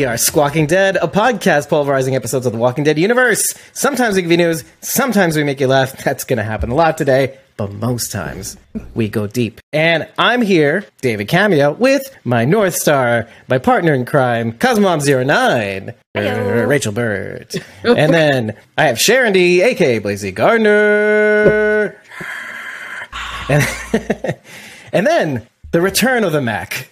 We are Squawking Dead, a podcast pulverizing episodes of the Walking Dead universe. Sometimes we give you news, sometimes we make you laugh. That's going to happen a lot today, but most times we go deep. And I'm here, David Cameo, with my North Star, my partner in crime, Cosmom09, er, Rachel Bird. and then I have Sharon D, aka Blazy Gardner. and, and then the return of the Mac.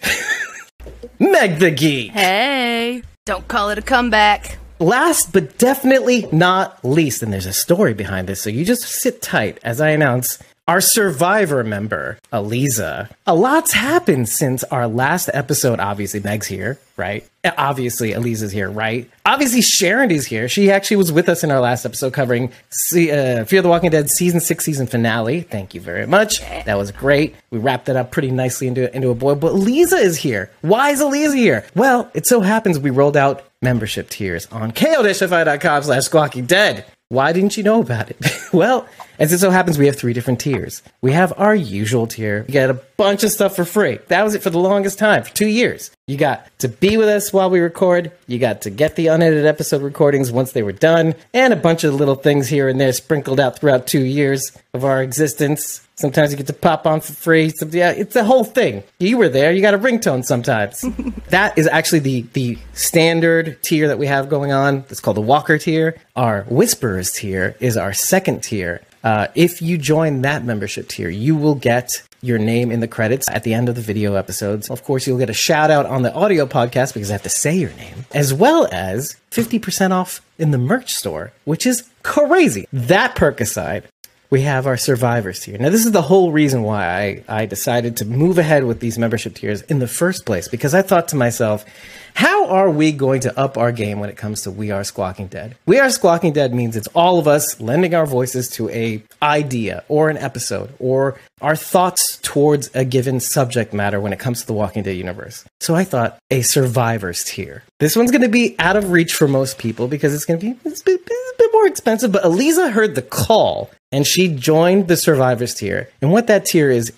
Meg the Geek. Hey. Don't call it a comeback. Last but definitely not least, and there's a story behind this, so you just sit tight as I announce our survivor member, Aliza. A lot's happened since our last episode. Obviously, Meg's here, right? Uh, Obviously, Aliza's here, right? Obviously, Sharon is here. She actually was with us in our last episode covering se- uh, Fear the Walking Dead season six, season finale. Thank you very much. That was great. We wrapped that up pretty nicely into, into a boy. But Aliza is here. Why is Aliza here? Well, it so happens we rolled out membership tiers on ko-fi.com slash squawking dead. Why didn't you know about it? well, as it so happens, we have three different tiers. We have our usual tier. You get a bunch of stuff for free. That was it for the longest time, for two years. You got to be with us while we record. You got to get the unedited episode recordings once they were done, and a bunch of little things here and there sprinkled out throughout two years of our existence. Sometimes you get to pop on for free. Some, yeah, it's a whole thing. You were there. You got a ringtone sometimes. that is actually the the standard tier that we have going on. It's called the Walker tier. Our Whisperers tier is our second tier. Uh, if you join that membership tier, you will get your name in the credits at the end of the video episodes. Of course, you'll get a shout out on the audio podcast because I have to say your name, as well as 50% off in the merch store, which is crazy. That perk aside, we have our survivors tier. Now, this is the whole reason why I, I decided to move ahead with these membership tiers in the first place, because I thought to myself, how are we going to up our game when it comes to We Are Squawking Dead? We Are Squawking Dead means it's all of us lending our voices to a idea or an episode or our thoughts towards a given subject matter when it comes to the Walking Dead universe. So I thought a survivors tier. This one's going to be out of reach for most people because it's going to be it's a bit, it's a bit more expensive, but Eliza heard the call and she joined the survivors tier. And what that tier is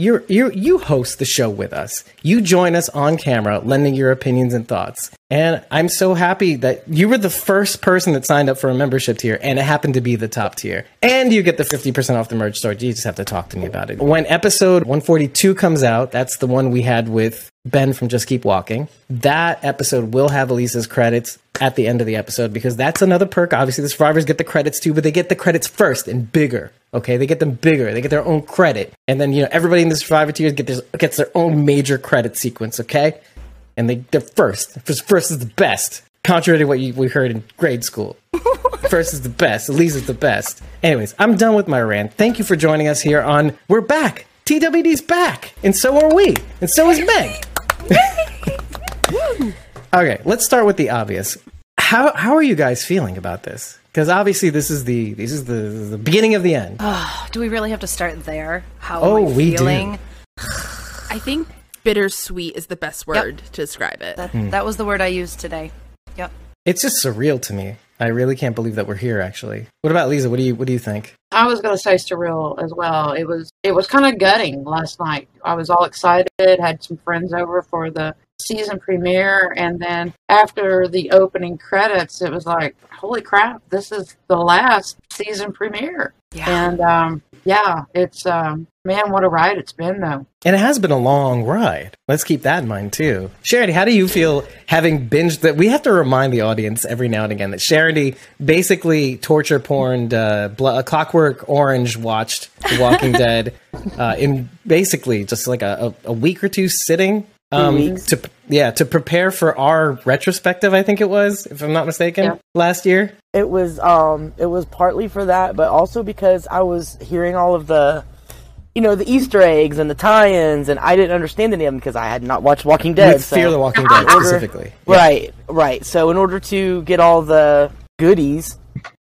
you you you host the show with us. You join us on camera, lending your opinions and thoughts. And I'm so happy that you were the first person that signed up for a membership tier, and it happened to be the top tier. And you get the 50% off the merch store. You just have to talk to me about it. When episode 142 comes out, that's the one we had with Ben from Just Keep Walking. That episode will have Elisa's credits at the end of the episode because that's another perk. Obviously, the survivors get the credits too, but they get the credits first and bigger. Okay, they get them bigger. They get their own credit, and then you know everybody in the survivor tiers get this, gets their own major credit sequence. Okay, and they they're first. First, first is the best. Contrary to what you, we heard in grade school. First is the best. Elisa's the best. Anyways, I'm done with my rant. Thank you for joining us here on We're Back. TWD's back, and so are we, and so is Meg. okay, let's start with the obvious. How how are you guys feeling about this? Because obviously this is the this is the the beginning of the end. Do we really have to start there? How Oh, am I we do. feeling? I think bittersweet is the best word to describe it. That, Hmm. that was the word I used today. Yep. It's just surreal to me. I really can't believe that we're here. Actually, what about Lisa? What do you what do you think? I was gonna say surreal as well. It was it was kind of gutting last night. I was all excited, had some friends over for the season premiere, and then after the opening credits, it was like, holy crap, this is the last season premiere. Yeah. And um, yeah, it's um, man, what a ride it's been though. And it has been a long ride. Let's keep that in mind too. Charity, how do you feel having binged that? We have to remind the audience every now and again that Charity basically torture porned, uh, blo- a Clockwork Orange watched The Walking Dead uh, in basically just like a, a, a week or two sitting. Um, to yeah to prepare for our retrospective, I think it was, if I'm not mistaken, Yeah. last year. It was um it was partly for that, but also because I was hearing all of the you know, the Easter eggs and the tie-ins and I didn't understand any of them because I had not watched Walking Dead. With so- Fear the Walking Dead Order- specifically. Right, right. So in order to get all the goodies,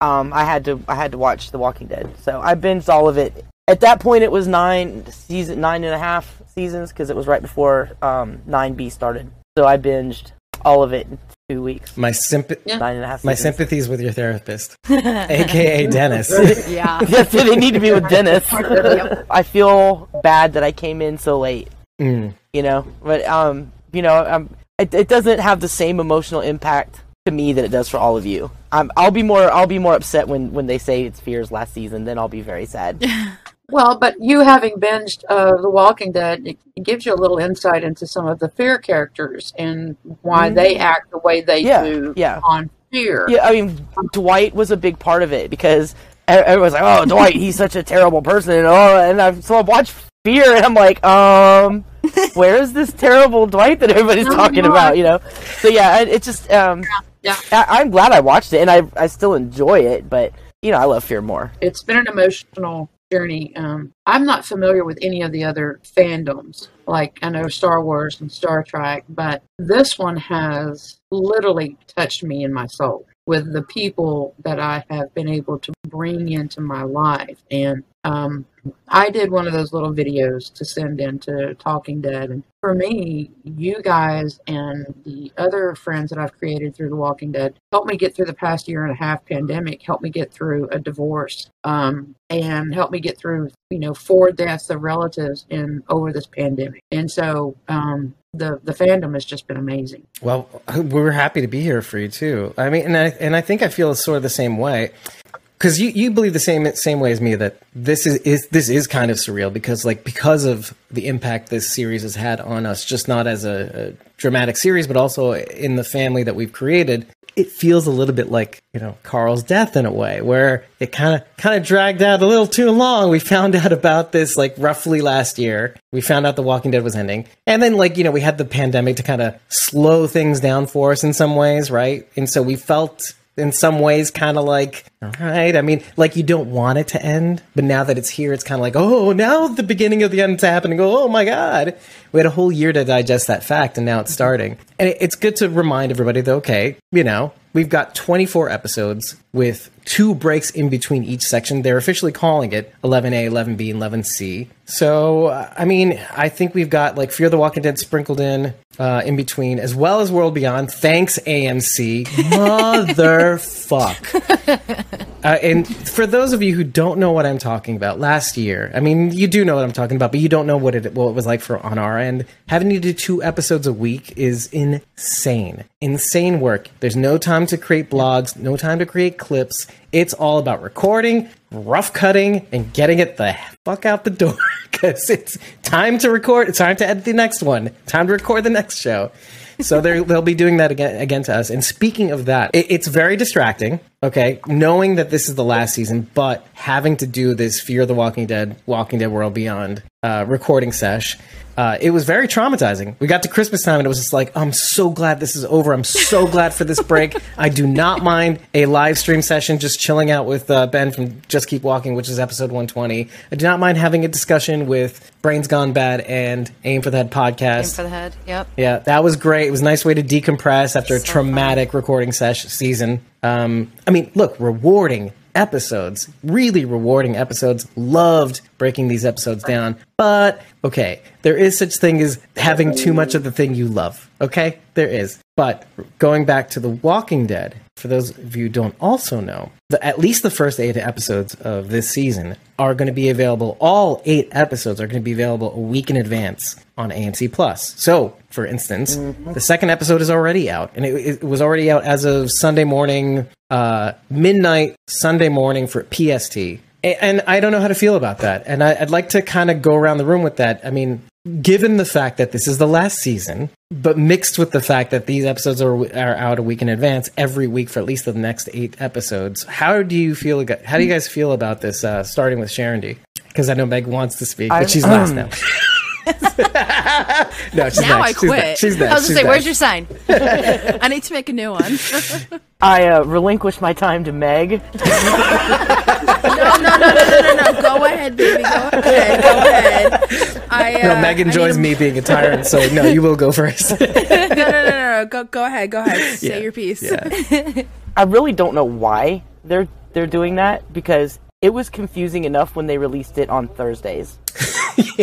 um I had to I had to watch The Walking Dead. So I binged all of it. At that point it was nine season nine and a half seasons because it was right before um 9B started. So I binged all of it in two weeks. My sympathy. Nine and a half My seasons. sympathies with your therapist, aka Dennis. Yeah. Yes, they need to be with Dennis. I feel bad that I came in so late. Mm. You know, but um, you know, um, it, it doesn't have the same emotional impact to me that it does for all of you. Um, I'll be more I'll be more upset when when they say it's Fear's last season. Then I'll be very sad. Well, but you having binged uh, The Walking Dead, it, it gives you a little insight into some of the fear characters and why they act the way they Yeah, do yeah. on fear. yeah, I mean Dwight was a big part of it because e- everyone's like, "Oh, Dwight, he's such a terrible person." And, oh, and I so I watched Fear, and I'm like, um, where is this terrible Dwight that everybody's Oh, talking no. about? You know? So yeah, it, it just um, Yeah. I, I'm glad I watched it, and I I still enjoy it, but you know, I love Fear more. It's been an emotional journey. Um, I'm not familiar with any of the other fandoms. Like I know Star Wars and Star Trek, but this one has literally touched me in my soul with the people that I have been able to bring into my life. And um, I did one of those little videos to send into Talking Dead. And for me, you guys and the other friends that I've created through The Walking Dead helped me get through the past year and a half pandemic, helped me get through a divorce, um, and helped me get through, you know, four deaths of relatives in over this pandemic. And so um, the the fandom has just been amazing. Well, we were happy to be here for you too. I mean, and I and I think I feel sort of the same way because you, you believe the same same way as me that this is, is this is kind of surreal because like because of the impact this series has had on us, just not as a, a dramatic series, but also in the family that we've created. It feels a little bit like you know Carl's death in a way, where it kind of kind of dragged out a little too long. We found out about this like roughly last year. We found out The Walking Dead was ending, and then like you know we had the pandemic to kind of slow things down for us in some ways, right? And so we felt in some ways kind of like all right i mean like you don't want it to end but now that it's here it's kind of like oh now the beginning of the end's happening. Oh my god. We had a whole year to digest that fact and now it's mm-hmm. starting. And it's good to remind everybody that okay you know we've got 24 episodes with two breaks in between each section. They're officially calling it 11a 11b and 11c so uh, i mean i think we've got like fear the walking dead sprinkled in uh, in between as well as world beyond. Thanks amc motherfuck. Uh, and for those of you who don't know what I'm talking about, last year, I mean, you do know what I'm talking about, but you don't know what it what it was like for on our end. Having to do two episodes a week is insane, insane work. There's no time to create blogs, no time to create clips. It's all about recording, rough cutting, and getting it the fuck out the door because it's time to record. It's time to edit the next one. Time to record the next show so they'll be doing that again, again to us. And speaking of that, it, it's very distracting. Okay, knowing that this is the last season, but having to do this Fear of the Walking Dead, Walking Dead World Beyond uh, recording sesh. Uh, it was very traumatizing. We got to Christmas time and it was just like, I'm so glad this is over. I'm so glad for this break. I do not mind a live stream session just chilling out with uh, Ben from Just Keep Walking, which is episode 120. I do not mind having a discussion with Brains Gone Bad and Aim for the Head Aim podcast. for the head. Yep. Yeah, that was great. It was a nice way to decompress after a So traumatic recording sesh season. Um, I mean, look, rewarding episodes, really rewarding episodes. Loved breaking these episodes down. But okay, there is such thing as having too much of the thing you love. Okay, there is. But going back to The Walking Dead, for those of you who don't also know, the, at least the first eight episodes of this season are going to be available. All eight episodes are going to be available a week in advance on AMC Plus. So, for instance, the second episode is already out, and it, it was already out as of Sunday morning, uh, midnight Sunday morning for PST. A- And I don't know how to feel about that. And I'd like to kind of go around the room with that. I mean, given the fact that this is the last season, but mixed with the fact that these episodes are, are out a week in advance every week for at least the next eight episodes, how do you feel? How do you guys feel about this? Uh, starting with Sharon D, because I know Meg wants to speak, but she's last now. no, she's Now next. I She's quit. next. She's next. I was She's gonna say, where's your sign? I need to make a new one. I uh, relinquish my time to Meg. No, no, no, no, no, no, no. Go ahead, baby. Go ahead. Go ahead. I, uh, No, Meg I enjoys need me being a tyrant, so no, you will go first. No, no, no, no, no. Go, go ahead. Go ahead. Say Yeah. your piece. Yeah. I really don't know why they're they're doing that because it was confusing enough when they released it on Thursdays.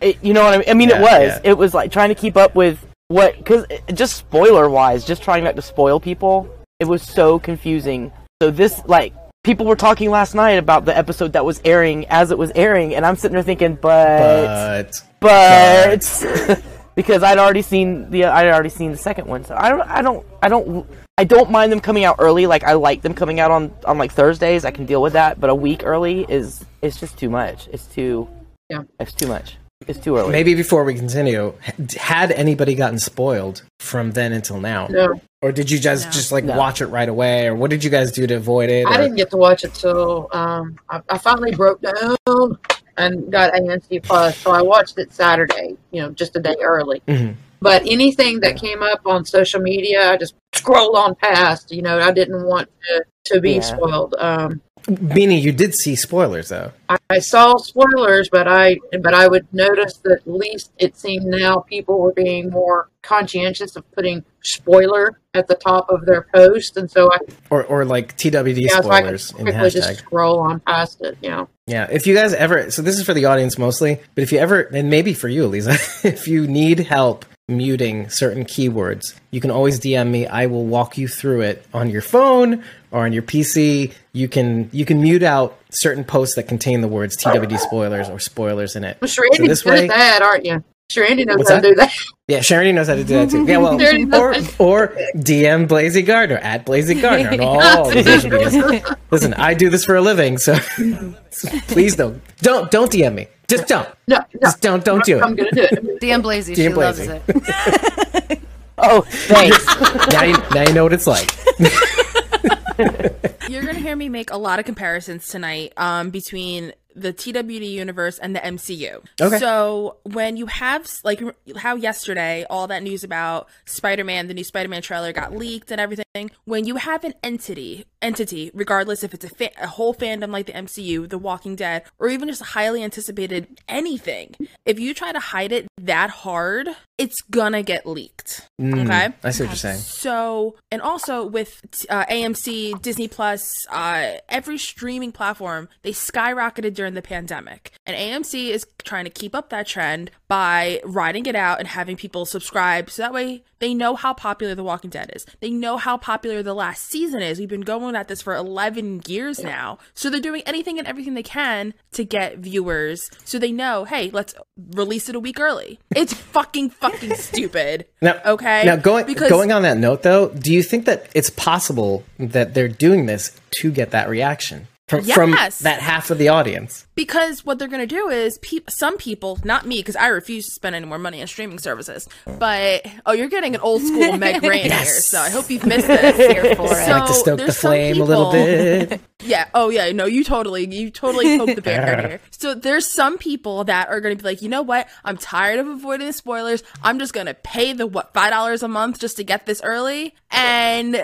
It- you know what I mean? I mean, Yeah, it was. yeah. It was like trying to keep up with what because just spoiler wise, just trying not to spoil people. It was so confusing. So this like people were talking last night about the episode that was airing as it was airing, and I'm sitting there thinking, but But but because I'd already seen the I'd already seen the second one. So I don't I don't I don't I don't mind them coming out early. Like I like them coming out on on like Thursdays. I can deal with that. But a week early is it's just too much. It's too Yeah. It's too much. It's too early. Maybe before we continue, had anybody gotten spoiled from then until now, No, or did you guys No. just like No. watch it right away, or what did you guys do to avoid it? I didn't get to watch it till um, I, I finally broke down and got AMC Plus, so I watched it Saturday. You know, just a day early. Mhm. But anything that came up on social media, I just scrolled on past. You know, I didn't want to to be Yeah. spoiled. Um, Meaning you did see spoilers though. I, I saw spoilers, but I but I would notice that at least it seemed now people were being more conscientious of putting spoiler at the top of their post, and so I Or, or like TWD yeah, so I could spoilers in quickly hashtag. just scroll on past it. You know, Yeah, if you guys ever, so this is for the audience mostly, but if you ever, and maybe for you, Lisa, if you need help muting certain keywords, you can always DM me. I will walk you through it on your phone or on your PC. You can you can mute out certain posts that contain the words TWD spoilers or spoilers in it. I'm sure Andy's this way- at that, aren't you? Sure, Andy knows What's how to do that. Yeah, Sharon knows how to do that too. Yeah, well, or, or DM Blazy Gardner at Blazy Gardner on all the social. Listen, I do this for a living, so please don't don't don't DM me. Just don't. No, no, Just don't don't do it. I'm gonna do it. DM Blazy, she DM loves it. oh, thanks. now you now you know what it's like. You're gonna hear me make a lot of comparisons tonight um, between the TWD universe and the MCU. Okay. So when you have like how yesterday all that news about Spider-Man, the new Spider-Man trailer got leaked and everything. When you have an entity, entity, regardless if it's a, fa- a whole fandom like the MCU, The Walking Dead, or even just a highly anticipated anything, if you try to hide it that hard, it's gonna get leaked. okay. I see what you're saying. So, and also with uh, AMC, Disney Plus, uh, every streaming platform, they skyrocketed during the pandemic. And AMC is trying to keep up that trend by riding it out and having people subscribe. So that way they know how popular The Walking Dead is. They know how popular the last season is. We've been going at this for 11 years now. So they're doing anything and everything they can to get viewers. So they know, hey, let's release it a week early. It's fucking, fucking stupid. Now, Okay, Now, going because- going on that note, though, do you think that it's possible that they're doing this to get that reaction from, from that half of the audience? Because what they're going to do is, peop some people, not me, because I refuse to spend any more money on streaming services. But oh, you're getting an old school Meg Ryan here, so I hope you've missed this. Here for it. I like to So, stoke the flame a little bit. Yeah. Oh, yeah. No, you totally, you totally poked the bear here. So there's some people that are going to be like, you know what? I'm tired of avoiding the spoilers. I'm just going to pay the what five dollars a month just to get this early, and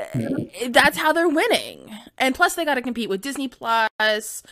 that's how they're winning. And plus, they got to compete with Disney Plus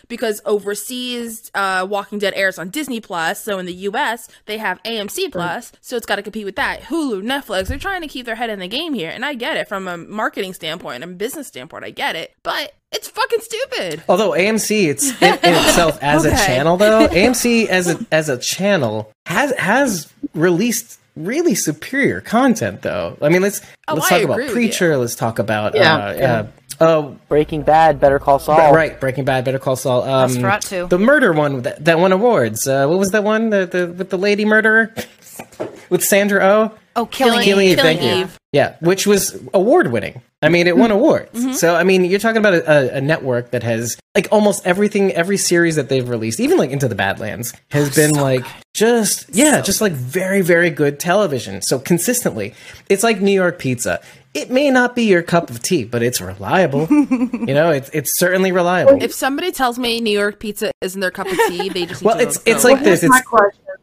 because overseas, uh, Walking Dead airs on Disney Plus. So in the U.S., they have AMC Plus, so it's got to compete with that. Hulu, Netflix. They're trying to keep their head in the game here, and I get it from a marketing standpoint and business standpoint. I get it, but it's fucking stupid. Although AMC, it's in, in itself as a channel, though AMC as a as a channel has has released really superior content, though. I mean, let's Oh, let's I talk about Preacher. Let's talk about Yeah, uh, yeah. uh, oh, Breaking Bad, Better Call Saul. right, Breaking Bad, Better Call Saul. Um, NOS4A2. the murder one that, that won awards. Uh, what was that one? The, the with the lady murderer with Sandra Oh. Oh, killing, Killing Eve, Killing thank you. Eve. Yeah, which was award winning. I mean, it won awards. So, I mean, you're talking about a, a, a network that has like almost everything, every series that they've released, even like Into the Badlands, has been like just, yeah, just like very, very good television. So, consistently, it's like New York pizza. It may not be your cup of tea, but it's reliable. you know, it's, it's certainly reliable. If somebody tells me New York pizza isn't their cup of tea, they just need Well, to it's it's like this. It's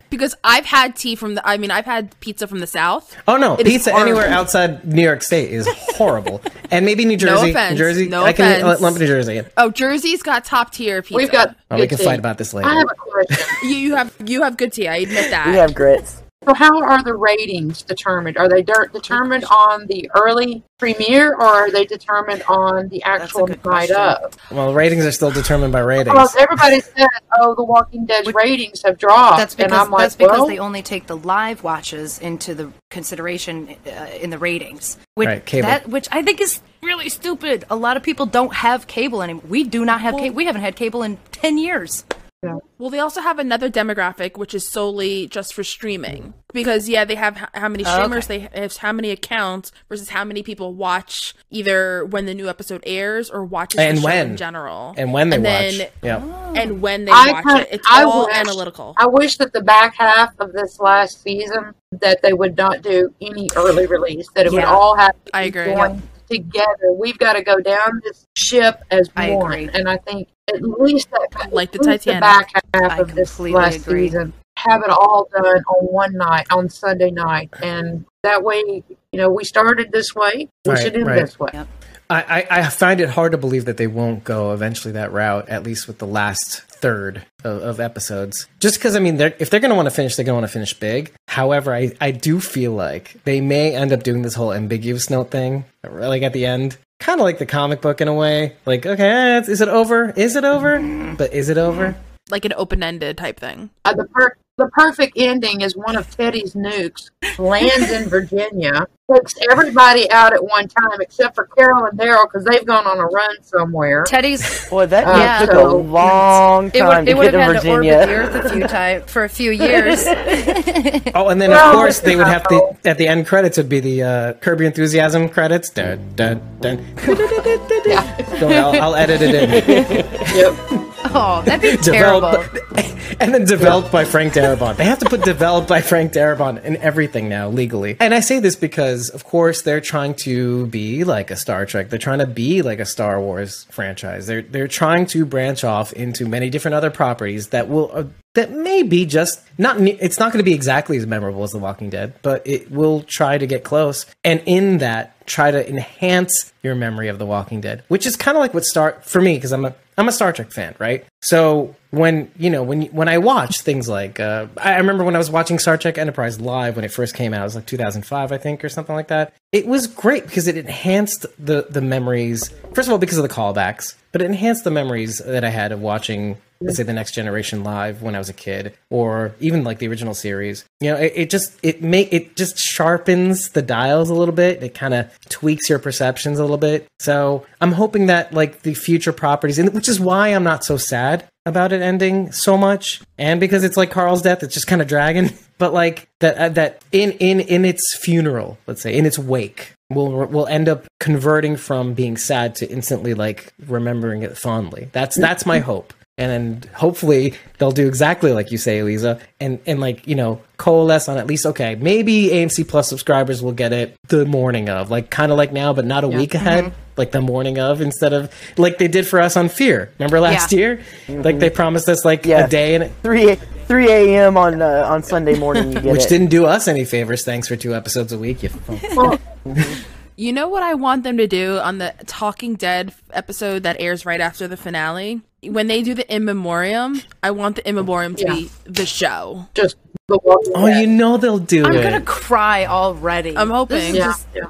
because I've had tea from the. I mean, I've had pizza from the South. oh no, It is pizza anywhere outside New York State is horrible, and maybe New Jersey. offense, New Jersey, no I can offense. lump New Jersey in. Oh, Jersey's got top tier pizza. We've got. Oh, we can tea. fight about this later. I have a question. you. You have you have good tea. I admit that. We have grits. So, how are the ratings determined? Are they de- determined on the early premiere, or are they determined on the actual night question. of? Well, ratings are still determined by ratings. Because everybody says, "Oh, The Walking Dead's ratings have dropped," That's and because I'm like, that's because well, they only take the live watches into the consideration uh, in the ratings. Which, Right, cable. That, which I think is really stupid. A lot of people don't have cable anymore. We do not have cable. We haven't had cable in ten years. Well, they also have another demographic which is solely just for streaming. Because yeah, they have how many oh, streamers they have, how many accounts versus how many people watch either when the new episode airs or watches And the show when. in general, And when they then, watch. Yeah. Oh. and when they I watch kind- it. It's I all wish- analytical. I wish that the back half of this last season that they would not do any early release. That it would all have to I be agree. joined together. We've got to go down this ship as I one, agree. and I think at least that Like the at least Titanic. back half I of this completely last agree. season. Have it all done on one night, on Sunday night, and that way, you know, we started this way. We Right, should end right. this way. Yep. I, I, I find it hard to believe that they won't go eventually that route, at least with the last third of, of episodes. Just because, I mean, they're, if they're going to want to finish, they're going to want to finish big. However, I, I do feel like they may end up doing this whole ambiguous note thing, like at the end. Kind of like the comic book in a way. Like, okay, eh, is it over? Is it over? But is it over? like an open ended type thing. Uh, the per- the perfect ending is one of Teddy's nukes lands in Virginia, takes everybody out at one time except for Carol and Daryl because they've gone on a run somewhere. Teddy's. Boy, that Uh, Yeah. took a so- long It time would, it to would get have to had to orbit the Virginia. Earth a few times for a few years. Oh, and then Well, of course they would have to at the end credits would be the uh, Curb Your Enthusiasm credits. Dun, dun, dun. Don't I'll, I'll edit it in. Yep. oh, that'd be terrible. Developed, and then developed by Frank Darabont. They have to put developed by Frank Darabont in everything now legally. And I say this because, of course, they're trying to be like a Star Trek. They're trying to be like a Star Wars franchise. They're they're trying to branch off into many different other properties that will. Uh, That may be just not. It's not going to be exactly as memorable as The Walking Dead, but it will try to get close. And in that, try to enhance your memory of The Walking Dead, which is kind of like what Star for me because I'm a I'm a Star Trek fan, right? So when you know when when I watch things like uh, I remember when I was watching Star Trek Enterprise live when it first came out, it was like 2005, I think, or something like that. It was great because it enhanced the the memories. First of all, because of the callbacks, but it enhanced the memories that I had of watching. Let's say the Next Generation live when I was a kid, or even like the original series. You know, it, it just it make it just sharpens the dials a little bit. It kind of tweaks your perceptions a little bit. So I'm hoping that like the future properties, and which is why I'm not so sad about it ending so much, and because it's like Carl's death, it's just kind of dragging. But like that uh, that in in in its funeral, let's say in its wake, we'll we'll end up converting from being sad to instantly like remembering it fondly. That's that's my hope. And then hopefully they'll do exactly like you say, Eliza, and and like you know coalesce on at least okay, maybe AMC Plus subscribers will get it the morning of, like kind of like now, but not a week ahead, like the morning of, instead of like they did for us on Fear. Remember last Yeah. year, like they promised us like Yeah. a day, and Three three a.m. on uh, on Sunday morning. You get which it. didn't do us any favors. Thanks for two episodes a week. You Well, You know what I want them to do on the Talking Dead episode that airs right after the finale? When they do the in memoriam, I want the in memoriam to Yeah. be the show. just the Walking Oh, Dead. you know they'll do it. I'm gonna cry already. I'm hoping. Yeah. just- yeah.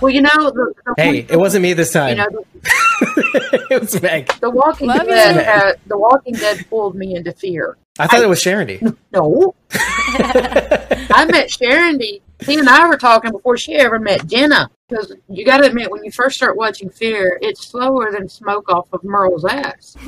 Well, you know, the, the, Hey, it wasn't me this you time. know, the, it was Meg. the Walking Love Dead. you. Uh, the Walking Dead pulled me into fear. I thought it was Sharondy. No, I met Sharon. D. He and I were talking before she ever met Jenna. Because you got to admit, when you first start watching Fear, it's slower than smoke off of Merle's ass.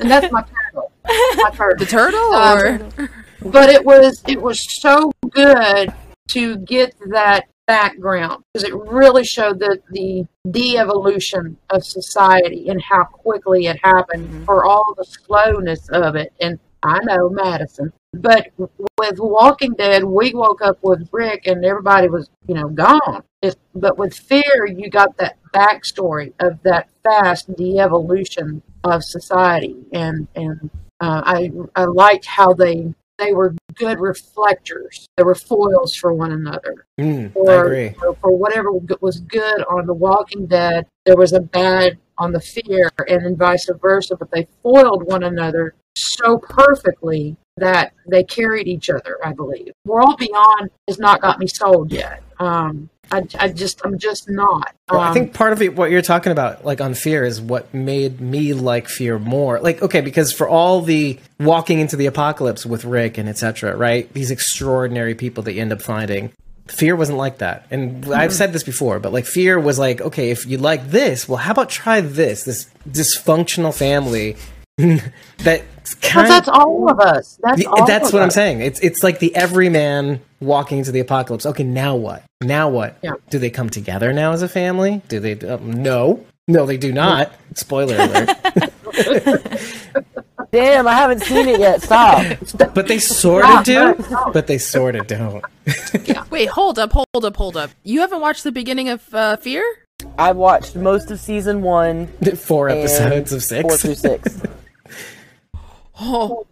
and that's my turtle. My turtle. The turtle Um, or but it was it was so good to get that background because it really showed the the de-evolution of society and how quickly it happened for all the slowness of it and i know madison but with walking dead we woke up with rick and everybody was you know gone if, but with fear you got that backstory of that fast de-evolution of society and and uh, I I liked how they they were good reflectors. They were foils for one another. Mm, I For, agree. for for whatever was good on The Walking Dead, there was a bad on the Fear, and then vice versa. But they foiled one another so perfectly that they carried each other. I believe. World Beyond has not got me sold yet. Um, I, I just I'm just not. Well, I Um, think part of it, what you're talking about, like on Fear, is what made me like Fear more. Like, okay, because for all the walking into the apocalypse with Rick and etc., right? These extraordinary people that you end up finding. Fear wasn't like that. And I've said this before, but like Fear was like, okay, if you like this, well, how about try this? This dysfunctional family that But kind that's all of us. That's Yeah, all. that's of what I'm saying. It's it's like the everyman walking into the apocalypse. Okay, now what? Now what? Yeah. Do they come together now as a family? Do they? Uh, no, no, they do not. Spoiler alert. Damn, I haven't seen it yet. Stop. but they sort of do. But they sort of don't. Wait, hold up, hold up, hold up. You haven't watched the beginning of uh, Fear? I've watched most of season one Four episodes of six. four six. through six. Oh,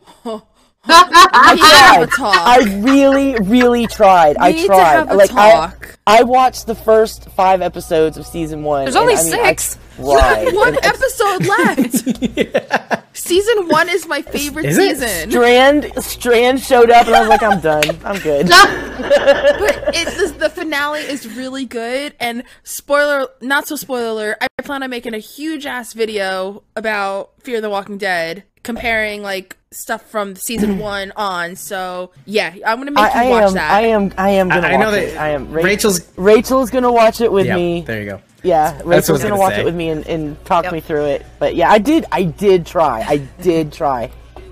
I need to have a. I really, really tried. I We need to tried. have a like talk. I, I watched the first five episodes of season one. There's only I mean, I six. tried. One And episode left. Season one is my favorite Is it? season. Strand Strand showed up, and I was like, I'm done. I'm good. but it, this, the finale is really good. And spoiler, not so spoiler alert. I plan on making a huge ass video about Fear the Walking Dead, comparing like stuff from season one on. So yeah, I'm gonna make I, I you watch am. that. I am. I am gonna I, I know that it. I am. Ra- Rachel's. Rachel's gonna watch it with Yeah, me. there you go. Yeah, what Rachel's gonna gonna watch say. it with me and, and talk Yep. me through it. But yeah, I did. I did try. I did try.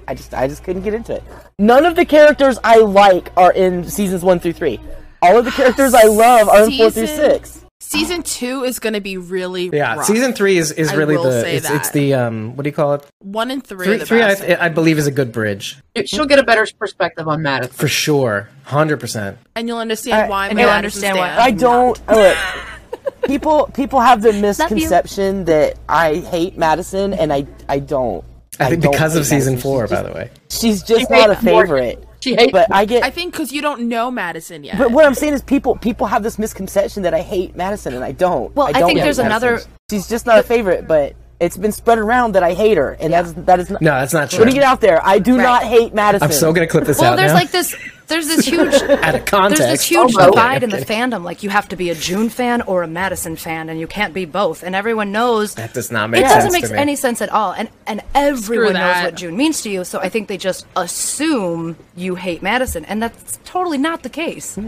I just. I just couldn't get into it. None of the characters I like are in seasons one through three. All of the characters I love are in four through six. Season two is gonna be really Yeah, rough. season three is, is I really will the say it's, it's the um what do you call it? one and three. Three, the three I. I believe is a good bridge She'll get a better perspective on Madison. for sure, hundred percent. and you'll understand I- why. and you'll understand why- I don't. oh, people people have the misconception that I hate Madison, and I I don't. I think don't because of season Madison. four, She's by just- the way. She's just She not a favorite. Morgan. Favorite. She hates. But I get. I think because you don't know Madison yet. But what I'm saying is, people people have this misconception that I hate Madison, and I don't. Well, I don't think there's Madison. another- She's just not a favorite, but it's been spread around that I hate her, and that's that is not. No, that's not true. Putting it out there, I do not hate Madison. I'm so gonna clip this Well, out there's now. like this. There's this huge. out of context. There's this huge Oh, divide in the fandom. Like you have to be a June fan or a Madison fan, and you can't be both. And everyone knows that does not make it sense doesn't make any sense at all. And and everyone knows what June means to you. So I think they just assume you hate Madison, and that's totally not the case.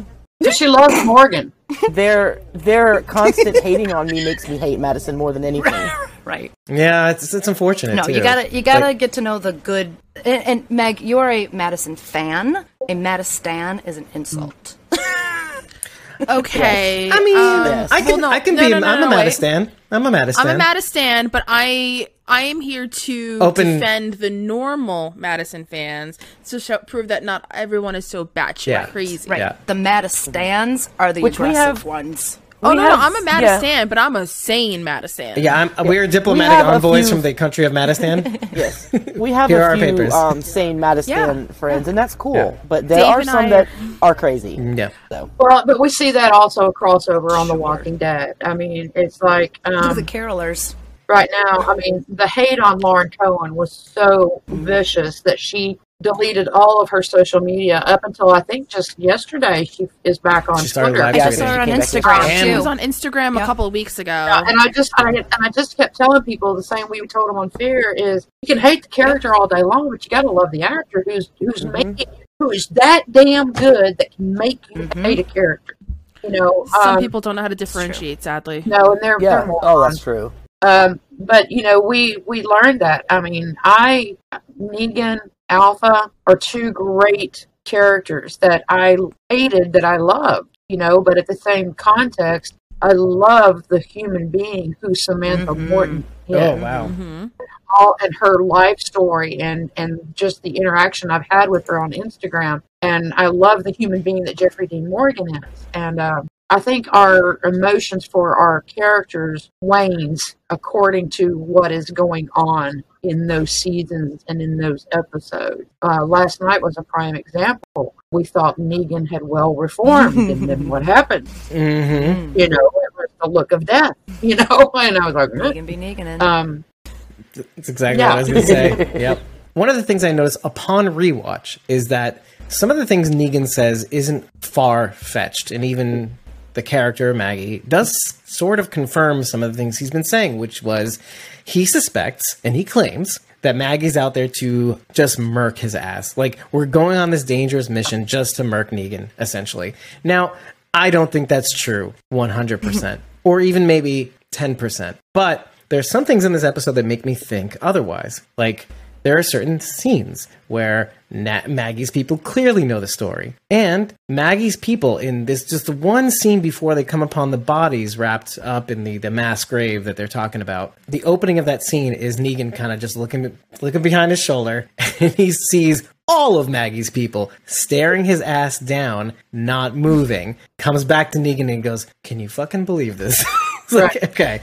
She loves Morgan. Their their constant hating on me makes me hate Madison more than anything. Right. yeah, it's it's unfortunate. No, too. you gotta you gotta Like, get to know the good. And, and Meg, you're a Madison fan. A Madistan is an insult. okay. I mean, um, I can well, no, I can no, be. no, no, I'm no, a wait. Madistan. I'm a Madistan. I'm a Madistan, but I I am here to Open- defend the normal Madison fans to show, prove that not everyone is so batshit Yeah. crazy. Right. Yeah. The Madistans are the Which we aggressive have- ones. Oh We no, have- no, I'm a yeah. But I'm a sane Madistan. Yeah, I'm, we're diplomatic have a envoys few- from the country of Madistan. Yes, we have Here a our few papers. um, sane Madison friends, and that's cool. Yeah. But there Dave are some I- that are crazy. yeah. So Well, but we see that also a crossover on The Walking Dead. I mean, it's like the um, carolers. right now. I mean, the hate on Lauren Cohan was so vicious that she deleted all of her social media up until I think just yesterday. She is back on She started Twitter. live I just saw her on she Instagram yesterday. She was on Instagram a couple of weeks ago. and I just I, and I just kept telling people the same we told them on Fear is you can hate the character all day long, but you got to love the actor who's who's making who is that damn good that can make you hate a character. You know, Some um, people don't know how to differentiate, sadly. no, and they're, yeah, they're oh, that's true. Um, but you know, we we learned that. I mean, I Negan, Alpha are two great characters that I hated that I loved. You know, but at the same context, I love the human being who Samantha Mhm. Morton is. Oh wow. hmm all and her life story and and just the interaction I've had with her on Instagram. And I love the human being that Jeffrey Dean Morgan is. And um, I think our emotions for our characters wanes according to what is going on in those seasons and in those episodes. Uh, last night was a prime example. We thought Negan had well reformed, and then what happened? Mm-hmm. You know, it was the look of death. You know, and I was like. Negan be Negan. um, That's exactly Yeah. what I was going to say. yep. One of the things I noticed upon rewatch is that some of the things Negan says isn't far fetched, and even the character Maggie does sort of confirm some of the things he's been saying, which was he suspects and he claims that Maggie's out there to just murk his ass. Like we're going on this dangerous mission just to murk Negan, essentially. Now, I don't think that's true 100%, or even maybe 10%. But there's some things in this episode that make me think otherwise. Like, there are certain scenes where Na- Maggie's people clearly know the story. And Maggie's people in this just one scene before they come upon the bodies wrapped up in the, the mass grave that they're talking about. The opening of that scene is Negan kind of just looking looking behind his shoulder and he sees all of Maggie's people staring his ass down, not moving. Comes back to Negan and goes, Can you fucking believe this? it's like, okay.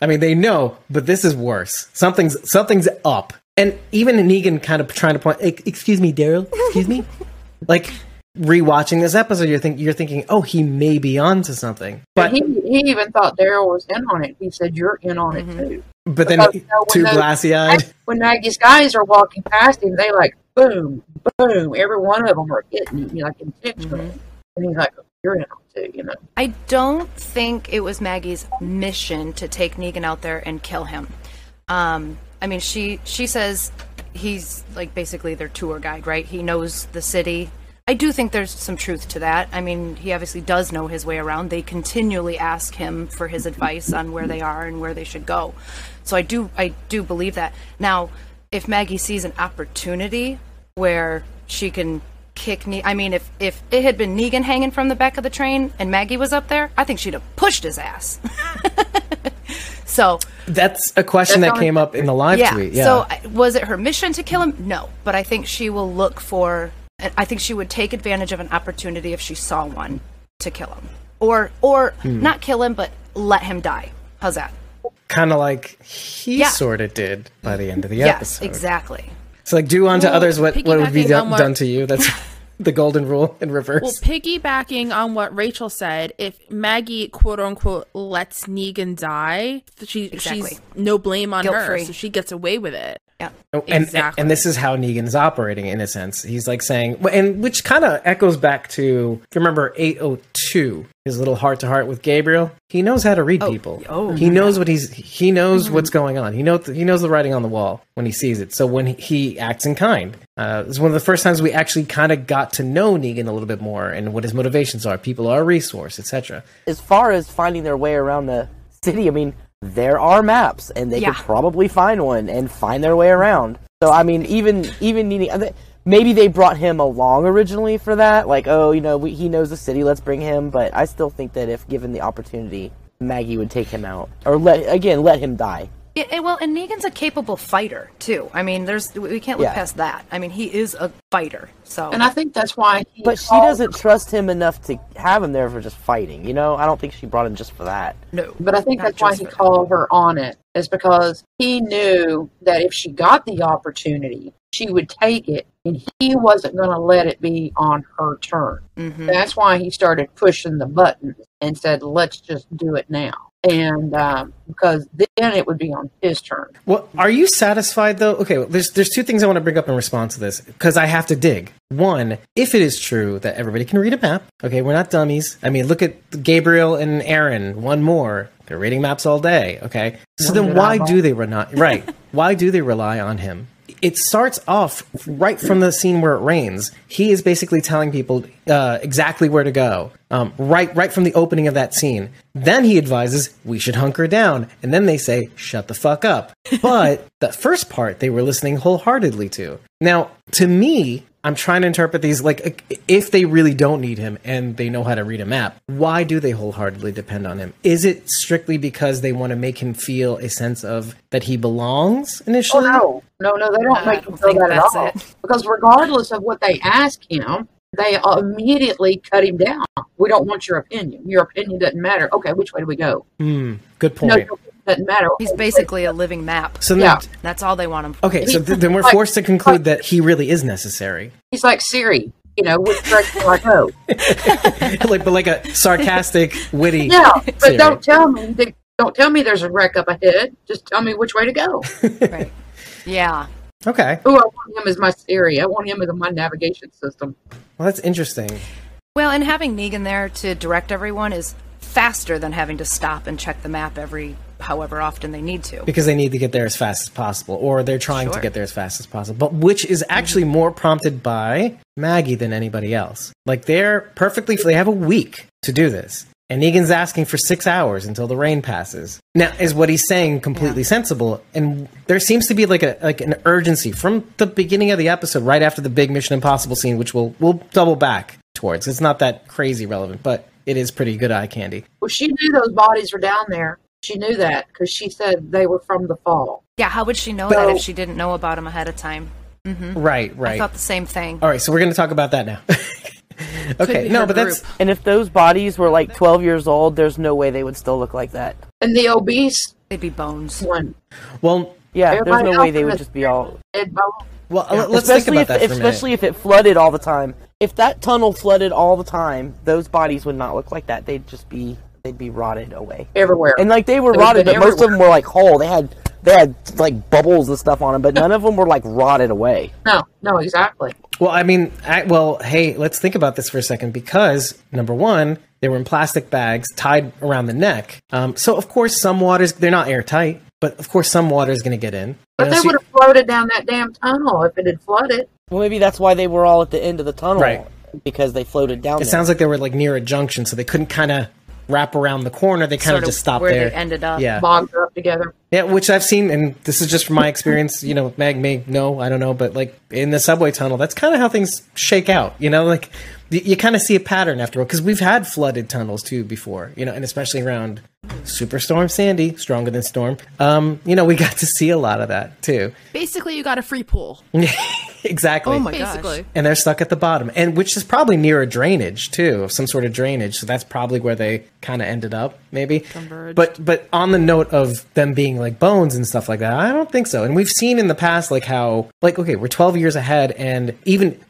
I mean, they know, but this is worse. Something's something's up. And even Negan kind of trying to point, excuse me, Daryl, excuse me, like rewatching this episode, you're think you're thinking, oh, he may be onto something, but he he even thought Daryl was in on it. He said, "You're in on it mm-hmm. too." but then because, you know, when too those- glassy eyed. When Maggie's guys are walking past him, they like boom, boom. Every one of them are hitting him, like intentionally, mm-hmm. and he's like, "You're in too," you know. I don't think it was Maggie's mission to take Negan out there and kill him. Um, I mean, she she says he's like basically their tour guide, right? He knows the city. I do think there's some truth to that. I mean, he obviously does know his way around. They continually ask him for his advice on where they are and where they should go. So I do I do believe that. Now, if Maggie sees an opportunity where she can kick Ne I mean, if if it had been Negan hanging from the back of the train and Maggie was up there, I think she'd have pushed his ass. so That's a question That's that came up in the live yeah. tweet. Yeah. So was it her mission to kill him? No, but I think she will look for. I think she would take advantage of an opportunity if she saw one to kill him, or or Hmm. not kill him, but let him die. How's that? kind of like he Yeah. sort of did by the end of the Yes, episode. exactly. So like do unto Well, others what, what would be done, done to you. That's the golden rule in reverse. Well, piggybacking on what Rachel said, if Maggie quote unquote lets Negan die, she Exactly. she's no blame on her, Guilt-free. so she gets away with it. Yeah. Oh, and, Exactly. and this is how Negan's operating in a sense. He's like saying, and which kind of echoes back to, if you remember 802, his little heart to heart with Gabriel. He knows how to read people. oh, he knows what he's, he knows what's going on. He knows, he knows the writing on the wall when he sees it. So when he, he acts in kind, uh, it's one of the first times we actually kind of got to know Negan a little bit more and what his motivations are. People are a resource, etc. as far as finding their way around the city, I mean, there are maps, and they Yeah. could probably find one and find their way around. So, I mean, even even needing uh, maybe they brought him along originally for that, like, oh, you know, we, he knows the city, let's bring him. But I still think that if given the opportunity, Maggie would take him out, or let again let him die. Yeah, well, and Negan's a capable fighter too. I mean, there's we can't look Yeah. past that. I mean, he is a fighter. So And I think that's why. He But she doesn't trust him enough to have him there for just fighting. You know, I don't think she brought him just for that. no. But I think that's why he called her on it, is because he knew that if she got the opportunity, she would take it, and he wasn't going to let it be on her turn. Mhm. That's why he started pushing the buttons and said, "Let's just do it now." And um, because then it would be on his turn. Well, are you satisfied though? Okay, well, there's there's two things I want to bring up in response to this because I have to dig. One, if it is true that everybody can read a map, okay, we're not dummies. I mean, look at Gabriel and Aaron. One more, they're reading maps all day. Okay, so then why do they rely? Right? why do they rely on him? It starts off right from the scene where it rains. He is basically telling people uh, exactly where to go. Um, right, right from the opening of that scene. Then he advises we should hunker down, and then they say shut the fuck up. But the first part they were listening wholeheartedly to. Now, to me, I'm trying to interpret these like if they really don't need him and they know how to read a map, why do they wholeheartedly depend on him? Is it strictly because they want to make him feel a sense of that he belongs Oh initially? no, no, no! They don't I make don't him feel that at all. it. Because regardless of what they ask him, they immediately cut him down. We don't want your opinion. Your opinion doesn't matter. Okay, which way do we go? Hmm, good point. your opinion doesn't matter. He's basically a living map. So then, Yeah. That's all they want him for. okay, so th- then we're Like- forced to conclude that he really is necessary. He's like Siri. You know, which direction do I go? like, but like a sarcastic, witty. Yeah, but Siri. don't tell me. that- Don't tell me there's a wreck up ahead. Just tell me which way to go. Right. Yeah. Okay, Ooh, I want him as my Siri. I want him as my navigation system. well that's interesting. Well, and having Negan there to direct everyone is faster than having to stop and check the map every however often they need to. because they need to get there as fast as possible, or they're trying to get there as fast as possible. But which is actually mm-hmm. more prompted by Maggie than anybody else. Like they're perfectly, they have a week to do this, And Negan's asking for six hours until the rain passes. Now, is what he's saying completely sensible? And there seems to be like a like an urgency from the beginning of the episode, right after the big Mission Impossible scene, which we'll we'll double back towards. It's not that crazy relevant, but it is pretty good eye candy. Well, she knew those bodies were down there. She knew that because she said they were from the fall. Yeah, how would she know But- that if she didn't know about him ahead of time? Mm-hmm. Right, right. I right. thought the same thing. All right, so we're going to talk about that now. okay, no, her but that's. And if those bodies were like 12 years old, there's no way they would still look like that. And the obese They'd be bones. one, well. Yeah, there's no way they would just be all. dead bone. Well, let's think about if, that for a minute. especially if it flooded all the time. If that tunnel flooded all the time, those bodies would not look like that. They'd just be they'd be rotted away. everywhere. And like they were They would've rotted, but been most of them were like whole. They had they had like bubbles and stuff on them, but none of them were like rotted away. no, no, exactly. Well, I mean, I, well, hey, let's think about this for a second because number one, they were in plastic bags tied around the neck. Um, so of course, some waters they're not airtight, but of course, some water is going to get in. But And they so- would have floated down that damn tunnel if it had flooded. Well, maybe that's why they were all at the end of the tunnel, Right. Because they floated down. it there. sounds like they were like near a junction, so they couldn't kind of wrap around the corner. They kind Sort of of just stopped where there. they ended up. Yeah, Bogged up together. yeah, which I've seen, and this is just from my experience. You know, Mag may know, I don't know, but like in the subway tunnel, that's kind of how things shake out. You know, like y- you kind of see a pattern after all because we've had flooded tunnels too before. You know, and especially around Superstorm Sandy, stronger than Storm. Um, you know, we got to see a lot of that too. Basically, you got a free pool. exactly. Oh my Basically. gosh. and they're stuck at the bottom, and which is probably near a drainage too, of some sort of drainage. So that's probably where they kind of ended up, maybe. Converged. But but on the note of them being like bones and stuff like that, I don't think so. And we've seen in the past like how like okay, we're twelve years ahead, and even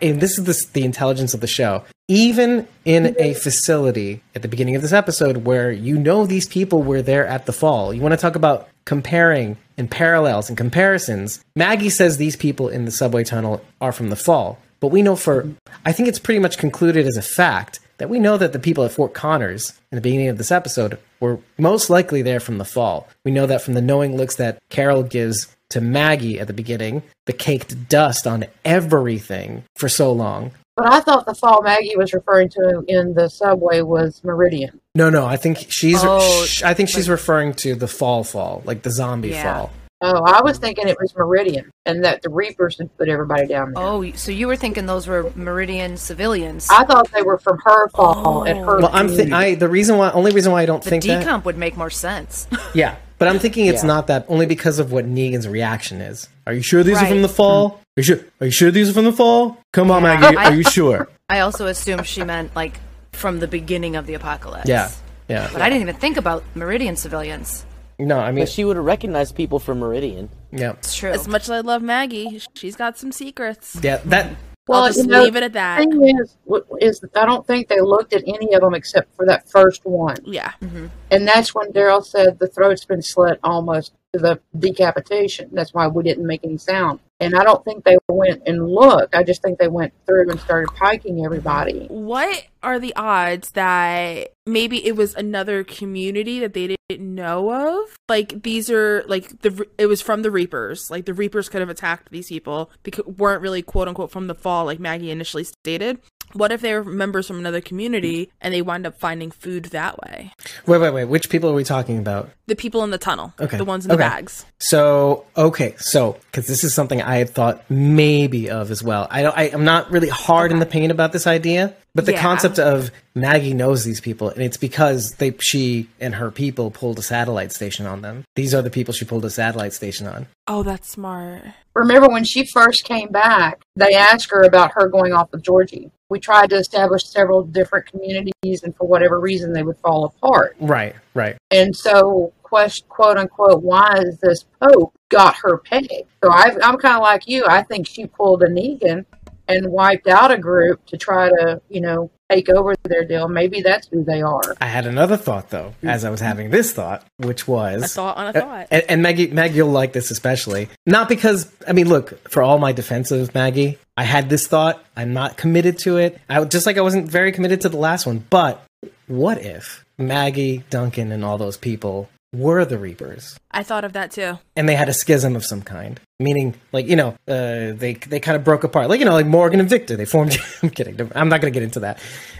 and this is the, the intelligence of the show. Even in a facility at the beginning of this episode where you know these people were there at the fall, you want to talk about comparing and parallels and comparisons. Maggie says these people in the subway tunnel are from the fall, but we know for, I think it's pretty much concluded as a fact that we know that the people at Fort Connors in the beginning of this episode were most likely there from the fall. We know that from the knowing looks that Carol gives to Maggie at the beginning, the caked dust on everything for so long. But I thought the fall Maggie was referring to in the subway was Meridian. No, no, I think she's. Oh, sh- I think she's referring to the fall, fall, like the zombie Yeah. fall. Oh, I was thinking it was Meridian and that the Reapers had put everybody down there. Oh, so you were thinking those were Meridian civilians? I thought they were from her fall at her. Oh. Well, I'm. Th- I the reason why, only reason why I don't the think that. decomp would make more sense. Yeah, but I'm thinking it's Yeah. not that only because of what Negan's reaction is. Are you sure these are from the fall? Are you sure? Are you sure these are from the fall? Come on, Maggie. I- Are you sure? I also assume she meant like from the beginning of the apocalypse. Yeah, yeah. But I didn't even think about Meridian civilians. No, I mean, But she would have recognized people from Meridian. yeah, It's true. As much as I love Maggie, she's got some secrets. yeah. That well, I'll just you know, leave it at that. Thing is, w- is I don't think they looked at any of them except for that first one, Yeah. Mm-hmm. and that's when Daryl said the throat's been slit almost to the decapitation. That's why we didn't make any sound. And I don't think they went and looked. I just think they went through and started piking everybody. What are the odds that maybe it was another community that they didn't know of? Like these are like the it was from the Reapers. Like the Reapers could have attacked these people because weren't really quote unquote from the fall, like Maggie initially stated. What if they're members from another community and they wind up finding food that way? wait, wait, wait. Which people are we talking about? The people in the tunnel, Okay. the ones in the bags. So okay, so because this is something I had thought maybe of as well. I don't. I, I'm not really hard in the paint about this idea, but the Yeah. concept of Maggie knows these people, and it's because they she and her people pulled a satellite station on them. These are the people she pulled a satellite station on. Oh, that's smart. Remember when she first came back, they asked her about her going off with Georgie. We tried to establish several different communities, and for whatever reason, they would fall apart. Right, right. And so, question, quote unquote, why is this Pope got her pegged? So I, I'm kind of like you. I think she pulled a Negan and wiped out a group to try to, you know, take over their deal. Maybe that's who they are. I had another thought though, as I was having this thought, which was A thought on a Uh, thought. And, and Maggie, Maggie, you'll like this especially. Not because I mean, look, for all my defense of Maggie, I had this thought. I'm not committed to it. I just like I wasn't very committed to the last one. But what if Maggie, Duncan, and all those people were the Reapers. I thought of that too. and they had a schism of some kind, meaning like you know uh, they they kind of broke apart, like you know like Morgan and Victor. They formed. I'm kidding. I'm not going to get into that,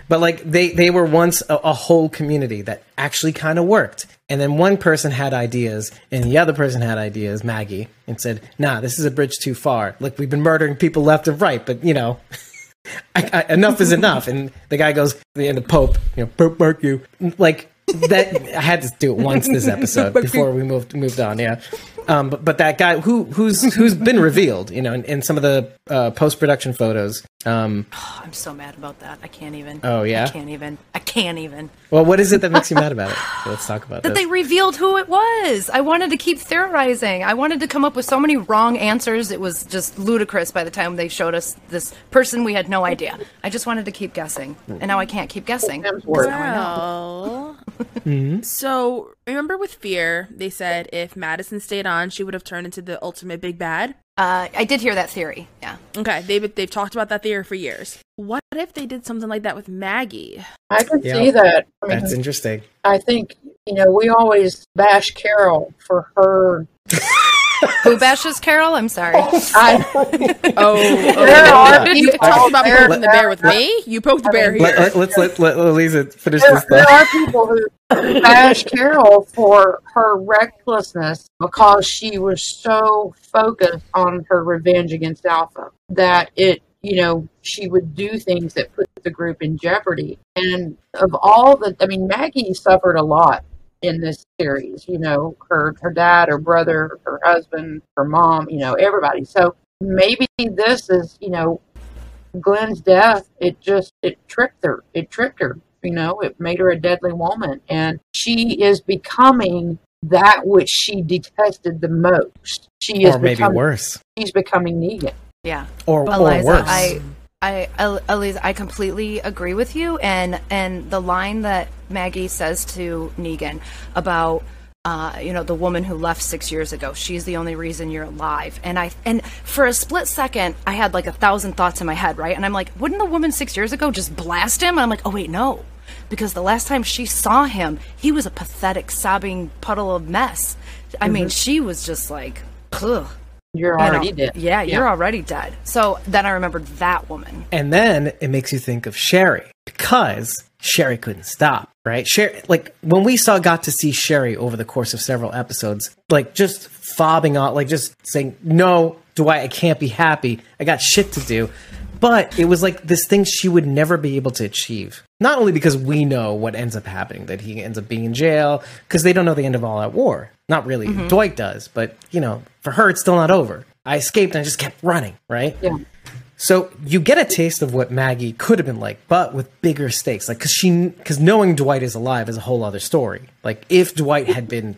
but like they they were once a, a whole community that actually kind of worked. And then one person had ideas, and the other person had ideas, Maggie, and said, "Nah, this is a bridge too far. Like we've been murdering people left and right, but you know." I, I, enough is enough, and the guy goes, and the Pope, you know, Pope mark you, like that. I had to do it once this episode before we moved moved on. Yeah, um, but but that guy who who's who's been revealed, you know, in, in some of the uh, post production photos. Um, Oh, I'm so mad about that. I can't even. Oh, yeah? I can't even. I can't even. well, what is it that makes you mad about it? Let's talk about That this. they revealed who it was. I wanted to keep theorizing. I wanted to come up with so many wrong answers. It was just ludicrous by the time they showed us this person. We had no idea. I just wanted to keep guessing, and now I can't keep guessing. Hemsworth. Now I. Well, so remember with Fear, they said if Madison stayed on, she would have turned into the ultimate big bad. Uh, I did hear that theory. Yeah. Okay, they've they've talked about that theory for years. What if they did something like that with Maggie? I can Yeah. see that. I mean, That's interesting. I think you know we always bash Carol for her. Who bashes Carol? I'm sorry. Oh, I, oh, oh, there are you people talked about there- poking the bear with me. You poked the bear here. Let, let, let's let, let Lisa finish there, this there thought. are people who bash Carol for her recklessness because she was so focused on her revenge against Alpha that it, you know, she would do things that put the group in jeopardy. And of all the, I mean, Maggie suffered a lot in this series. You know, her her dad, her brother, her husband, her mom. You know, everybody. So maybe this is, you know, Glenn's death, it just it tricked her. It tricked her. You know, it made her a deadly woman, and she is becoming that which she detested the most. She is Or maybe becoming, worse. She's becoming Negan. Yeah. Or, or Eliza, worse. I, I, El- Eliza, I completely agree with you. And and the line that Maggie says to Negan about, uh, you know, the woman who left six years ago, she's the only reason you're alive. And I and for a split second, I had like a thousand thoughts in my head, right? And I'm like, wouldn't the woman six years ago just blast him? And I'm like, oh wait, no. Because the last time she saw him, he was a pathetic, sobbing puddle of mess. I mean, she was just like, ugh. You're already dead. Yeah, you're already dead. So then I remembered that woman. And then it makes you think of Sherry because Sherry couldn't stop, right? Sherry, like when we saw, got to see Sherry over the course of several episodes, like just fobbing on, like just saying, "No, Dwight, I can't be happy. I got shit to do." But it was like this thing she would never be able to achieve. Not only because we know what ends up happening, that he ends up being in jail, because they don't know the end of all that war. Not really. Mm-hmm. Dwight does, but you know, for her, it's still not over. I escaped and I just kept running, right? Yeah. So you get a taste of what Maggie could have been like, but with bigger stakes. Like, cause she, cause knowing Dwight is alive is a whole other story. Like, if Dwight had been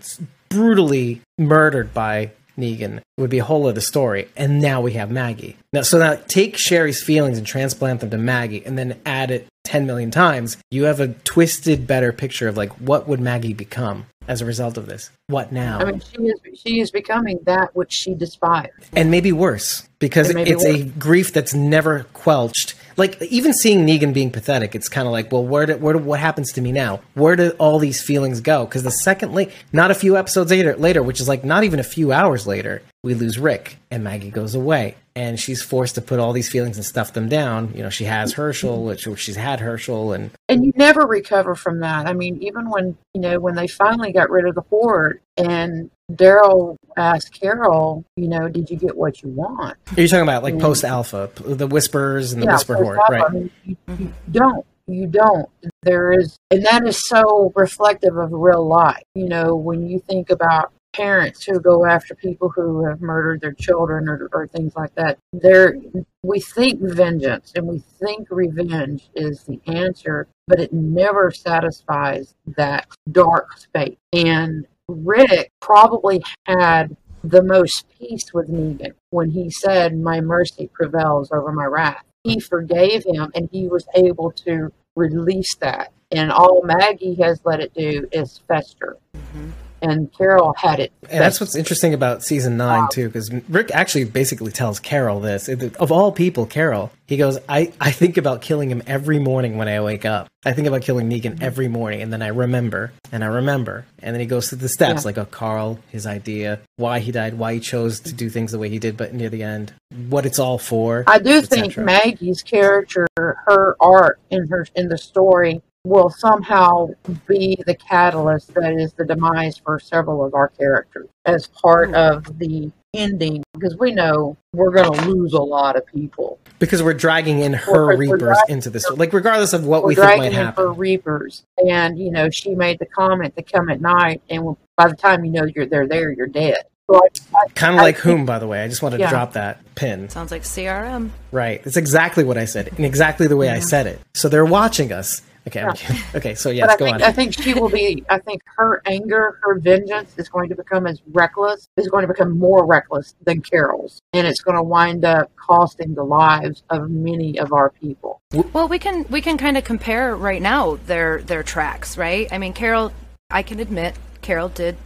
brutally murdered by Negan, it would be a whole other story. And now we have Maggie. Now, so now take Sherry's feelings and transplant them to Maggie, and then add it ten million times. You have a twisted, better picture of like what would Maggie become as a result of this. What now? I mean, she is she is becoming that which she despised. and maybe worse because it's a grief that's never quelched. Like even seeing Negan being pathetic, it's kind of like, well, where do, where do, what happens to me now? Where do all these feelings go? Because the second not a few episodes later, later, which is like not even a few hours later, we lose Rick and Maggie goes away, and she's forced to put all these feelings and stuff them down. You know, she has Hershel, which she's had Hershel, and and you never recover from that. I mean, even when you know when they finally got rid of the horde, and Daryl asked Carol, you know, did you get what you want? Are you're talking about like mm-hmm. post Alpha, the Whispers and the Whisper Horde, right? I mean, you, you don't. You don't. There is, and that is so reflective of real life. You know, when you think about parents who go after people who have murdered their children or, or things like that, there we think vengeance and we think revenge is the answer, but it never satisfies that dark space. And Rick probably had the most peace with Negan when he said, My mercy prevails over my wrath. He forgave him and he was able to release that. And all Maggie has let it do is fester. Mm-hmm. And Carol had it. And that's what's interesting about season nine too, because Rick actually basically tells Carol this. Of all people, Carol, he goes, "I I think about killing him every morning when I wake up. I think about killing Negan every morning, and then I remember, and I remember, and then he goes through the steps, Yeah. like a Carl, his idea, why he died, why he chose to do things the way he did, but near the end, what it's all for. I do think. Maggie's character, her art in her in the story, will somehow be the catalyst that is the demise for several of our characters as part hmm. of the ending. Because we know we're going to lose a lot of people. because we're dragging in her We're- we're reapers into this, like regardless of what We're we think dragging might in happen. for reapers, and you know she made the comment to come at night, and by the time you know you're they're there, you're dead. So I, I, Kind of like think- whom, by the way. I just wanted to drop that pin. Sounds like CRM. Right. It's exactly what I said, and exactly the way I said it. So they're watching us. Okay. I'm Yeah. kidding. Okay. So But yes, I go think on. I think she will be. I think her anger, her vengeance, is going to become as reckless. Is going to become more reckless than Carol's, and it's going to wind up costing the lives of many of our people. Well, we can we can kind of compare right now their their tracks, right? I mean, Carol, I can admit, Carol did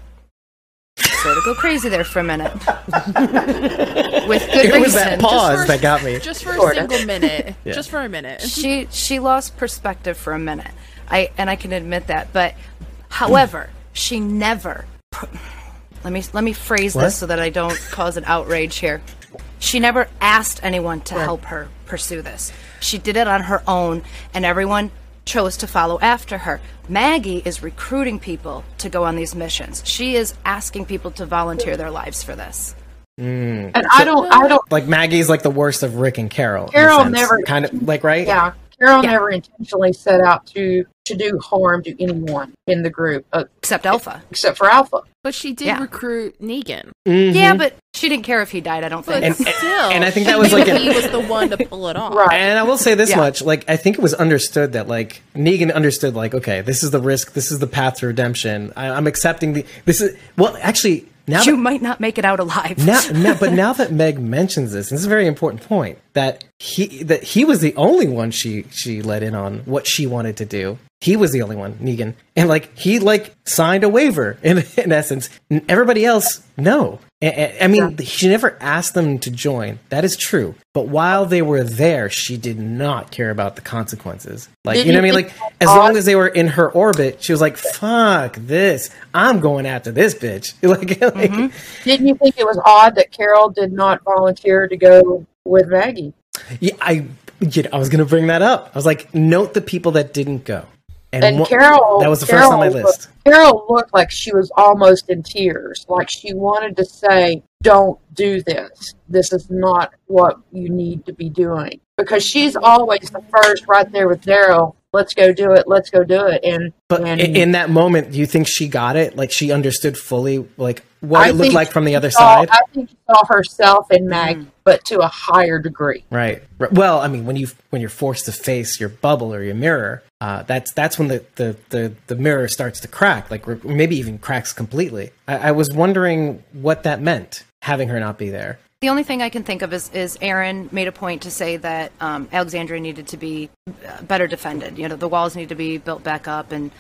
sort of go crazy there for a minute, with good it was that pause for- that got me. Just for a Sorta. single minute. Yeah. Just for a minute. she she lost perspective for a minute. I and I can admit that, but however, she never. Let me let me phrase What? this so that I don't cause an outrage here. She never asked anyone to help her pursue this. She did it on her own, and everyone chose to follow after her. Maggie is recruiting people to go on these missions. She is asking people to volunteer their lives for this. Mm. And I don't. I don't. like Maggie's like the worst of Rick and Carol. Carol never- kind of like right. Yeah, Carol Yeah. never intentionally set out to to do harm to anyone in the group, uh, Except Alpha. except for Alpha. But she did Yeah. recruit Negan. Yeah, but she didn't care if he died, I don't think. And- still, and I think that was like a- he was the one to pull it off. Right. And I will say this Yeah. much: like I think it was understood that like Negan understood like okay, this is the risk, this is the path to redemption. I, I'm accepting the. This is well, actually now. you that- might not make it out alive. now, now, but now that Meg mentions this, this is a very important point that he that he was the only one she she let in on what she wanted to do. He was the only one, Negan, and like he like signed a waiver in in essence. Everybody else, no. I mean, she never asked them to join. That is true. But while they were there, she did not care about the consequences. Like you know what I mean? Like as long as they were in her orbit, she was like, "Fuck this! I'm going after this bitch." Like, like mm-hmm. Didn't you think it was odd that Carol did not volunteer to go with Maggie? Yeah, I you know, I was going to bring that up. I was like, note the people that didn't go. And one- Carol, that was the Carol first on my looked- list. Carol looked like she was almost in tears, like she wanted to say, "Don't do this. This is not what you need to be doing." Because she's always the first, right there with Daryl. Let's go do it. Let's go do it. And But and i- in that moment, do you think she got it? Like she understood fully, like what I it looked like from the other saw- side, I think she saw herself in Maggie, mm. But to a higher degree. right? right. Well, I mean, when you when you're forced to face your bubble or your mirror, uh, that's that's when the, the the the mirror starts to crack, like or maybe even cracks completely. I, I was wondering what that meant, having her not be there. The only thing I can think of is, is Aaron made a point to say that um, Alexandria needed to be uh, better defended. You know, the walls need to be built back up, and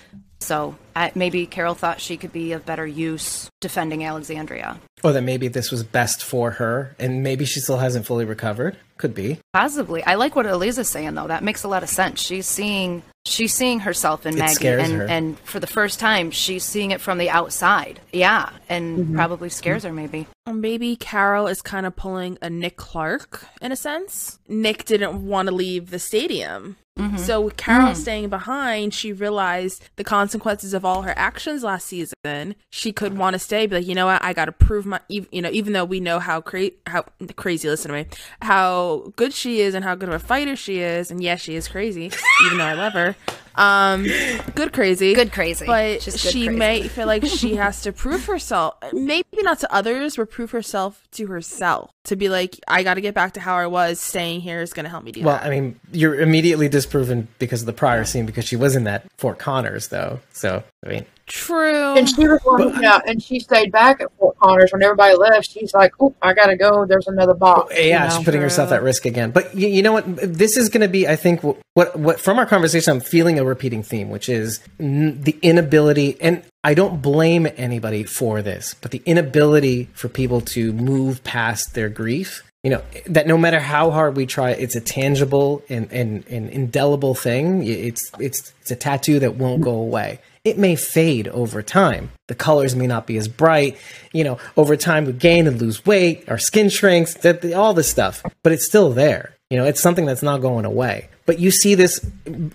so I, maybe Carol thought she could be of better use defending Alexandria. Or that maybe this was best for her, and maybe she still hasn't fully recovered. Could be. Possibly, I like what Eliza's saying though. That makes a lot of sense. She's seeing she's seeing herself in It Maggie, scares and her. and for the first time, she's seeing it from the outside. Yeah, and Mm-hmm. probably scares her maybe. Or maybe Carol is kind of pulling a Nick Clark in a sense. Nick didn't want to leave the stadium. Mm-hmm. So with Carol mm-hmm. staying behind, she realized the consequences of all her actions last season. She could want to stay, be like, you know what, I got to prove my, you know, even though we know how cra- how crazy, listen to me, how good she is and how good of a fighter she is, and yes, she is crazy, even though I love her. Um, good crazy, Good crazy. but good she crazy. may feel like she has to prove herself maybe not to others but prove herself to herself to be like i gotta get back to how i was staying here is gonna help me do Well, that I mean, you're immediately disproven because of the prior scene because she was in that Fort Connors, though. So, I mean, True. And she was one, yeah, and she stayed back at Fort Connors when everybody left. She's like, "Oh, I gotta go. There's another box." Oh, you yeah, know? she's putting herself at risk again. But you, you know what? This is going to be, I think, what, what what from our conversation, I'm feeling a repeating theme, which is n- the inability, and I don't blame anybody for this, but the inability for people to move past their grief. You know that no matter how hard we try, it's a tangible and, and, and indelible thing. It's it's it's a tattoo that won't go away it may fade over time. The colors may not be as bright. You know, over time we gain and lose weight, our skin shrinks, that all this stuff, but it's still there. You know, it's something that's not going away. But you see this.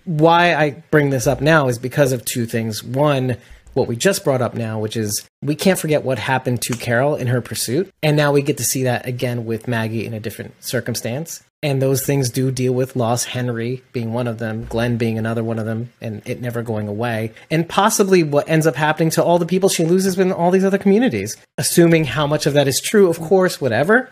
Why I bring this up now is because of two things. One, what we just brought up now, which is we can't forget what happened to Carol in her pursuit. And now we get to see that again with Maggie in a different circumstance. And those things do deal with loss, Henry being one of them, Glenn being another one of them, and it never going away. And possibly what ends up happening to all the people she loses in all these other communities. Assuming how much of that is true, of course, whatever.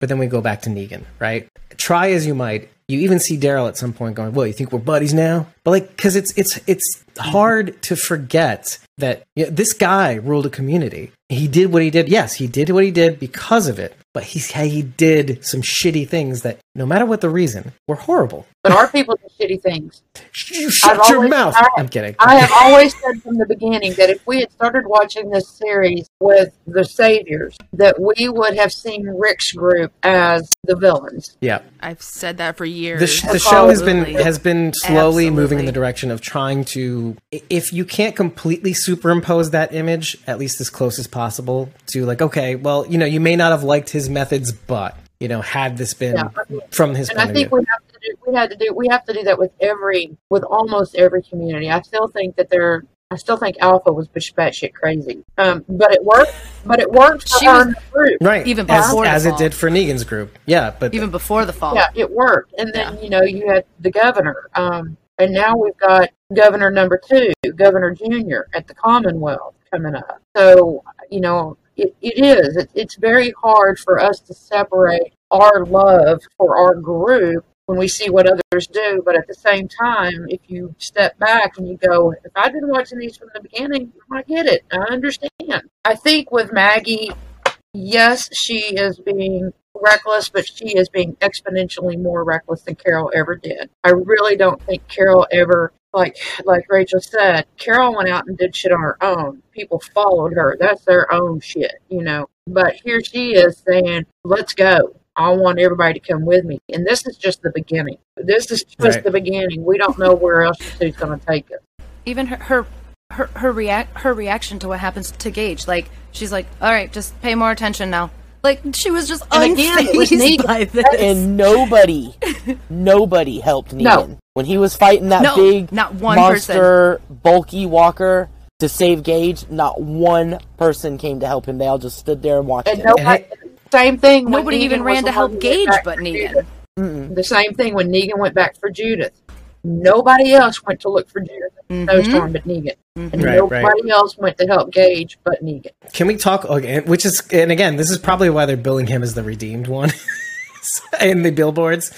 But then we go back to Negan, right? Try as you might, you even see Daryl at some point going, "Well, you think we're buddies now?" But like, because it's it's it's hard to forget that you know, this guy ruled a community. He did what he did. Yes, he did what he did because of it. But he he did some shitty things that, no matter what the reason, were horrible. But our people do shitty things. You shut I've your always- mouth. I- I'm kidding. I have always said from the beginning that if we had started watching this series with the saviors, that we would have seen Rick's group as the villains. yeah. I've said that for years. the, sh- the show has been has been slowly moving in the direction of trying to if you can't completely superimpose that image at least as close as possible to like okay well you know you may not have liked his methods but you know had this been Yeah. from his And point I of think view we have to do we had to do we have to do that with every with almost every community. I still think that they're I still think Alpha was batshit crazy. Um, but it worked. But it worked for She her was- group. right even as, before the as it did for negan's group yeah but Even before the fall. Yeah, it worked. And then, you know, you had the governor. Um, and now we've got governor number two, Governor Junior at the Commonwealth coming up. So, you know, it, it is. It, it's very hard for us to separate our love for our group when we see what others do. But at the same time, if you step back and you go, if I'd been watching these from the beginning, I get it. I understand. I think with Maggie, yes, she is being reckless, but she is being exponentially more reckless than Carol ever did. I really don't think Carol ever like like Rachel said, Carol went out and did shit on her own. People followed her. That's their own shit, you know. But here she is saying, Let's go. I want everybody to come with me. And this is just the beginning. This is just Right. the beginning. We don't know where else she's gonna take us. even her her her, her react her reaction to what happens to Gage. Like she's like, "All right, just pay more attention now." Like she was just And again, unfazed Negan. by this. and nobody, nobody helped Negan No. when he was fighting that No, big not one monster, bulky walker to save Gage. Not one person came to help him. They all just stood there and watched And him. nobody same thing Nobody even ran to help one who went Gage but Negan. Mm-mm. The same thing when Negan went back for Judith. Nobody else went to look for Judith in Mhm. Snowstorm but Negan. And Right, nobody right. else went to help Gage but Negan. Can we talk again? Which is, and again, this is probably why they're billing him as the redeemed one in the billboards,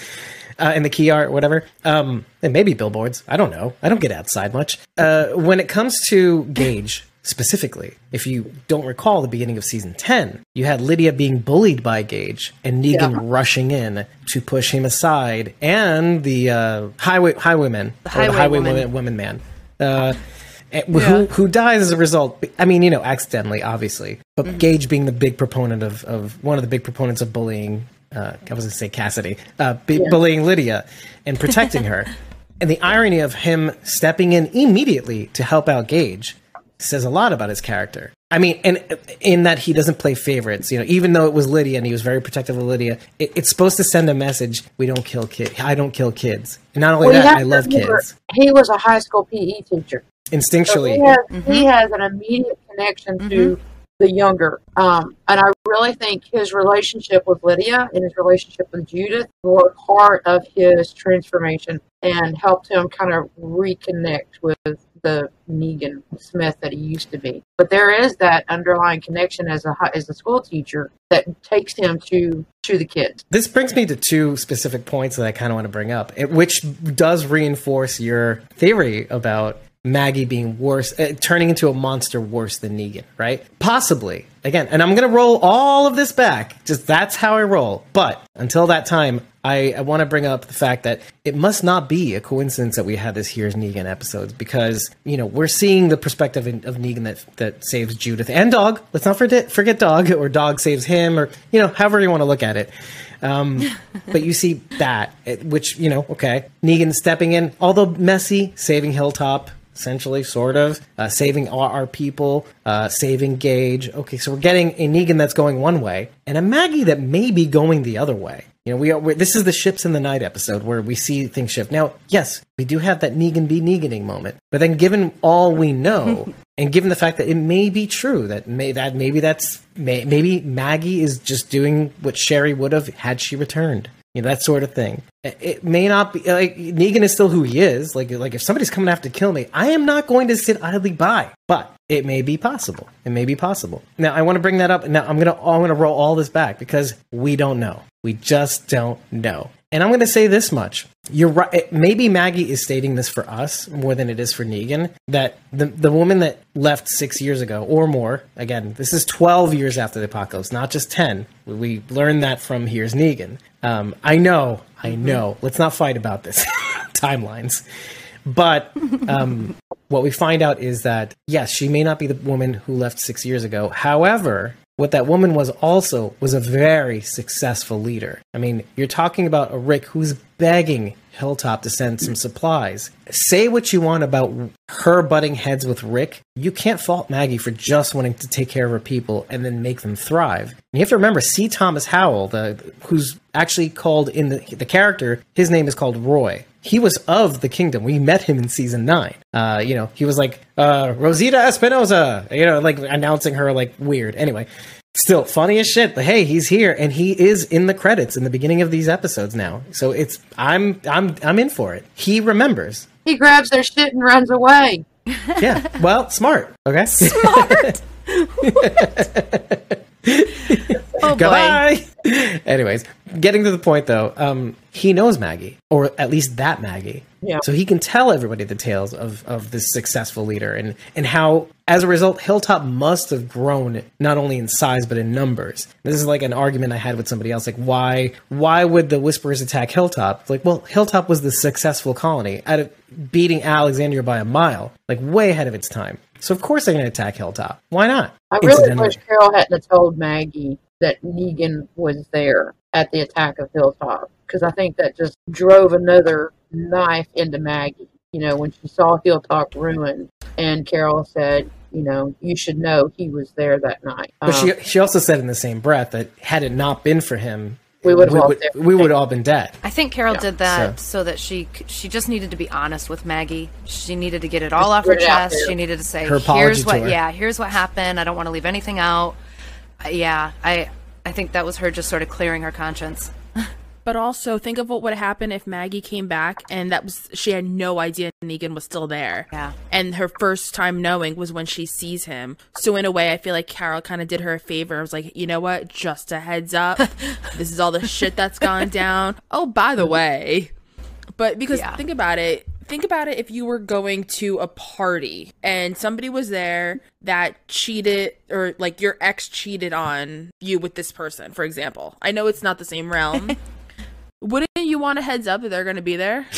uh, in the key art, whatever. Um, and maybe billboards. I don't know. I don't get outside much. Uh, when it comes to Gage specifically, if you don't recall the beginning of season ten, you had Lydia being bullied by Gage and Negan Yeah. rushing in to push him aside, and the uh, highway highwayman, or highway the highway woman. woman, woman man. Uh, and who who dies as a result. I mean, you know, accidentally, obviously, but Mm-hmm. Gage being the big proponent of, of one of the big proponents of bullying. Uh, I was going to say Cassidy, uh, bu- bullying Lydia and protecting her, and the irony of him stepping in immediately to help out Gage says a lot about his character. I mean, and in that he doesn't play favorites. You know, even though it was Lydia and he was very protective of Lydia, it, it's supposed to send a message: we don't kill kids. I don't kill kids. And not only Well, that, I love remember, kids He was a high school PE teacher. So instinctually. he has, he has an immediate connection to the younger. Um, and I really think his relationship with Lydia and his relationship with Judith were part of his transformation and helped him kind of reconnect with the Negan Smith that he used to be. But there is that underlying connection as a as a school teacher that takes him to to the kids. This brings me to two specific points that I kind of want to bring up, which does reinforce your theory about Maggie being worse, uh, turning into a monster worse than Negan, right? Possibly. Again, and I'm going to roll all of this back. Just that's how I roll. But until that time, I, I want to bring up the fact that it must not be a coincidence that we had this Here's Negan episodes because, you know, we're seeing the perspective in, of Negan that, that saves Judith and Dog. Let's not forget, forget Dog, or Dog saves him, or, you know, however you want to look at it. Um, but you see that, which, you know, okay. Negan stepping in, although messy, saving Hilltop, essentially, sort of, uh, saving our, our people, uh, saving Gage. Okay, so we're getting a Negan that's going one way, and a Maggie that may be going the other way. You know, we are, this is the ships in the night episode where we see things shift. Now, yes, we do have that Negan be Neganing moment, but then given all we know, and given the fact that it may be true that may that maybe that's may, maybe Maggie is just doing what Sherry would have had she returned. You know, that sort of thing. It- It may not be like Negan is still who he is. Like, like if somebody's coming after to kill me, I am not going to sit idly by. But it may be possible. It may be possible. Now, I want to bring that up. Now, I'm gonna I'm gonna roll all this back because we don't know. We just don't know. And I'm going to say this much. You're right. Maybe Maggie is stating this for us more than it is for Negan. That the, the woman that left six years ago or more, again, this is 12 years after the apocalypse, not just 10. We- learned that from Here's Negan. Um, I know, I know. Let's not fight about this. Timelines. But um, what we find out is that, yes, she may not be the woman who left six years ago. However, what that woman was also was a very successful leader. I mean, you're talking about a Rick who's begging Hilltop to send some supplies. Say what you want about her butting heads with Rick. You can't fault Maggie for just wanting to take care of her people and then make them thrive. And you have to remember, C. Thomas Howell, the, who's actually called in the, the character, his name is called Roy he was of the kingdom. We met him in season nine. Uh, you know, he was like uh, Rosita Espinosa. You know, like announcing her like weird. Anyway, still funny as shit. But hey, he's here and he is in the credits in the beginning of these episodes now. So it's I'm I'm I'm in for it. He remembers. He grabs their shit and runs away. Yeah. Well, smart. Okay. Oh. Goodbye. Anyways, getting to the point though, um, he knows Maggie, or at least that Maggie. Yeah. So he can tell everybody the tales of, of this successful leader and, and how, as a result, Hilltop must have grown not only in size but in numbers. This is like an argument I had with somebody else. Like, why why would the Whisperers attack Hilltop? It's like, well, Hilltop was the successful colony out of beating Alexandria by a mile, like way ahead of its time. So of course they're going to attack Hilltop. Why not? I really wish Carol hadn't told Maggie that Negan was there at the attack of Hilltop because I think that just drove another knife into Maggie. You know, when she saw Hilltop ruined, and Carol said, "You know, you should know he was there that night." But Um, she she also said in the same breath that had it not been for him, We would've all would, been we would all been dead. I think Carol Yeah, did that so. that she she just needed to be honest with Maggie. She needed to get it all Just off her get it out chest. She needed to say, Her "Here's what, her. yeah, here's what happened. I don't want to leave anything out." Yeah, I I think that was her just sort of clearing her conscience. But also think of what would happen if Maggie came back and that was she had no idea Negan was still there. Yeah. And her first time knowing was when she sees him. So in a way I feel like Carol kind of did her a favor. I was like, "You know what? Just a heads up. this is all the shit that's gone down. Oh, by the mm-hmm. way." But because Yeah. think about it, think about it if you were going to a party and somebody was there that cheated or like your ex cheated on you with this person, for example. I know it's not the same realm. Wouldn't you want a heads up that they're going to be there?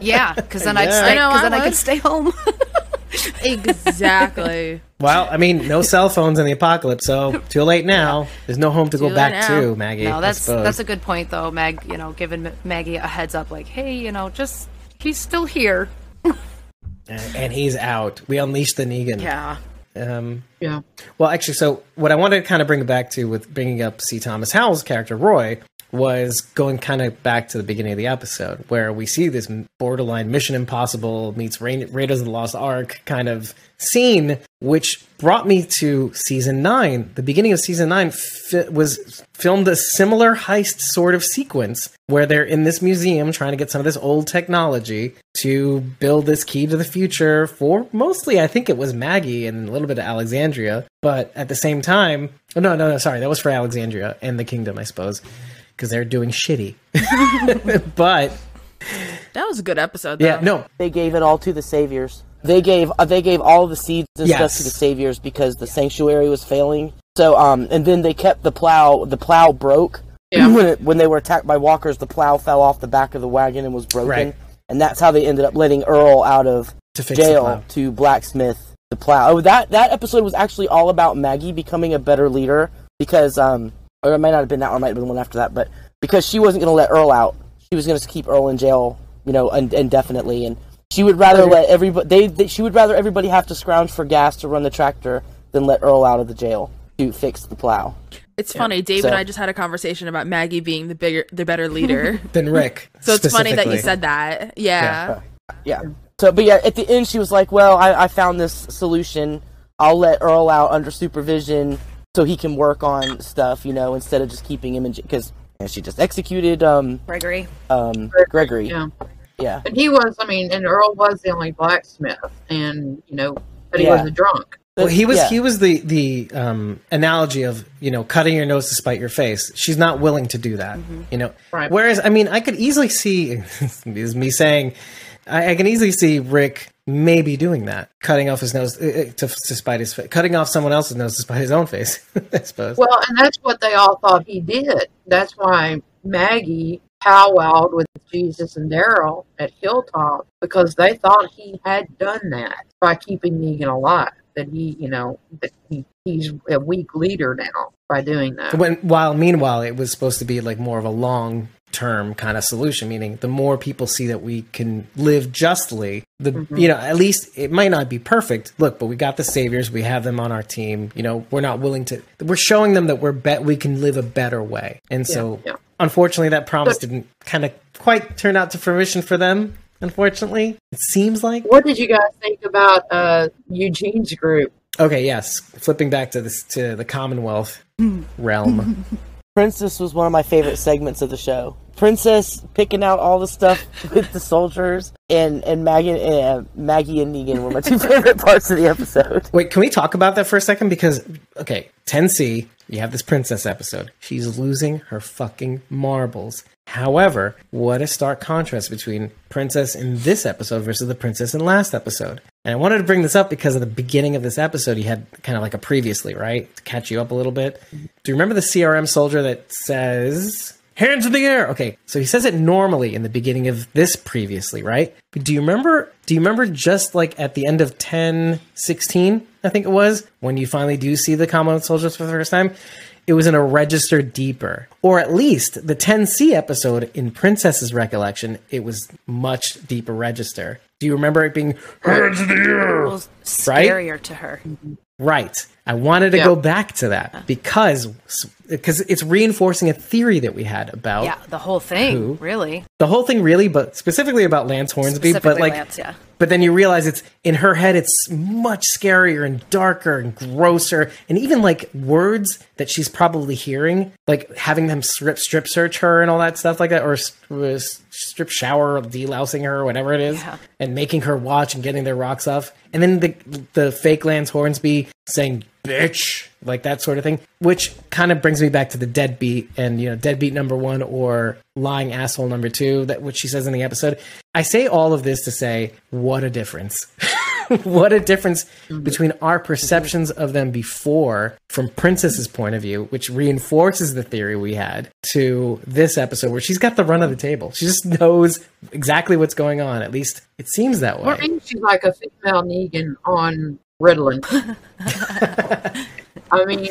Yeah, because then I'd stay, I know, cause I then I would. could stay home. exactly. Well, I mean, no cell phones in the apocalypse, so too late now. There's no home to go back now. to, Maggie. no, that's that's a good point though, Meg. You know, giving Maggie a heads up, like, hey, you know, just he's still here. and and he's out. We unleashed the Negan. Yeah. Um, yeah. Well, actually, so what I wanted to kind of bring it back to with bringing up C. Thomas Howell's character, Roy, was going kind of back to the beginning of the episode where we see this borderline Mission Impossible meets Ra- Raiders of the Lost Ark kind of scene, which brought me to season nine. The beginning of season nine fi- was filmed a similar heist sort of sequence where they're in this museum trying to get some of this old technology to build this key to the future for mostly, I think it was Maggie and a little bit of Alexandria. But at the same time, oh, no, no, no, sorry, that was for Alexandria and the kingdom, I suppose, because they're doing shitty. but That was a good episode though. yeah, no, They gave it all to the saviors. they gave uh, they gave all the seeds and Yes. stuff to the saviors because the sanctuary was failing. So um, and then they kept the plow. The plow broke Yeah. when it, when they were attacked by walkers. The plow fell off the back of the wagon and was broken, Right. and that's how they ended up letting Earl out of To jail to blacksmith the plow. Oh, that that episode was actually all about Maggie becoming a better leader because um, or it might not have been that or it might have been the one after that, but because she wasn't going to let Earl out, she was going to keep Earl in jail, you know, un- indefinitely, and she would rather let everybody they, they she would rather everybody have to scrounge for gas to run the tractor than let Earl out of the jail to fix the plow. It's funny. Dave So- and I just had a conversation about Maggie being the bigger, the better leader. Than Rick. so it's funny that you said that. Yeah. Yeah. So, but yeah, at the end, she was like, "Well, I, I found this solution. I'll let Earl out under supervision so he can work on stuff, you know, instead of just keeping him in because she just executed um Gregory. um Gregory. Yeah. Yeah. And he was, I mean, and Earl was the only blacksmith, and you know, but he Yeah. wasn't drunk. Well, he was Yeah. he was the the um, analogy of you know cutting your nose to spite your face. She's not willing to do that, you know. Right. Whereas, I mean, I could easily see is me saying, I, I can easily see Rick maybe doing that, cutting off his nose uh, uh, to, to spite his face, cutting off someone else's nose to spite his own face. I suppose. Well, and that's what they all thought he did. That's why Maggie powwowed with Jesus and Daryl at Hilltop because they thought he had done that by keeping Negan alive. That he, you know, that he, he's a weak leader now by doing that. when while meanwhile it was supposed to be like more of a long term kind of solution meaning the more people see that we can live justly the Mm-hmm. you know at least it might not be perfect look but we got the saviors we have them on our team you know we're not willing to we're showing them that we're bet we can live a better way and so yeah. unfortunately that promise But- didn't kind of quite turn out to fruition for them unfortunately it seems like What did you guys think about uh, Eugene's group? okay yes flipping back to this to the commonwealth realm Princess was one of my favorite segments of the show. Princess picking out all the stuff with the soldiers, and and Maggie, uh, Maggie and Negan were my two favorite parts of the episode. Wait, can we talk about that for a second? Because, okay, 10C, you have this princess episode. She's losing her fucking marbles. However, what a stark contrast between Princess in this episode versus the Princess in last episode. And I wanted to bring this up because at the beginning of this episode, you had kind of like a previously, right? To catch you up a little bit. Do you remember the CRM soldier that says, hands in the air? Okay, so he says it normally in the beginning of this previously, right? But do you remember, do you remember just like at the end of 10, 16, I think it was, when you finally do see the Commonwealth soldiers for the first time? It was in a register deeper. Or at least the 10C episode in Princess's recollection, it was much deeper register. Do you remember it being hands in the air? Well, scarier to her. Right. I wanted to Yeah. go back to that because because it's reinforcing a theory that we had about Yeah, the whole thing, Who? really. the whole thing really, but specifically about Lance Hornsby. But like, Lance, yeah. but then you realize it's in her head. It's much scarier and darker and grosser, and even like words that she's probably hearing, like having them strip strip search her and all that stuff like that, or s- uh, s- strip shower, or delousing her, or whatever it is, Yeah. and making her watch and getting their rocks off, and then the the fake Lance Hornsby saying "bitch" like that sort of thing, which kind of brings me back to the deadbeat and you know deadbeat number one or lying asshole number two that which she says in the episode. I say all of this to say what a difference. what a difference mm-hmm. between our perceptions of them before from princess's point of view which reinforces the theory we had to this episode where she's got the run of the table she just knows exactly what's going on at least it seems that way Well, maybe she's like a female Negan on Ritalin. I mean,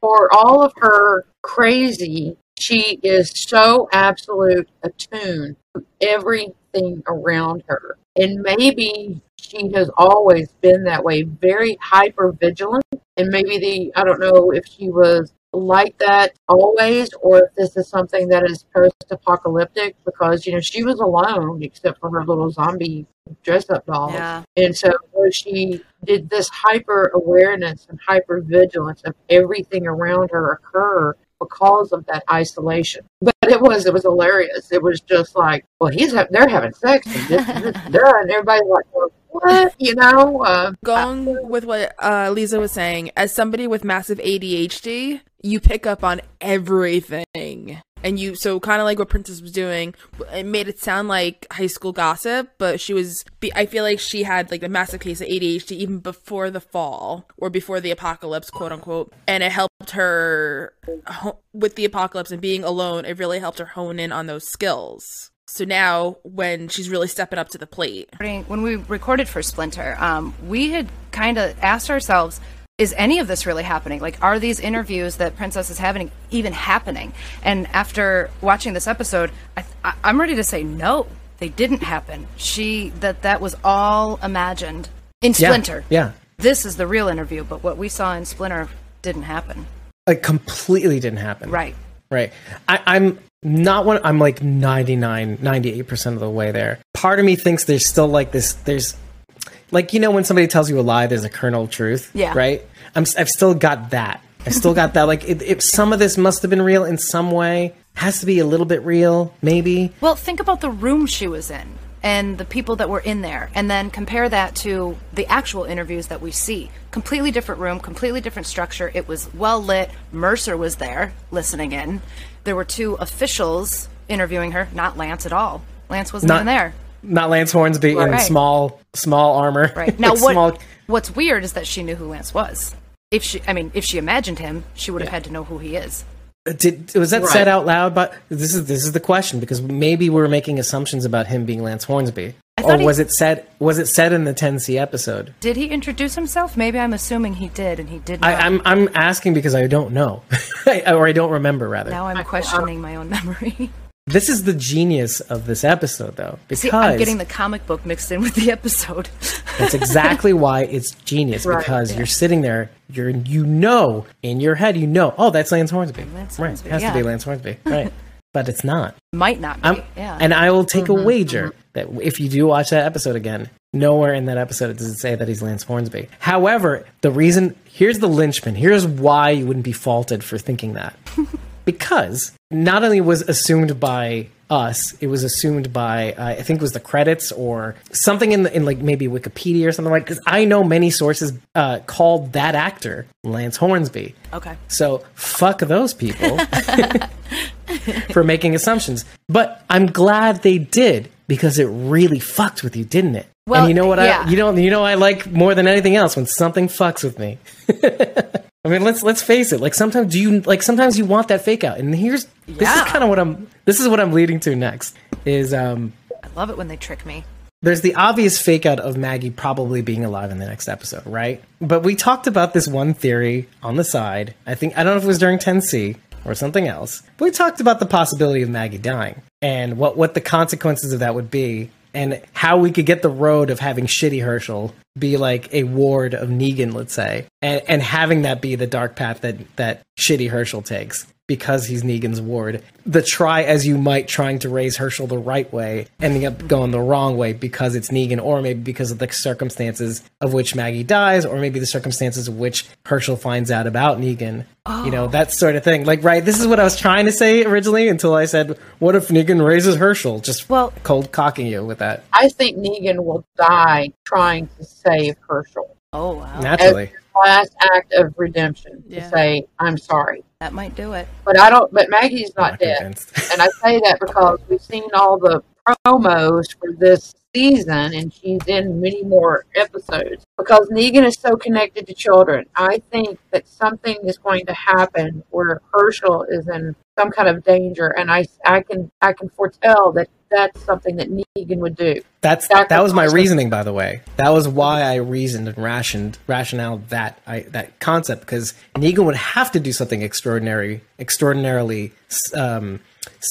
for all of her crazy, she is so absolute attuned to everything around her. And maybe she has always been that way, very hyper vigilant. And maybe the, I don't know if she was like that always or if this is something that is post apocalyptic because, you know, she was alone except for her little zombie dress up doll. Yeah. And so she did this hyper awareness and hyper vigilance of everything around her occur because of that isolation. But it was it was hilarious. It was just like, well, he's ha- they're having sex and this and this and that, and everybody's like, well, what? You know? Uh, Going with what uh, Lisa was saying, as somebody with massive ADHD, you pick up on everything. And you so kind of like what Princess was doing, it made it sound like high school gossip, but she was. I feel like she had like a massive case of ADHD even before the fall or before the apocalypse, quote unquote, and it helped her with the apocalypse and being alone. It really helped her hone in on those skills. So now, when she's really stepping up to the plate, when we recorded for Splinter, um, we had kind of asked ourselves is any of this really happening? Like, are these interviews that Princess is having even happening? And after watching this episode, I, I'm ready to say no, they didn't happen. She that that was all imagined in Splinter. Yeah. yeah. This is the real interview, but what we saw in Splinter didn't happen. It completely didn't happen. Right. Right. I, I'm not one. I'm like 99, 98 percent of the way there. Part of me thinks there's still like this. There's like you know when somebody tells you a lie, there's a kernel of truth. Yeah. Right. I'm. I've still got that. I still got that. Like if some of this must have been real in some way, has to be a little bit real, maybe. Well, think about the room she was in and the people that were in there, and then compare that to the actual interviews that we see. Completely different room, completely different structure. It was well lit. Mercer was there listening in. There were two officials interviewing her, not Lance at all. Lance wasn't not, even there. Not Lance Hornsby right. in small small armor. Right. Now what small... what's weird is that she knew who Lance was. If she I mean, if she imagined him, she would have yeah. had to know who he is. Uh, did was that right. said out loud? But this is this is the question because maybe we're making assumptions about him being Lance Hornsby, or was it said was it said in the 10C episode? Did he introduce himself? Maybe I'm assuming he did, and he did. Not. I, am I'm, I'm asking because I don't know, or I don't remember rather. Now I'm um, questioning my own memory. This is the genius of this episode, though, because See, I'm getting the comic book mixed in with the episode. that's exactly why it's genius right, because yeah. you're sitting there, you're you know in your head, you know, oh, that's Lance Hornsby, Lance Hornsby right? It has yeah. to be Lance Hornsby, right? but it's not. Might not be. I'm, yeah. And I will take mm-hmm, a wager mm-hmm. that if you do watch that episode again, nowhere in that episode does it say that he's Lance Hornsby. However, the reason here's the linchpin. Here's why you wouldn't be faulted for thinking that. because not only was assumed by us, it was assumed by uh, I think it was the credits or something in the, in like maybe Wikipedia or something like. Because I know many sources uh, called that actor Lance Hornsby. Okay. So fuck those people for making assumptions. But I'm glad they did because it really fucked with you, didn't it? Well, and you know what yeah. I you know you know I like more than anything else when something fucks with me. I mean, let's let's face it. Like sometimes do you like sometimes you want that fake out, and here's yeah. this is kind of what I'm. This is what I'm leading to next. Is um. I love it when they trick me. There's the obvious fake out of Maggie probably being alive in the next episode, right? But we talked about this one theory on the side. I think I don't know if it was during 10C or something else. But we talked about the possibility of Maggie dying and what what the consequences of that would be and how we could get the road of having shitty Hershel be like a ward of Negan, let's say, and and having that be the dark path that that shitty Hershel takes because he's Negan's ward. The try as you might trying to raise Hershel the right way, ending up going the wrong way because it's Negan, or maybe because of the circumstances of which Maggie dies, or maybe the circumstances of which Hershel finds out about Negan. Oh. You know, that sort of thing. Like, right, this is what I was trying to say originally until I said, what if Negan raises Hershel? Just well, cold cocking you with that. I think Negan will die trying to save Hershel. Oh, wow. Naturally. As last act of redemption yeah. to say, I'm sorry. That might do it. But I don't, but Maggie's not, not dead. and I say that because we've seen all the promos for this season and she's in many more episodes because Negan is so connected to children. I think that something is going to happen where Hershel is in some kind of danger and I, I can I can foretell that that's something that Negan would do. That's, that's that was my reasoning by the way. That was why I reasoned and rationed rationale that I that concept because Negan would have to do something extraordinary extraordinarily um,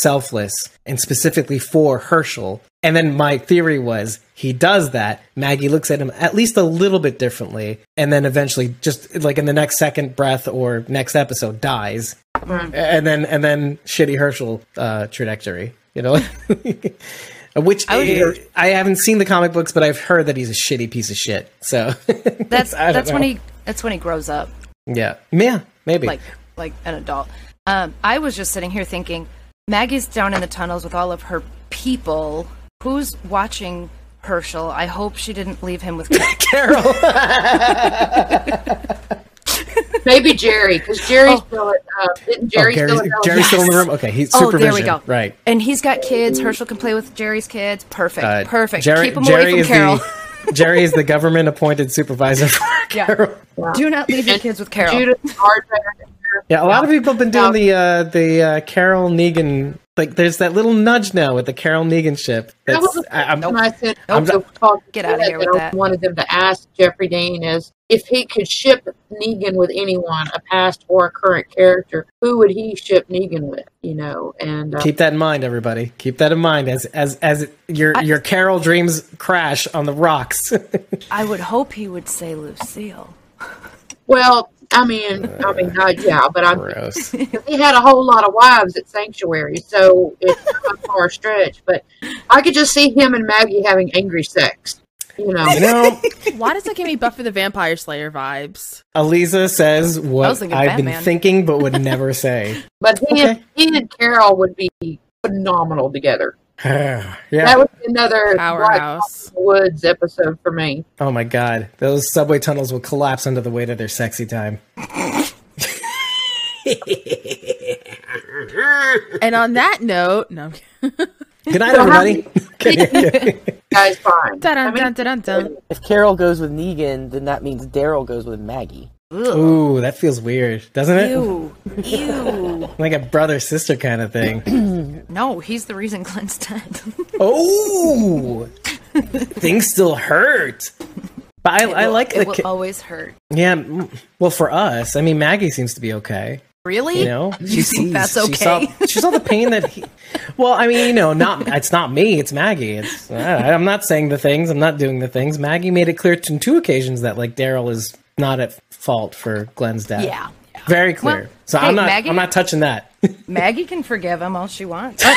selfless and specifically for Hershel. And then my theory was he does that. Maggie looks at him at least a little bit differently, and then eventually, just like in the next second breath or next episode, dies. Mm. And then and then shitty Hershel uh, trajectory, you know. Which I, I, haven't seen the comic books, but I've heard that he's a shitty piece of shit. So that's that's know. when he that's when he grows up. Yeah, yeah, maybe like like an adult. Um, I was just sitting here thinking, Maggie's down in the tunnels with all of her people. Who's watching Hershel? I hope she didn't leave him with Carol. maybe Jerry, because Jerry's still at, uh, didn't Jerry oh, Gary's, still at home? Gary's still in the room. Okay, he's Oh, there we go. Right. And he's got kids. Hershel can play with Jerry's kids. Perfect. Uh, Perfect. Jerry, Keep him Jerry away from is Carol. the Jerry is the government appointed supervisor for Yeah. Carol. Do not leave your kids with Carol. Judith Hardback. Yeah, a lot of people have been doing the uh, the uh, Carol Negan. Like, there's that little nudge now with the Carol Negan ship. That That's was I, I'm, when I said I'm so talk Get outta here with I that. wanted them to ask Jeffrey Dean is if he could ship Negan with anyone, a past or a current character, who would he ship Negan with? You know, and uh, keep that in mind, everybody. Keep that in mind as as as your your Carol dreams crash on the rocks. I would hope he would say Lucille. well, I mean, I mean, not, yeah, but I'm Gross. he had a whole lot of wives at Sanctuary, so it's not a far stretch. But I could just see him and Maggie having angry sex. You know, You know, Why does it give me Buffy the Vampire Slayer vibes? Aliza says what I've been thinking but would never say. but he, Okay. and, he and Carol would be phenomenal together. yeah. That would be another Powerhouse. Woods episode for me. Oh my god, those subway tunnels will collapse under the weight of their sexy time. And on that note, no. Good night, everybody. Guys, fine. Dun, dun, dun. If Carol goes with Negan, then that means Daryl goes with Maggie. Ooh, that feels weird, doesn't it? Ew. Ew. Like a brother sister kind of thing. No, he's the reason Glenn's dead. oh, things still hurt. But I, I like the it will ki- always hurt. yeah. Well, for us, I mean, Maggie seems to be okay. Really? You know, she think that's She saw, okay? she saw the pain that he. Well, I mean, you know, not it's not me, it's Maggie. It's I, I'm not saying the things, I'm not doing the things. Maggie made it clear on two occasions that like Daryl is not at fault for Glenn's death. Yeah. Very clear. Well, so hey, I'm not. Maggie- I'm not touching that. Maggie can forgive him all she wants.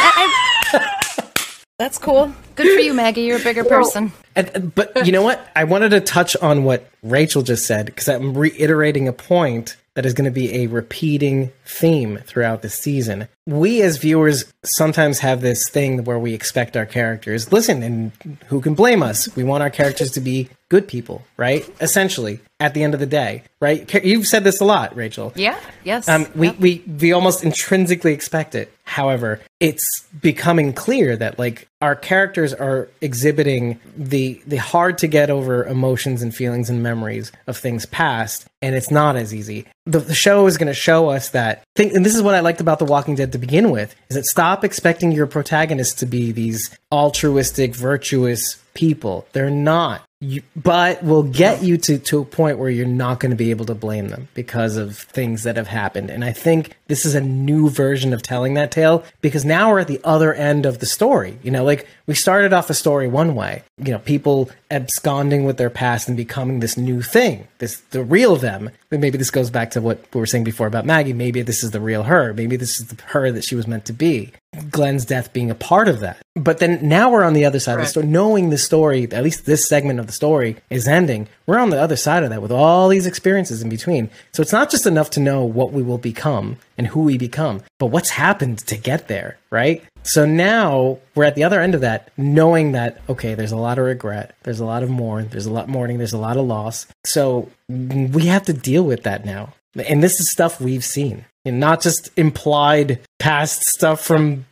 That's cool. Good for you, Maggie. You're a bigger person. And, but you know what? I wanted to touch on what Rachel just said because I'm reiterating a point that is going to be a repeating theme throughout the season. We as viewers sometimes have this thing where we expect our characters, listen, and who can blame us? We want our characters to be good people, right? Essentially, at the end of the day, right? You've said this a lot, Rachel. Yeah. Yes. Um, we, Yep. we we almost intrinsically expect it. However, it's becoming clear that like our characters are exhibiting the the hard to get over emotions and feelings and memories of things past, and it's not as easy. The, the show is going to show us that thing, and this is what I liked about The Walking Dead to begin with: is that stop expecting your protagonists to be these altruistic, virtuous people. They're not. You, but will get you to, to a point where you're not going to be able to blame them because of things that have happened. And I think this is a new version of telling that tale because now we're at the other end of the story. You know, like we started off a story one way, you know, people absconding with their past and becoming this new thing, this the real them. Maybe this goes back to what we were saying before about Maggie. Maybe this is the real her. Maybe this is the her that she was meant to be. Glenn's death being a part of that. But then now we're on the other side of the story, knowing the story, at least this segment of the story is ending. We're on the other side of that with all these experiences in between. So it's not just enough to know what we will become and who we become, but what's happened to get there, right? So now we're at the other end of that, knowing that, okay, there's a lot of regret, there's a lot of mourn, there's a lot mourning, there's a lot of loss. So we have to deal with that now. And this is stuff we've seen. And not just implied past stuff from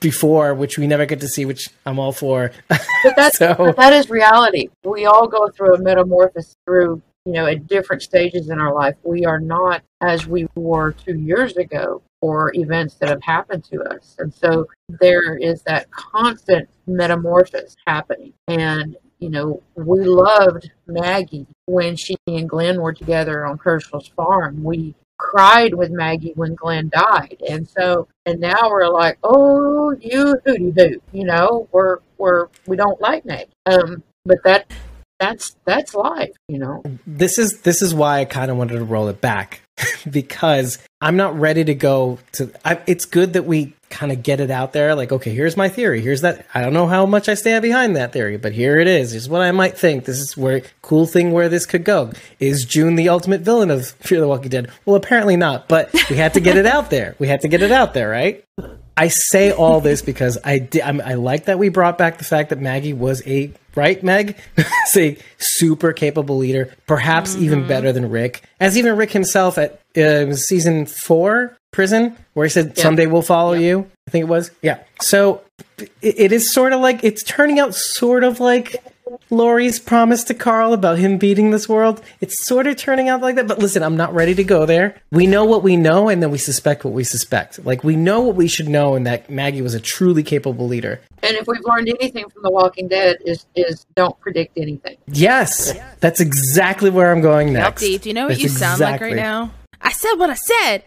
before, which we never get to see, which I'm all for. But that's So- but that is reality. We all go through a metamorphosis through you know at different stages in our life. We are not as we were two years ago for events that have happened to us, and so there is that constant metamorphosis happening. And you know, we loved Maggie when she and Glenn were together on Hershel's farm. We cried with Maggie when Glenn died. And so and now we're like, Oh, you hooty hoot, you know, we're we're we don't like Maggie. Um but that that's that's life, you know. this is this is why I kind of wanted to roll it back because I'm not ready to go to. I, it's good that we kind of get it out there. Like, okay, here's my theory. Here's that. I don't know how much I stand behind that theory, but here it is. Here's what I might think. This is where cool thing where this could go. Is June the ultimate villain of Fear the Walking Dead? Well, apparently not. But we had to get it out there. We had to get it out there, right? I say all this because I di- I'm, I like that we brought back the fact that Maggie was a right Meg, is a super capable leader, perhaps even better than Rick, as even Rick himself at uh, season four prison where he said someday we'll follow you. I think it was. Yeah. So it, it is sort of like it's turning out sort of like Laurie's promise to Carl about him beating this world. It's sort of turning out like that. But listen, I'm not ready to go there. We know what we know, and then we suspect what we suspect. Like we know what we should know, and that Maggie was a truly capable leader. And if we've learned anything from The Walking Dead, is is don't predict anything. Yes, that's exactly where I'm going next. Dave, do you know what That's you sound like right now? I said what I said.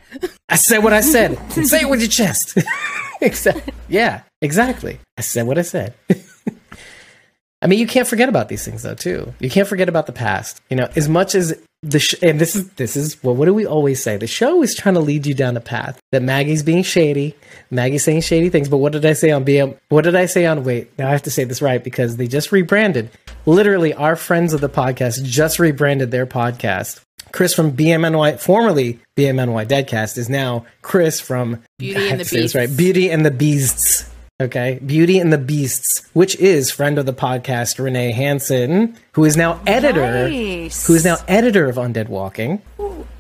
I said what I said. Say it with your chest. exactly. Yeah, exactly. I said what I said. I mean, you can't forget about these things though, too. You can't forget about the past. You know, as much as the sh- and this is this is well, what do we always say? The show is trying to lead you down a path that Maggie's being shady, Maggie's saying shady things. But what did I say on BM? What did I say on? Wait, now I have to say this right because they just rebranded. Literally, our friends of the podcast just rebranded their podcast. Chris from BMNY, formerly BMNY Deadcast, is now Chris from Beauty and the to say this Beasts. right? Beauty and the Beasts. Okay, Beauty and the Beasts, which is friend of the podcast Renee Hansen, who is now editor, Nice. who is now editor of Undead Walking.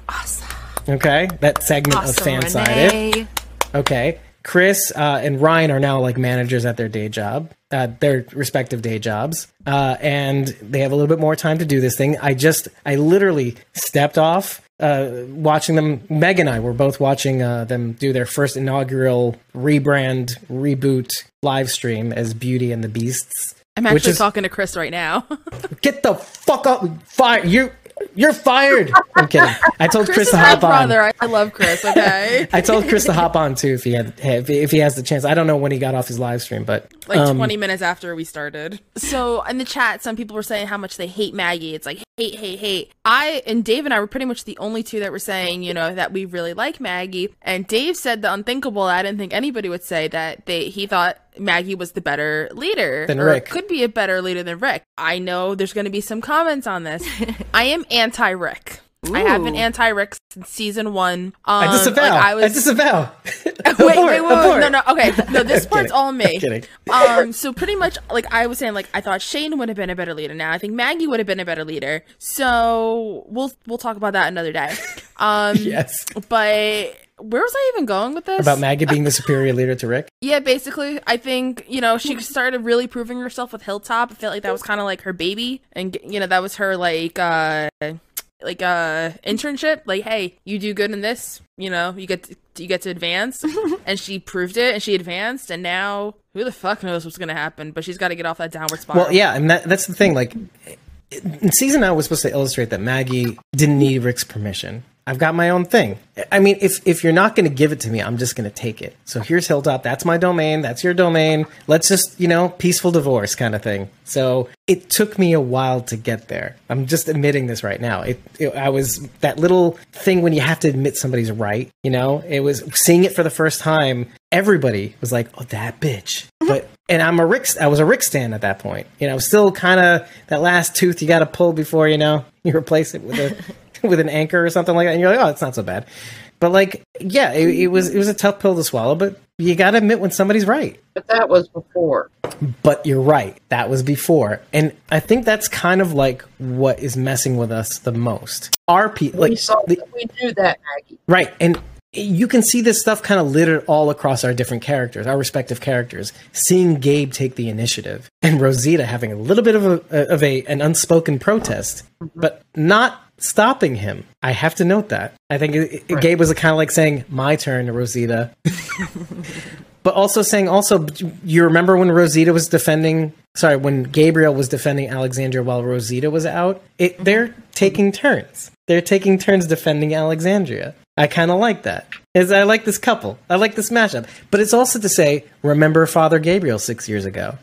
awesome. Okay, that segment of Awesome, Fansided. Okay. Chris uh, and Ryan are now like managers at their day job, uh, their respective day jobs, uh, and they have a little bit more time to do this thing. I just, I literally stepped off uh, watching them. Meg and I were both watching uh, them do their first inaugural rebrand, reboot live stream as Beauty and the Beasts. I'm Which actually is- talking to Chris right now. Get the fuck up! Fire you! You're fired. I'm kidding. I told Chris, Chris to my hop on. brother. I, I love Chris. Okay, I told Chris to hop on too if he had if he, if he has the chance. I don't know when he got off his live stream, but like um, 20 minutes after we started. So in the chat, some people were saying how much they hate Maggie. It's like hate, hate, hate. I and Dave and I were pretty much the only two that were saying, you know, that we really like Maggie. And Dave said the unthinkable. I didn't think anybody would say that they he thought Maggie was the better leader Than or Rick. could be a better leader than Rick. I know there's going to be some comments on this. I am anti Rick. I have been anti Rick since season one. Um, I disavow. like, I, I disavow. wait, Abort, wait, wait, wait, no, no, okay, no, this part's all me. kidding. Um, so pretty much, like I was saying, like I thought Shane would have been a better leader. Now I think Maggie would have been a better leader. So we'll we'll talk about that another day. Um, Yes. but where was I even going with this? About Maggie being the superior leader to Rick. Yeah, basically, I think you know she started really proving herself with Hilltop. I felt like that was kind of like her baby, and you know that was her like uh like uh internship. Like, hey, you do good in this, you know, you get to, you get to advance, and she proved it, and she advanced, and now who the fuck knows what's gonna happen? But she's got to get off that downward spiral. Well, yeah, and that, that's the thing. Like, season nine was supposed to illustrate that Maggie didn't need Rick's permission. I've got my own thing. I mean, if if you're not going to give it to me, I'm just going to take it. So here's Hilltop. That's my domain. That's your domain. Let's just, you know, peaceful divorce kind of thing. So it took me a while to get there. I'm just admitting this right now. It, it I was that little thing when you have to admit somebody's right. You know, it was seeing it for the first time. Everybody was like, "Oh, that bitch." But and I'm a Rick. I was a Rick stan at that point. You know, still kind of that last tooth you got to pull before you know you replace it with a with an anchor or something like that. And you're like, oh, it's not so bad. But like, yeah, it, it was it was a tough pill to swallow. But you got to admit when somebody's right. But that was before. But you're right. That was before, and I think that's kind of like what is messing with us the most. Our people, we like saw the- we knew that, Maggie. Right. And you can see this stuff kind of littered all across our different characters, our respective characters. Seeing Gabe take the initiative and Rosita having a little bit of a of a an unspoken protest, mm-hmm. but not stopping him. I have to note that. I think it, it- Gabe was kind of like saying, "My turn, Rosita." but also saying also you remember when Rosita was defending sorry when Gabriel was defending Alexandria while Rosita was out? It mm-hmm. they're taking turns. They're taking turns defending Alexandria. I kind of like that. Is I like this couple. I like this mashup. But it's also to say remember Father Gabriel 6 years ago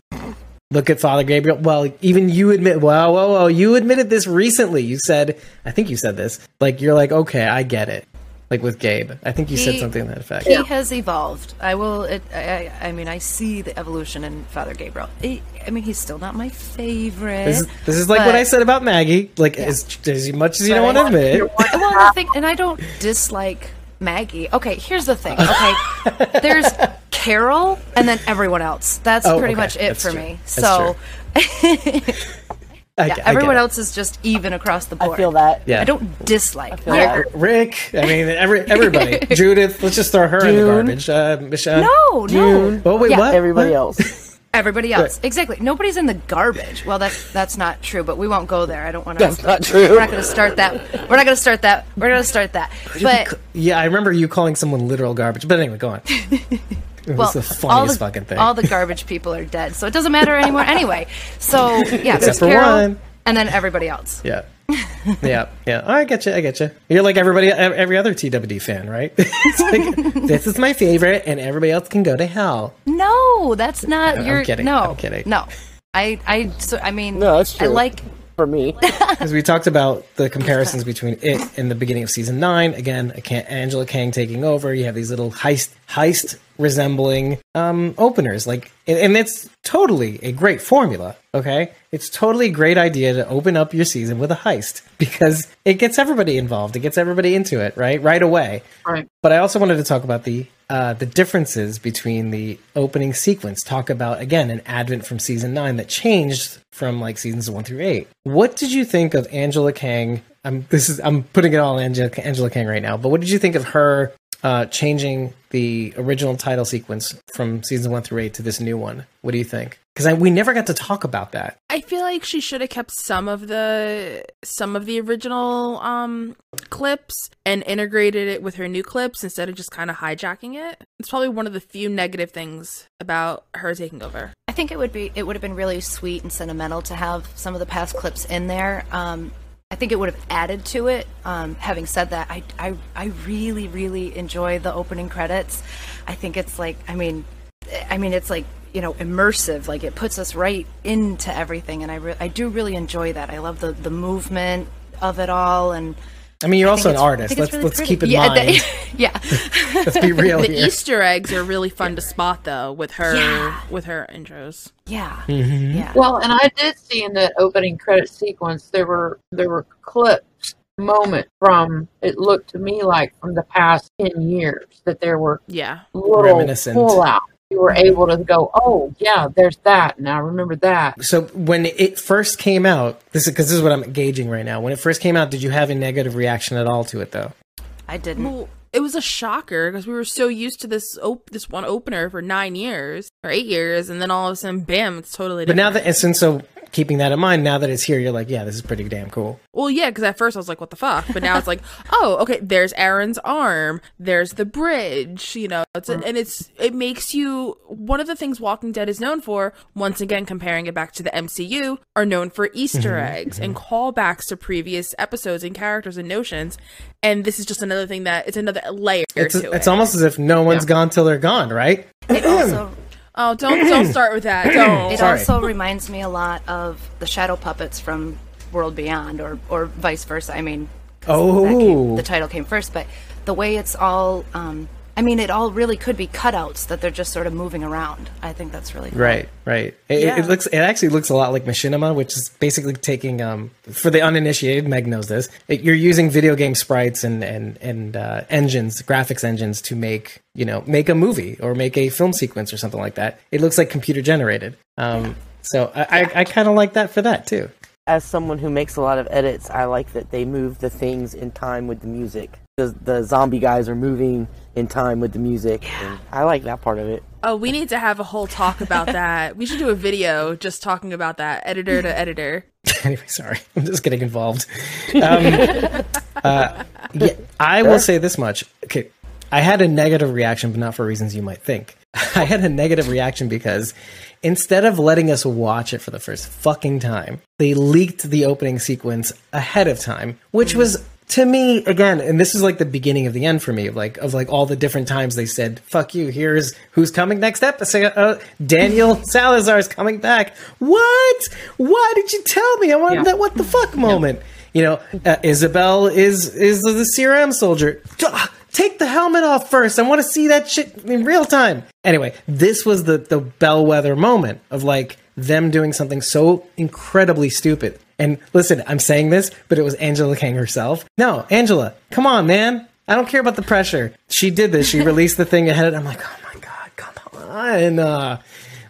Look at Father Gabriel. Well, even you admit, well, whoa, whoa, you admitted this recently. You said, I think you said this. Like, you're like, okay, I get it. Like with Gabe. I think you said something to that effect. He has evolved. I will. It, I, I I mean, I see the evolution in Father Gabriel. He, I mean, he's still not my favorite. This is, this is like what I said about Maggie. Like as, as much as you don't want to admit it. Well, the thing, and I don't dislike Maggie. Okay, here's the thing. Okay, there's Carol, and then everyone else. That's Oh, pretty okay. much it That's for true. me. That's So I, yeah, I get everyone else is just even across the board. I feel that. Yeah. I don't dislike. feel Yeah. that. Rick, I mean, every, everybody. Judith, let's just throw her in the garbage. Uh, Michelle. No, no. June. Oh, wait, Yeah. what? Everybody What? else. Everybody else, exactly. Nobody's in the garbage. Well, that that's not true, but we won't go there. I don't want to. That's not true. We're not going to start that. We're not going to start that. We're going to start that. But Yeah, I remember you calling someone literal garbage. But anyway, go on. It was well, the all funniest the fucking thing. all the garbage people are dead, so it doesn't matter anymore anyway. So yeah, there's for Carol, one. and then everybody else. yeah. yeah, yeah. Oh, I get you. I get you. You're like everybody, every other TWD fan, right? It's like, this is my favorite, and everybody else can go to hell. No, that's not I'm kidding. No, I'm kidding. No, I I so I mean, No, that's true. I true. like For me. Because we talked about the comparisons between it in the beginning of season nine. Again, I can't, Angela Kang taking over. You have these little heist heist resembling um, openers, like, and, and it's totally a great formula. Okay, it's totally a great idea to open up your season with a heist because it gets everybody involved. It gets everybody into it, right, right away. Right. But I also wanted to talk about the uh, the differences between the opening sequence. Talk about again an advent from season nine that changed from like seasons one through eight. What did you think of Angela Kang? I'm this is I'm putting it all on Angela, Angela Kang right now. But what did you think of her uh, changing the original title sequence from season one through eight to this new one? What do you think? Because we never got to talk about that. I feel like she should have kept some of the some of the original um clips and integrated it with her new clips instead of just kind of hijacking it. It's probably one of the few negative things about her taking over. I think it would be it would have been really sweet and sentimental to have some of the past clips in there. Um, I think it would have added to it. Um, having said that, I, I I really really enjoy the opening credits. I think it's like I mean, I mean it's like you know immersive. Like it puts us right into everything, and I re- I do really enjoy that. I love the the movement of it all, and I mean, you're I also an artist. Let's really let's pretty. keep in yeah, mind. that- yeah. let's be real The here. Easter eggs are really fun to spot though with her Yeah. with her intros. Yeah. Mm-hmm. Yeah. Well, and I did see in that opening credit sequence there were there were clips moment from it looked to me like from the past ten years that there were Yeah. little Reminiscent. pull out. You were able to go, oh yeah, there's that, Now remember that. So when it first came out, this is because this is what I'm gauging right now. When it first came out, did you have a negative reaction at all to it, though? I didn't. Well, it was a shocker because we were so used to this op- this one opener for nine years or eight years, and then all of a sudden, bam, it's totally Different. But now that and since so keeping that in mind, now that it's here, you're like, yeah, this is pretty damn cool. well, yeah, because at first I was like, what the fuck? But now it's like, oh, okay, there's Aaron's arm, there's the bridge, you know, it's Mm. and it's it makes you one of the things Walking Dead is known for. Once again, comparing it back to the MCU, are known for Easter Mm-hmm, eggs and callbacks to previous episodes and characters and notions. And this is just another thing that it's another layer It's it's it. almost as if no one's gone till they're gone, right? It also Oh, don't don't start with that. Don't. it Sorry. also reminds me a lot of the shadow puppets from World Beyond, or or vice versa. I mean, that came- Oh. the title came first, but the way it's all. Um, I mean, it all really could be cutouts that they're just sort of moving around. I think that's really cool. Right, right. It, Yeah. it looks. It actually looks a lot like machinima, which is basically taking. Um, for the uninitiated, Meg knows this. It, you're using video game sprites and and and uh, engines, graphics engines, to make you know make a movie or make a film sequence or something like that. It looks like computer generated. Um, so I, I, I kind of like that for that too. As someone who makes a lot of edits, I like that they move the things in time with the music. The, the zombie guys are moving in time with the music. and I like that part of it. Oh, we need to have a whole talk about that. We should do a video just talking about that, editor to editor. anyway, sorry, I'm just getting involved. Um, uh, yeah, I will say this much. Okay, I had a negative reaction, but not for reasons you might think. I had a negative reaction because instead of letting us watch it for the first fucking time, they leaked the opening sequence ahead of time, which was to me again, and this is like the beginning of the end for me, of like of like all the different times they said "fuck you." Here's who's coming next episode. Uh, Daniel Salazar is coming back. What? Why did you tell me? I wanted Yeah. that. What the fuck moment? You know, uh, Isabel is is the CRM soldier. Duh, Take the helmet off first. I want to see that shit in real time. Anyway, this was the the bellwether moment of like them doing something so incredibly stupid. And listen, I'm saying this, but it was Angela Kang herself. No, Angela, come on, man. I don't care about the pressure. She did this. She released the thing ahead. of I'm like, oh my god, come on. Uh,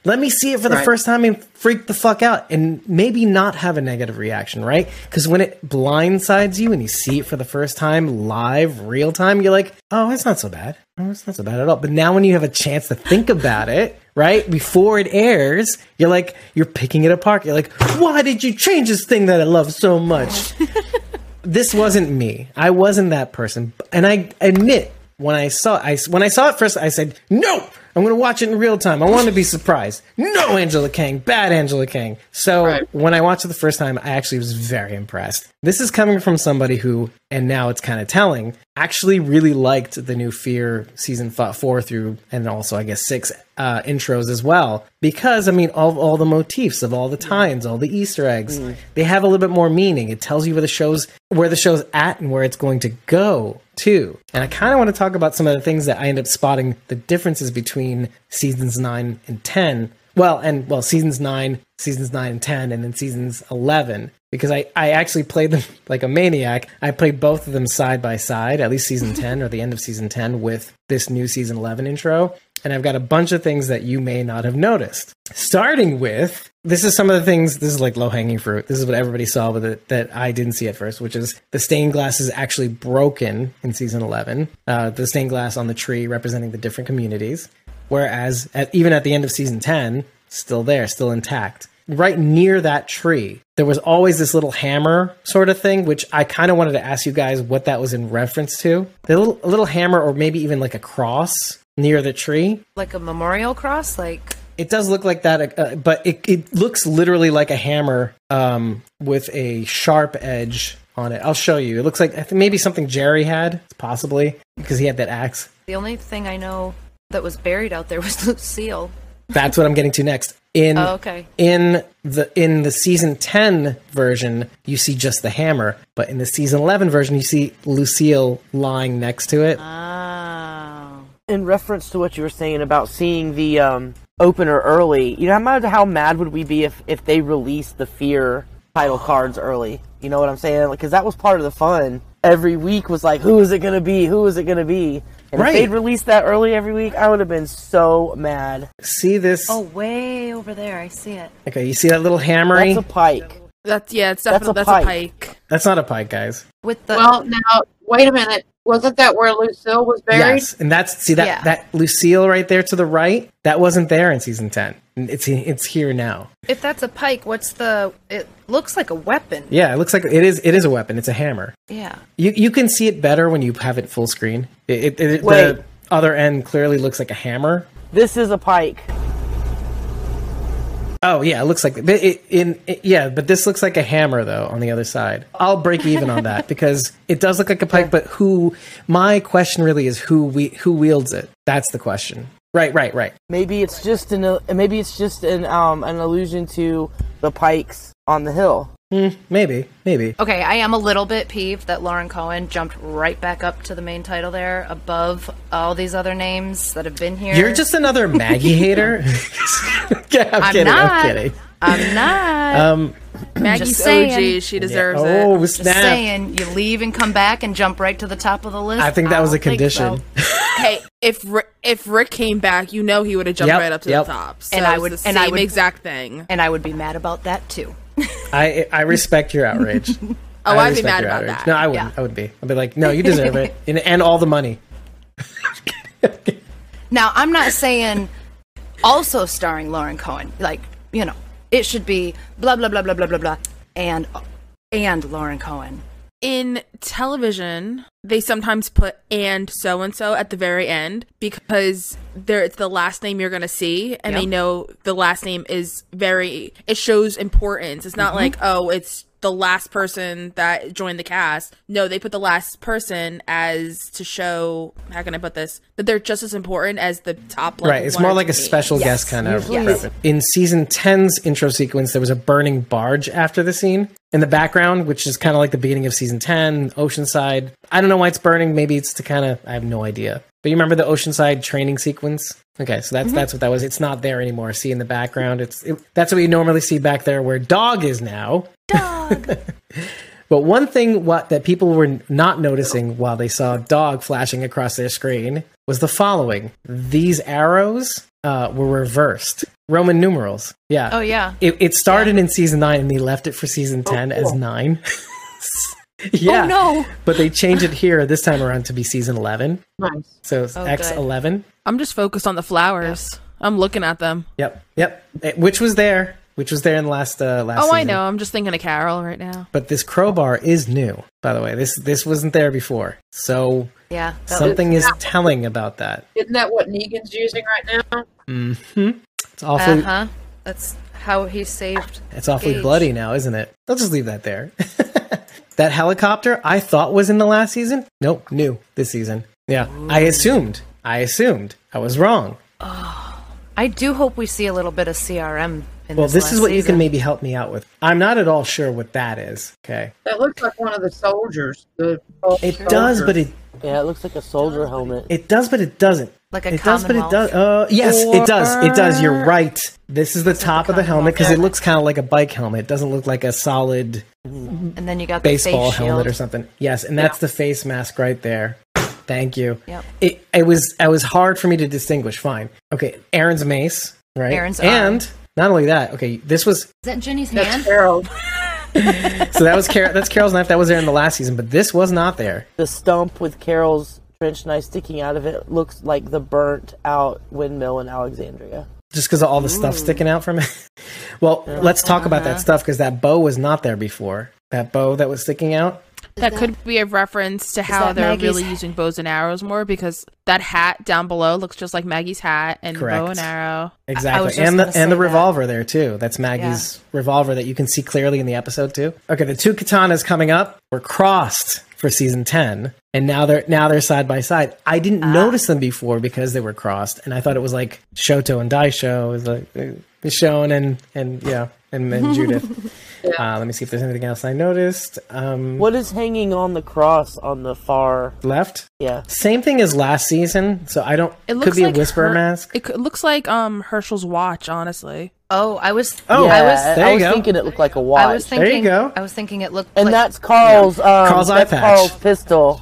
let me see it for the Right. first time and freak the fuck out and maybe not have a negative reaction, right? Because when it blindsides you and you see it for the first time live, real time, you're like, oh, it's not so bad. Oh, it's not bad at all. But now when you have a chance to think about it, right, before it airs, you're like, you're picking it apart. You're like, why did you change this thing that I love so much? this wasn't me. I wasn't that person. And I admit when I saw I when I saw it first, I said, "No, I'm going to watch it in real time. I want to be surprised." No, Angela Kang, bad Angela Kang. So Right. when I watched it the first time, I actually was very impressed. This is coming from somebody who, and now it's kind of telling, actually really liked the new Fear season four through, and also I guess six uh, intros as well. Because I mean, all all the motifs of all the times, all the Easter eggs, they have a little bit more meaning. It tells you where the show's where the show's at and where it's going to go too. And I kind of want to talk about some of the things that I end up spotting the differences between seasons nine and ten. Well, and well, seasons nine, seasons nine and ten, and then seasons eleven. Because I, I actually played them like a maniac. I played both of them side by side, at least season 10 or the end of season 10 with this new season 11 intro. And I've got a bunch of things that you may not have noticed. Starting with this is some of the things, this is like low hanging fruit. This is what everybody saw with it that I didn't see at first, which is the stained glass is actually broken in season 11. Uh, the stained glass on the tree representing the different communities. Whereas at, even at the end of season 10, still there, still intact. Right near that tree, there was always this little hammer sort of thing, which I kind of wanted to ask you guys what that was in reference to. The little, a little hammer, or maybe even like a cross near the tree. Like a memorial cross, like It does look like that, uh, but it, it looks literally like a hammer um, with a sharp edge on it. I'll show you. It looks like I think maybe something Jerry had, possibly, because he had that axe. the only thing I know that was buried out there was Lucille. That's what I'm getting to next. In Oh, okay. in the in the season 10 version, you see just the hammer, but in the season 11 version, you see Lucille lying next to it. Oh. in reference to what you were saying about seeing the um, opener early, you know, how mad, how mad would we be if, if they released the Fear title cards early? You know what I'm saying? Because that was part of the fun. Every week was like, who is it going to be? Who is it going to be? And Right. if they'd released that early every week, I would have been so mad. See this? Oh, way over there. I see it. Okay, you see that little hammery? That's a pike. That's yeah, it's That's a definitely that's a pike. pike. That's not a pike, guys. With the Well, now wait a minute. Wasn't that where Lucille was buried? Yes, and that's see that Yeah. that Lucille right there to the right. That wasn't there in season 10. It's it's here now. if that's a pike, what's the? It looks like a weapon. Yeah, it looks like it is. It is a weapon. It's a hammer. Yeah. You you can see it better when you have it full screen. It, it, it- the other end clearly looks like a hammer. This is a pike. Oh yeah, it looks like but it, in it, yeah, but this looks like a hammer though on the other side. I'll break even on that because it does look like a pike, but who? My question really is who we who wields it. That's the question. Right, right, right. Maybe it's just an uh, maybe it's just an um an allusion to the pikes on the hill. Maybe, maybe. Okay, I am a little bit peeved that Lauren Cohan jumped right back up to the main title there, above all these other names that have been here. You're just another Maggie hater. yeah, I'm, I'm kidding. not. I'm kidding. I'm not. Um, Maggie's saying. OG. She deserves oh it. just snap! saying, you leave and come back and jump right to the top of the list. I think that was a condition. so. Hey, if Rick, if Rick came back, you know he would have jumped Yep, right up to yep. the top. So And I it's would- the and I same would- exact thing. And I would be mad about that too. I I respect your outrage. Oh, I I'd be mad about outrage. that. No, I wouldn't. Yeah. I would be. I'd be like, no, you deserve it, and, and all the money. Now, I'm not saying also starring Lauren Cohan. Like, you know, it should be blah blah blah blah blah blah blah and and Lauren Cohan. In television they sometimes put and so and so at the very end because they're it's the last name you're gonna see and they know the last name is very it shows importance. It's not mm-hmm. like oh it's the last person that joined the cast no they put the last person as to show how can i put this that they're just as important as the top like, right. It's one more like a names. special guest kind of. Usually- preference. In season 10's intro sequence, there was a burning barge after the scene in the background, which is kind of like the beginning of season 10, Oceanside. I don't know why it's burning. Maybe it's to kind of. I have no idea. But you remember the Oceanside training sequence? Okay, so that's that's what that was. It's not there anymore. See in the background. It's it, that's what you normally see back there, where dog is now. Dog. But one thing what that people were not noticing while they saw dog flashing across their screen was the following: these arrows uh, were reversed, Roman numerals. Yeah. Oh yeah. It, it started in season nine, and they left it for season ten as nine. yeah. Oh no. But they changed it here this time around to be season eleven. Nice. So it's Oh, X eleven. I'm just focused on the flowers. I'm looking at them. Yep. Yep. Eh, Which was there. Which was there in the last uh, last. Oh, I know. I'm just thinking of Carol right now. But this crowbar is new, by the way. This this wasn't there before. So Yeah. that- something is telling about that. Isn't that what Negan's using right now? Mm-hmm. It's awfully Uh-huh. That's how he saved. it's awfully Gage. bloody now, isn't it? I'll just leave that there. that helicopter I thought was in the last season. Nope, new this season. Yeah. I assumed. I assumed. I was wrong. Oh, I do hope we see a little bit of CRM in this. Well, this. this is what you can maybe help me out with. I'm not at all sure what that is. Okay. That looks like one of the soldiers. The It does, but it Yeah, it looks like a soldier helmet. it does, but it doesn't. like a It does, but it does. Uh, yes, it does. It does. You're right. This is the top of the helmet because it looks kind of like a bike helmet. It doesn't look like a solid and then you got the baseball face helmet shield. or something. Yes, and that's the face mask right there. Thank you. Yep. It it was it was hard for me to distinguish. Fine. Okay, Aaron's mace, right? Aaron's and arm. not only that. Okay, this was Is that Jenny's That's hand? Carol. so that was Car- that's Carol's knife. That was there in the last season, but this was not there. The stump with Carol's trench knife sticking out of it looks like the burnt out windmill in Alexandria. just because of all the stuff sticking out from it. well, let's talk about Uh-huh. that stuff because that bow was not there before. That bow that was sticking out. That could be a reference to how they're Maggie's- really using bows and arrows more because that hat down below looks just like Maggie's hat and Correct. bow and arrow. Exactly, just and the and the that. revolver there too. That's Maggie's revolver that you can see clearly in the episode too. Okay, the two katanas coming up were crossed for season ten, and now they're now they're side by side. I didn't Ah. notice them before because they were crossed, and I thought it was like Shoto and Daisho, it was like uh, Michonne and and yeah, and, and Judith. Uh, let me see if there's anything else I noticed. Um, What is hanging on the cross on the far? left? Yeah, Same thing as last season, so I don't. It could be like a whisper Her- mask. It could, looks like um Hershel's watch, honestly. Oh, I was. Oh, I was. there I was go. thinking it looked like a watch. I was thinking. There you go. I was thinking it looked. and like, that's Carl's. Um, Carl's eye that's patch. Carl's pistol.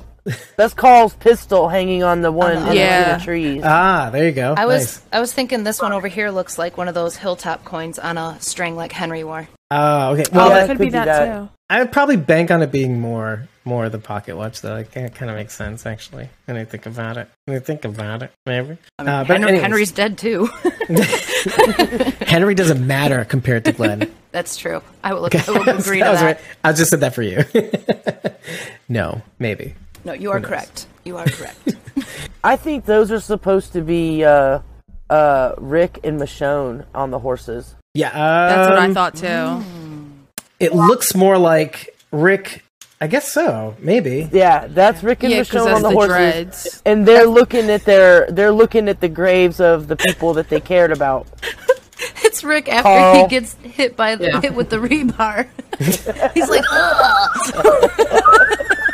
That's Carl's pistol hanging on the one the- in Yeah. the trees. Ah, there you go. I was. Nice. I was thinking this one over here looks like one of those hilltop coins on a string like Henry wore. Oh, okay. Oh, Well, Yeah, that could could be be that, that. too. I would probably bank on it being more more of the pocket watch, though. Like, it kind of makes sense, actually. When I think about it. When I think about it, maybe. Uh, but Henry, Henry's dead too. Henry doesn't matter compared to Glenn. That's true. I will, I will agree to That was that. right. I just said that for you. no, maybe. No, you are correct. You are correct. I think those are supposed to be uh, uh, Rick and Michonne on the horses. Yeah, That's what I um, thought too. It looks more like Rick. I guess so. Maybe. Yeah, that's Rick and Yeah, Michonne on the, the horses, dreads. and they're looking at their they're looking at the graves of the people that they cared about. it's Rick after Carl. he gets hit by the, Yeah. hit with the rebar. He's like, Ugh.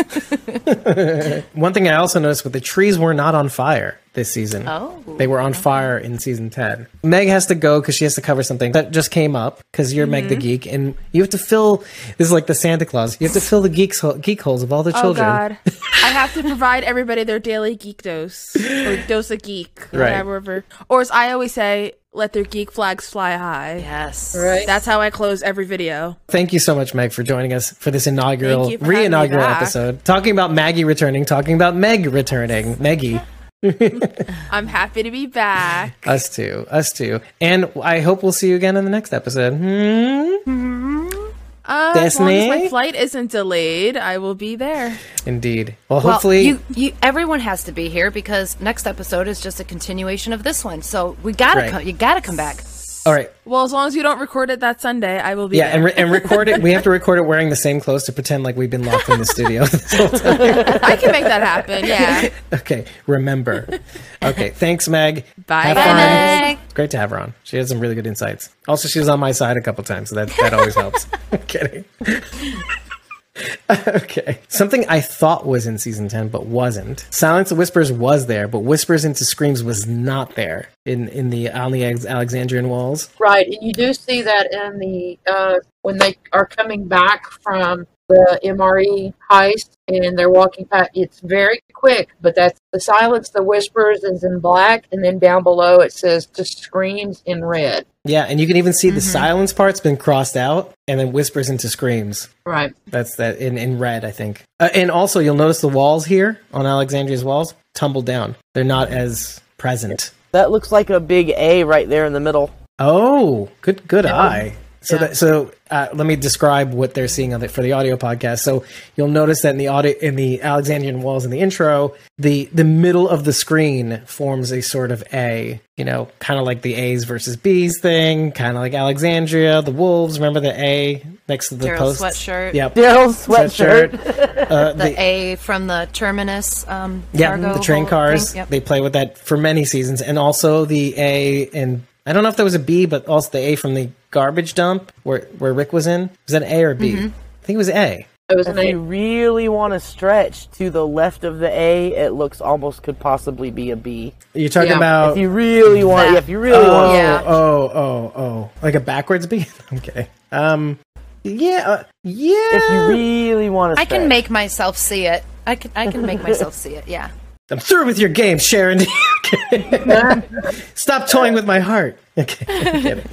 One thing I also noticed with the trees were not on fire this season. Oh, They were on fire in season 10. Meg has to go because she has to cover something that just came up because you're Meg the Mm-hmm. Geek and you have to fill, this is like the Santa Claus, you have to fill the geeks, ho- geek holes of all the children. Oh. God! I have to provide everybody their daily geek dose or dose of geek, Right. whatever. Or as I always say, let their geek flags fly high. yes. Right. That's how I close every video. Thank you so much, Meg, for joining us for this inaugural, Thank you for having me re-inaugural episode. Talking about Maggie returning, talking about Meg returning. Meggie. I'm happy to be back. Us too. Us too. And I hope we'll see you again in the next episode. Hmm? Uh, as long as my flight isn't delayed, I will be there. Indeed. Well, Well, hopefully. you, you, everyone has to be here because next episode is just a continuation of this one. So we gotta Right. come. You gotta come back. All right. Well, as long as you don't record it that Sunday, I will be Yeah, there. and, re- and record it. We have to record it wearing the same clothes to pretend like we've been locked in the studio this whole time. I can make that happen. Yeah. Okay, remember. Okay, thanks, Meg. Bye, Have guys. fun. Meg. It's great to have her on. She has some really good insights. Also, she was on my side a couple times, so that that always helps. I'm kidding. okay. Something I thought was in season 10 but wasn't. Silence of Whispers was there, but Whispers into Screams was not there in in the on the Alexandrian walls. Right, and you do see that in the uh, when they are coming back from the MRE heist and they're walking past. It's very quick, but that's the silence. The whispers is in black, and then down below it says "to screams" in red. Yeah, and you can even see the silence part's been crossed out and then Whispers into Screams. Right. That's that in, in red, I think. Uh, and also, you'll notice the walls here on Alexandria's walls tumbled down. They're not as present. That looks like a big A right there in the middle. Oh, good good eye. So Yeah. that so uh, let me describe what they're seeing on the, for the audio podcast. So you'll notice that in the audio in the Alexandrian walls in the intro, the the middle of the screen forms a sort of A. You know, kind of like the A's versus B's thing, kind of like Alexandria, the wolves. Remember the A next to the Daryl's post sweatshirt. Yep. Daryl's sweatshirt. Uh, The A from the terminus. Um, Yeah, the train cars. Yep. They play with that for many seasons, and also the A and I don't know if there was a B, but also the A from the garbage dump where where Rick was in. Was that an A or a B? Mm-hmm. I think it was A. It was If an you really want to stretch to the left of the A, it looks almost could possibly be a B. You're talking Yeah. about If you really want, That- if you really oh, want, Yeah. oh oh oh like a backwards B. okay. Um. Yeah. Uh, yeah. if you really want to, I can make myself see it. I can. I can make myself see it. Yeah. I'm through with your game, Sharon. Stop toying with my heart. Okay, I get it.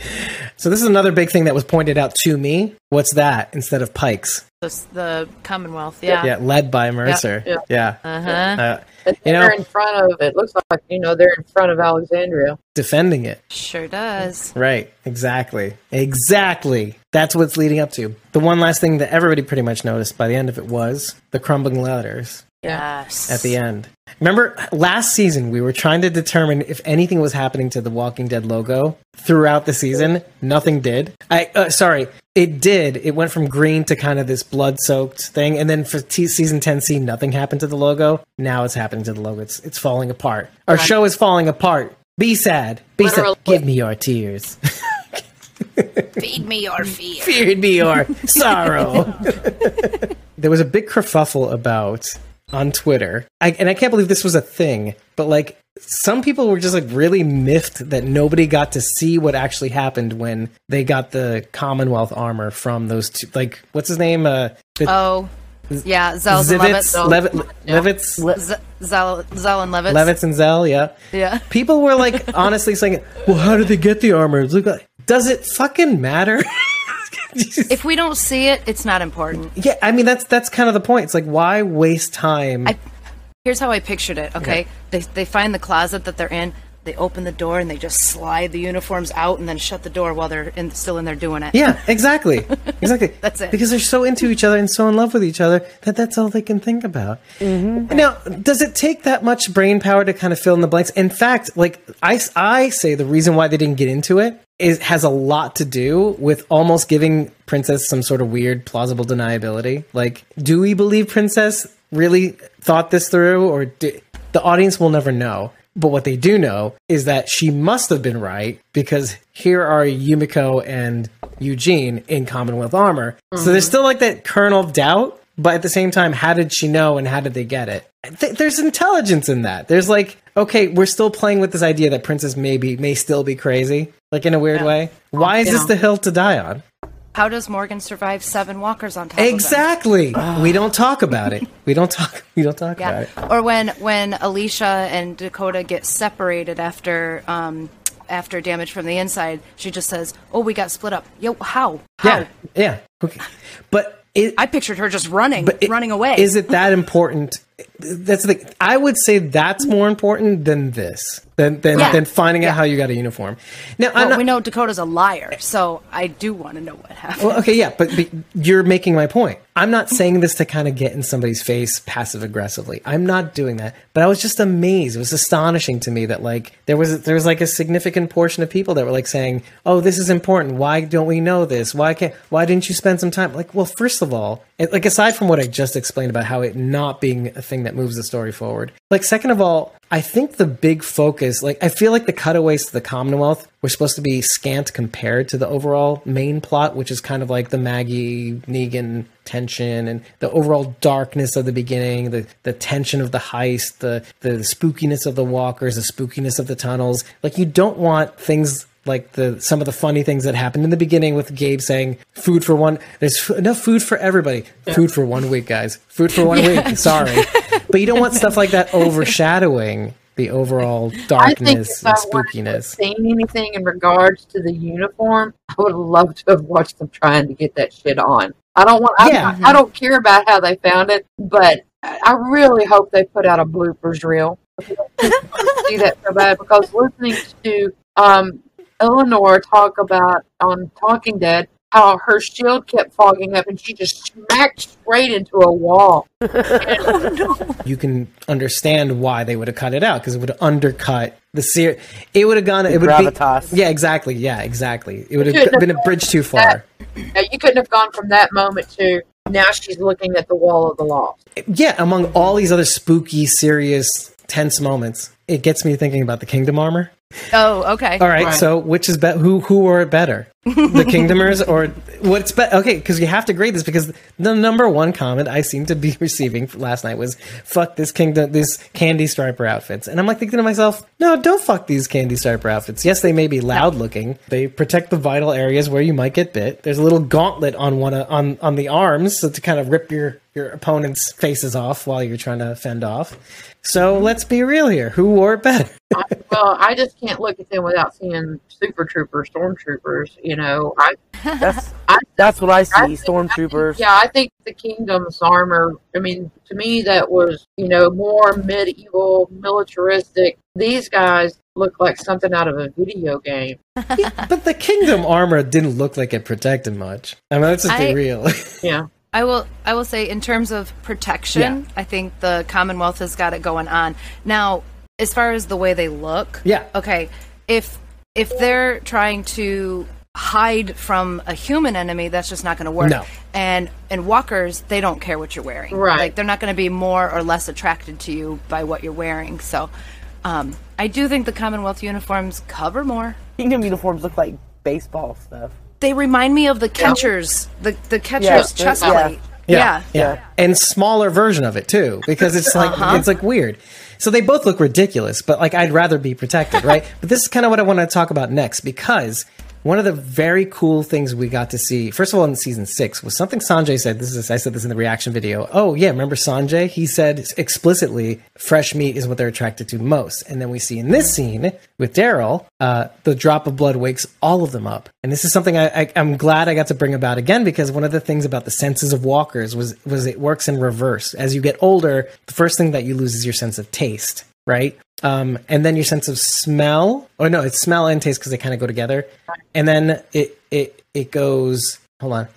So this is another big thing that was pointed out to me. What's that instead of pikes? The, the Commonwealth. Yeah. Yeah, led by Mercer. yeah. Yeah. Uh-huh. Uh, And You know- they're in front of. It looks like you know they're in front of Alexandria. defending it. Sure does. Right. Exactly. Exactly. That's what's leading up to. The one last thing that everybody pretty much noticed by the end of it was the crumbling letters Yes. at the end. Remember last season we were trying to determine if anything was happening to the Walking Dead logo throughout the season. Nothing did. I uh, sorry, it did. It went from green to kind of this blood-soaked thing, and then for t- season 10C, nothing happened to the logo. Now it's happening to the logo. It's it's falling apart. Our show is falling apart. Be sad. Be Literally. sad. Give me your tears. Feed me your fear. Feed me your sorrow. there was a big kerfuffle about on Twitter, I, and I can't believe this was a thing. But like, some people were just like really miffed that nobody got to see what actually happened when they got the Commonwealth armor from those two. Like, what's his name? Uh, the Oh. Yeah. Zell's and Zivitz, Levitz. Lev- Levitz, Z- Zell, Zell and Levitz. Levitz and Zell. Yeah, Yeah. people were like honestly saying, "Well, how did they get the armor?" Like- does it fucking matter? If we don't see it, it's not important. Yeah, I mean that's that's kind of the point. It's like why waste time? I- Here's how I pictured it. Okay, they they find the closet that they're in. They open the door and they just slide the uniforms out and then shut the door while they're in, still in there doing it. yeah, exactly, exactly. That's it. Because they're so into each other and so in love with each other that that's all they can think about. Mm-hmm. Now, does it take that much brain power to kind of fill in the blanks? In fact, like I I say, the reason why they didn't get into it is has a lot to do with almost giving Princess some sort of weird plausible deniability. Like, do we believe Princess really thought this through, or do, the audience will never know? But what they do know is that she must have been right because here are Yumiko and Eugene in Commonwealth armor. So there's mm-hmm. still like that kernel of doubt, but at the same time, how did she know and how did they get it? Th- there's intelligence in that. There's like, okay, we're still playing with this idea that Princess maybe may still be crazy, like in a weird way. Why is this the hill to die on? How does Morgan survive seven walkers on top? Exactly. we don't talk about it. We don't talk. We don't talk about Yeah. it. Or when when Alicia and Dakota get separated after um after damage from the inside, she just says, "Oh, we got split up." Yo, how? How? Yeah. Yeah. Okay. But it, I pictured her just running, running away. Is it that important? That's the. I would say that's more important than this. Than than, Yeah. than finding out Yeah. how you got a uniform. Now, well, not, we know Dakota's a liar, so I do want to know what happened. well, okay, yeah, but, but you're making my point. I'm not saying this to kind of get in somebody's face passive aggressively. I'm not doing that. But I was just amazed. It was astonishing to me that like there was there was like a significant portion of people that were like saying, "Oh, this is important. Why don't we know this? Why can't? Why didn't you spend some time?" Like, well, first of all, it- like aside from what I just explained about how it not being a thing that moves the story forward. Like second of all, I think the big focus, like I feel like the cutaways to the Commonwealth were supposed to be scant compared to the overall main plot, which is kind of like the Maggie Negan tension and the overall darkness of the beginning, the the tension of the heist, the the spookiness of the walkers, the spookiness of the tunnels. Like you don't want things like the some of the funny things that happened in the beginning with Gabe saying food for one there's f- enough food for everybody food for one week guys food for one week sorry but you don't want stuff like that overshadowing the overall darkness and wanted to have spookiness seen anything in regards to the uniform, I would have loved to have watched them trying to get that shit on. I don't want. I, Yeah. I, I don't care about how they found it, but I really hope they put out a bloopers reel. See that so bad because listening to um, Eleanor talk about on Talking Dead how her shield kept fogging up and she just smacked straight into a wall. you can understand why they would have cut it out because it would have undercut the series. it would have gone it would gravitas. be yeah exactly yeah exactly it would have been a bridge too far Now, you couldn't have gone from that moment to now she's looking at the wall of the loft. yeah, among all these other spooky, serious, tense moments, it gets me thinking about the kingdom armor. Oh, okay. All right, Right. so which is be- who who wore it better, the kingdomers or what's better? Okay, because you have to grade this because the number one comment I seem to be receiving last night was "fuck this kingdom, this candy striper outfits," and I'm like thinking to myself, no, don't fuck these candy striper outfits. Yes, they may be loud looking, they protect the vital areas where you might get bit. There's a little gauntlet on one of- on on the arms so to kind of rip your your opponent's faces off while you're trying to fend off. So let's be real here. Who wore it better? Well, I just can't look at them without seeing Super Troopers, Stormtroopers. You know, I, That's I that's what I I see. think- Stormtroopers. yeah, I think the Kingdom's armor. I mean, to me, that was you know more medieval, militaristic. These guys look like something out of a video game. But the kingdom armor didn't look like it protected much. I mean, let's just I- be real. Yeah, I will I will say in terms of protection, Yeah. I think the Commonwealth has got it going on. Now, as far as the way they look, Yeah. Okay. If if they're trying to hide from a human enemy, that's just not going to work. No. And and walkers, they don't care what you're wearing. Right. Like they're not going to be more or less attracted to you by what you're wearing. So, um, I do think the Commonwealth uniforms cover more. Kingdom uniforms look like baseball stuff. They remind me of the catchers, the the catcher's Yeah, chest yeah. plate. Yeah. yeah, and smaller version of it too, because it's like Uh-huh. it's like weird. So they both look ridiculous, but like I'd rather be protected, right? but this is kind of what I want to talk about next because one of the very cool things we got to see, first of all, in season six, was something Sanjay said. This is I said this in the reaction video. Oh yeah, remember Sanjay? He said explicitly, fresh meat is what they're attracted to most. And then we see in this scene with Daryl, uh, the drop of blood wakes all of them up. And this is something I, I'm glad I got to bring about again because one of the things about the senses of walkers was was it works in reverse. As you get older, the first thing that you lose is your sense of taste, right? Um, and then your sense of smell. Or no, it's smell and taste because they kind of go together. And then it it it goes. Hold on,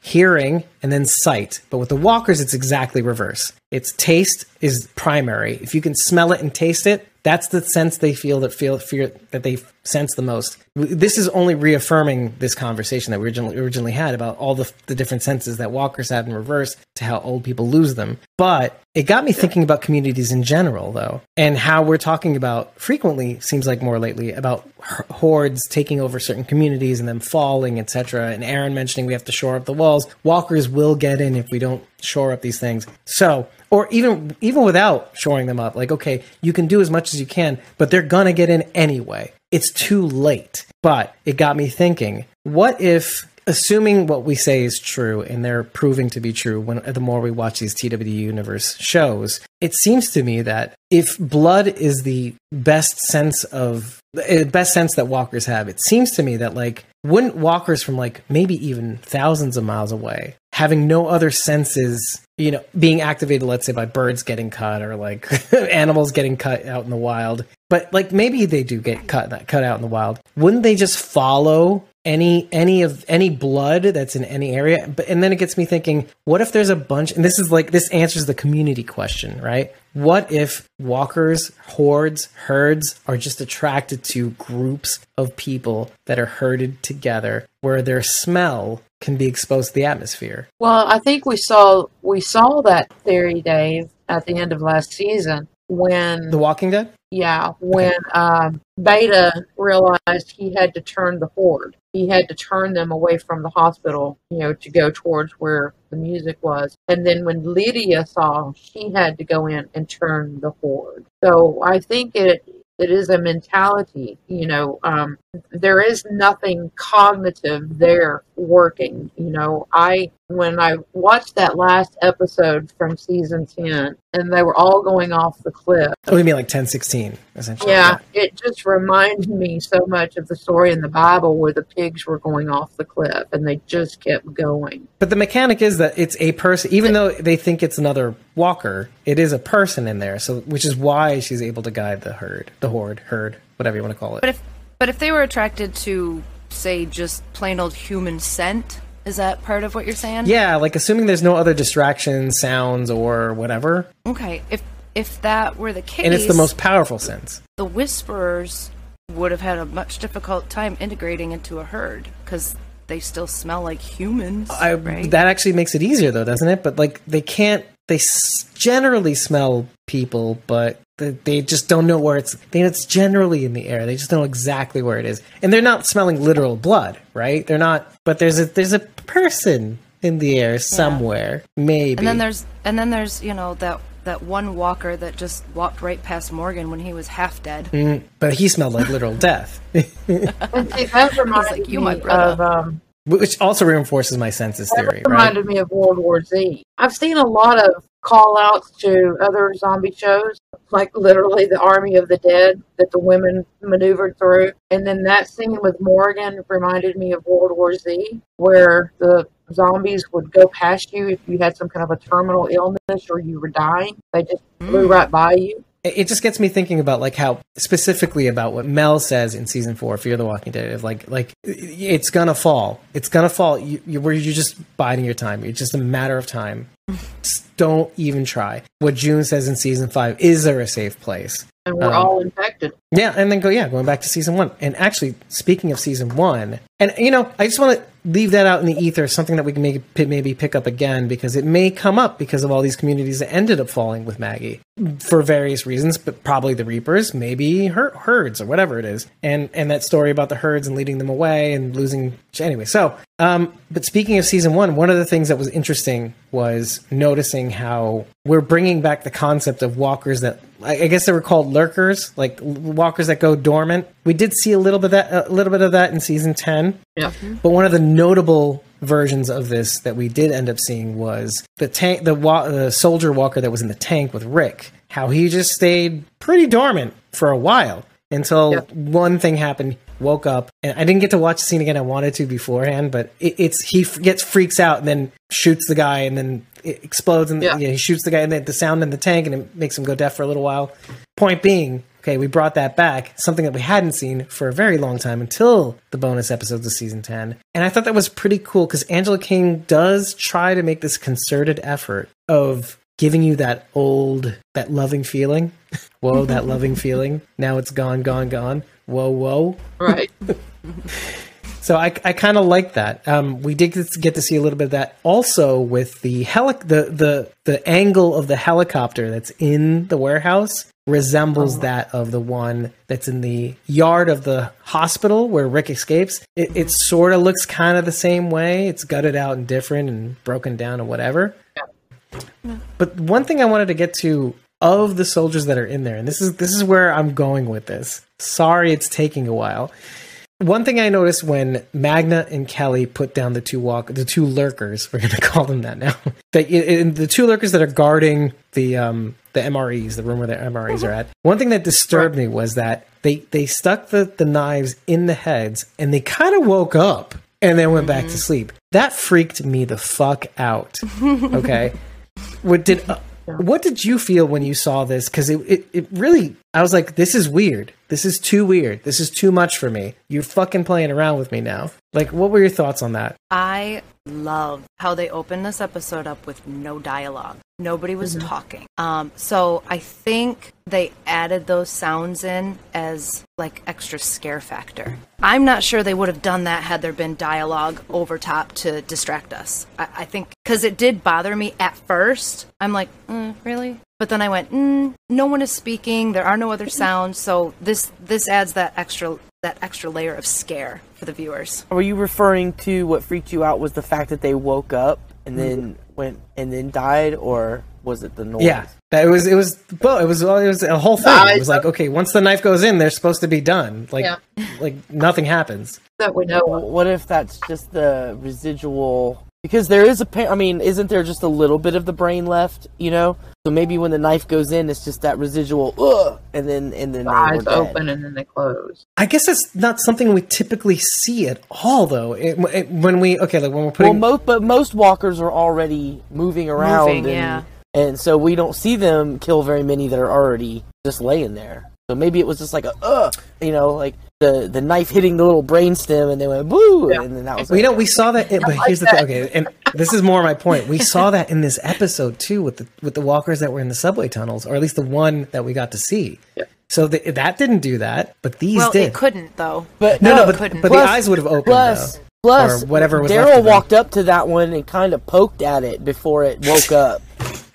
hearing and then sight. But with the walkers, it's exactly reverse. It's taste is primary. If you can smell it and taste it, that's the sense they feel that feel fear that they sense the most. This is only reaffirming this conversation that we originally originally had about all the the different senses that walkers have in reverse to how old people lose them. But it got me thinking about communities in general, though, and how we're talking about frequently seems like more lately about hordes taking over certain communities and them falling, etc. And Aaron mentioning we have to shore up the walls. Walkers will get in if we don't shore up these things. So, or even even without shoring them up, like okay, you can do as much as you can, but they're gonna get in anyway. It's too late. But it got me thinking: what if assuming what we say is true and they're proving to be true when the more we watch these TW universe shows it seems to me that if blood is the best sense of the best sense that walkers have it seems to me that like wouldn't walkers from like maybe even thousands of miles away having no other senses you know being activated let's say by birds getting cut or like animals getting cut out in the wild. But like maybe they do get cut cut out in the wild. Wouldn't they just follow any any of any blood that's in any area? But and then it gets me thinking what if there's a bunch and this is like this answers the community question right? What if walkers hordes herds are just attracted to groups of people that are herded together where their smell can be exposed to the atmosphere. Well, I think we saw we saw that theory, Dave, at the end of last season when The Walking Dead? yeah when um, Beta realized he had to turn the horde. He had to turn them away from the hospital, you know, to go towards where the music was. And then when Lydia saw, she had to go in and turn the horde. So I think it it is a mentality you know um, there is nothing cognitive there working you know. I when i watched that last episode from season 10 and they were all going off the cliff. Oh, you mean like 1016, essentially? yeah it just reminded me so much of the story in the bible where the pigs were going off the cliff and they just kept going. But the mechanic is that it's a person, even though they think it's another walker, it is a person in there. So, which is why she's able to guide the herd, the horde, herd, whatever you want to call it. But if but if they were attracted to say just plain old human scent, is that part of what you're saying? yeah, like assuming there's no other distractions, sounds, or whatever, Okay. If if that were the case, and it's the most powerful sense. the whisperers would have had a much difficult time integrating into a herd because they still smell like humans. I, right? That actually makes it easier, though, doesn't it? But like, they can't. They s- generally smell people, but they, they just don't know where it's. They, it's generally in the air. They just don't know exactly where it is, and they're not smelling literal blood, right? They're not. But there's a there's a person in the air somewhere, maybe. and then there's and then there's you know that that one walker that just walked right past Morgan when he was half dead. Mm, but he smelled like literal death, and that reminded like, "You my brother." of um, which also reinforces my senses theory, That right? reminded me of World War Z. I've seen a lot of call outs to other zombie shows, like literally the Army of the Dead that the women maneuvered through. And then that scene with Morgan reminded me of World War Z, where the zombies would go past you if you had some kind of a terminal illness or you were dying. They just flew mm. right by you. It just gets me thinking about like how specifically about what Mel says in season four, Fear the Walking Dead, of like like it's gonna fall, it's gonna fall. You, you where you're just biding your time. It's just a matter of time. Don't even try. What June says in season five: Is there a safe place? And we're Um, all infected. Yeah, and then go yeah, going back to season one. And actually, speaking of season one, and you know, I just want to leave that out in the ether, something that we can maybe maybe pick up again because it may come up because of all these communities that ended up falling with Maggie for various reasons, but probably the Reapers, maybe her herds or whatever it is, and and that story about the herds and leading them away and losing. Anyway, so um, but speaking of season one, one of the things that was interesting was noticing how we're bringing back the concept of walkers that I guess they were called lurkers, like walkers that go dormant. We did see a little bit of that, a little bit of that in season ten. Yeah. But one of the notable versions of this that we did end up seeing was the tank, the, wa- the soldier walker that was in the tank with Rick. How he just stayed pretty dormant for a while until one thing happened. Woke up, and I didn't get to watch the scene again. I wanted to beforehand, but it, it's he f- gets freaks out and then shoots the guy, and then it explodes, and Yeah. yeah, he shoots the guy, and then the sound in the tank, and it makes him go deaf for a little while. Point being, okay, we brought that back, something that we hadn't seen for a very long time until the bonus episodes of season 10. And I thought that was pretty cool because Angela Kang does try to make this concerted effort of giving you that old, that loving feeling. whoa, that loving feeling. Now it's gone, gone, gone. Whoa, whoa. Right. So I, I kind of like that. Um, we did get to- see a little bit of that also with the heli- the the the angle of the helicopter that's in the warehouse resembles that of the one that's in the yard of the hospital where Rick escapes. It, it sort of looks kind of the same way. It's gutted out and different and broken down and whatever. But one thing I wanted to get to of the soldiers that are in there, and this is this is where I'm going with this. Sorry, it's taking a while. One thing I noticed when Magna and Kelly put down the two walk, the two lurkers, we're going to call them that now. That in the two lurkers that are guarding the um the MREs, the room where the MREs are at. One thing that disturbed me was that they they stuck the the knives in the heads and they kind of woke up and then went back to sleep. That freaked me the fuck out. Okay, what did uh, what did you feel when you saw this? Because it, it it really, I was like, this is weird. This is too weird. This is too much for me. You're fucking playing around with me now. Like, what were your thoughts on that? I love how they opened this episode up with no dialogue. Nobody was talking. Um, so I think they added those sounds in as like extra scare factor. I'm not sure they would have done that had there been dialogue over top to distract us. I, I think because it did bother me at first. I'm like, mm, really? But then I went, mm, no one is speaking. There are no other sounds. So this this adds that extra that extra layer of scare for the viewers. Were you referring to what freaked you out was the fact that they woke up and then mm-hmm. went and then died, or was it the noise? Yeah, that it was. It was. Well, it was. It was a whole thing. It was like, okay, once the knife goes in, they're supposed to be done. Like, Yeah. like nothing happens. that we know of. What if that's just the residual? Because there is a, pa- I mean, isn't there just a little bit of the brain left? You know, so maybe when the knife goes in, it's just that residual, ugh, and then and then The eyes open and then they close. I guess that's not something we typically see at all, though. It, it- when we okay, like when we're Well, putting. most but most walkers are already moving around, Moving, and, yeah. and so we don't see them kill very many that are already just laying there. So maybe it was just like a ugh, you know, like the the knife hitting the little brain stem, and they went boo, and then that was well, you know, we saw that, but here's the thing. Okay, and this is more my point. We saw that in this episode too, with the with the walkers that were in the subway tunnels, or at least the one that we got to see. Yeah. So the, that didn't do that, but these Well, did. it couldn't though. But no, no, no, but, couldn't. but Plus- the eyes would have opened Plus, though. plus, Or whatever was Daryl walked up to that one and kind of poked at it before it woke up.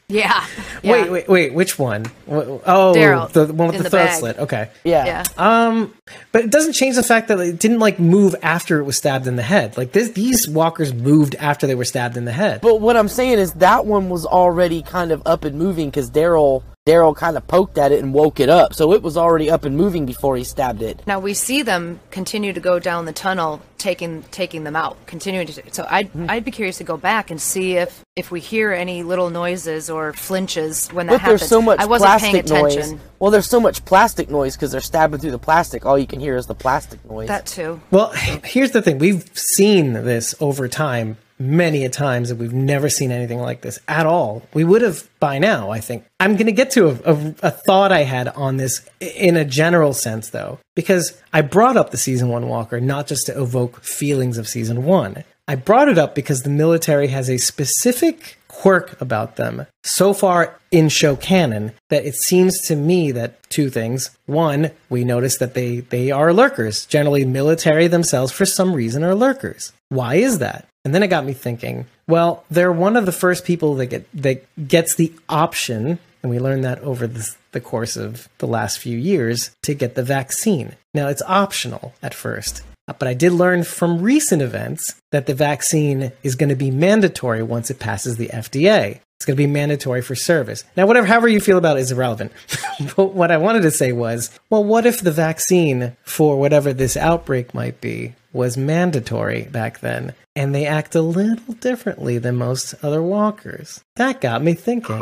Yeah. yeah. Wait, wait, wait. Which one? Wh- Oh, Daryl, the one with the, the throat bag. slit. Okay. Yeah. Yeah. Um, but it doesn't change the fact that it didn't like move after it was stabbed in the head. Like this, these walkers moved after they were stabbed in the head. But what I'm saying is that one was already kind of up and moving because Daryl Daryl kind of poked at it and woke it up, so it was already up and moving before he stabbed it. Now we see them continue to go down the tunnel, taking taking them out, continuing to. So I'd Hmm. I'd be curious to go back and see if if we hear any little noises or flinches when that But happens. there's so much I wasn't paying plastic noise. attention. Well, there's so much plastic noise because they're stabbing through the plastic. All you can hear is the plastic noise. That too. Well, here's the thing: we've seen this over time many a times, and we've never seen anything like this at all. We would have by now, I think. I'm going to get to a, a, a thought I had on this in a general sense, though, because I brought up the season one Walker not just to evoke feelings of season one. I brought it up because the military has a specific quirk about them so far in show canon that it seems to me that two things one we notice that they they are lurkers generally military themselves for some reason are lurkers why is that and then it got me thinking well they're one of the first people that get that gets the option and we learned that over the, the course of the last few years to get the vaccine now it's optional at first but I did learn from recent events that the vaccine is going to be mandatory once it passes the FDA. It's going to be mandatory for service. Now, whatever, however you feel about it is irrelevant. but what I wanted to say was, well, what if the vaccine for whatever this outbreak might be was mandatory back then, and they act a little differently than most other walkers? That got me thinking.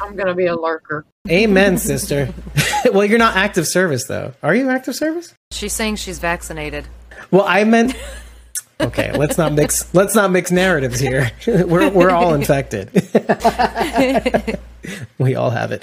I'm gonna be a lurker. Amen, sister. well, you're not active service though. Are you active service? She's saying she's vaccinated. Well, I meant. Okay, let's not mix. Let's not mix narratives here. we're we're all infected. we all have it.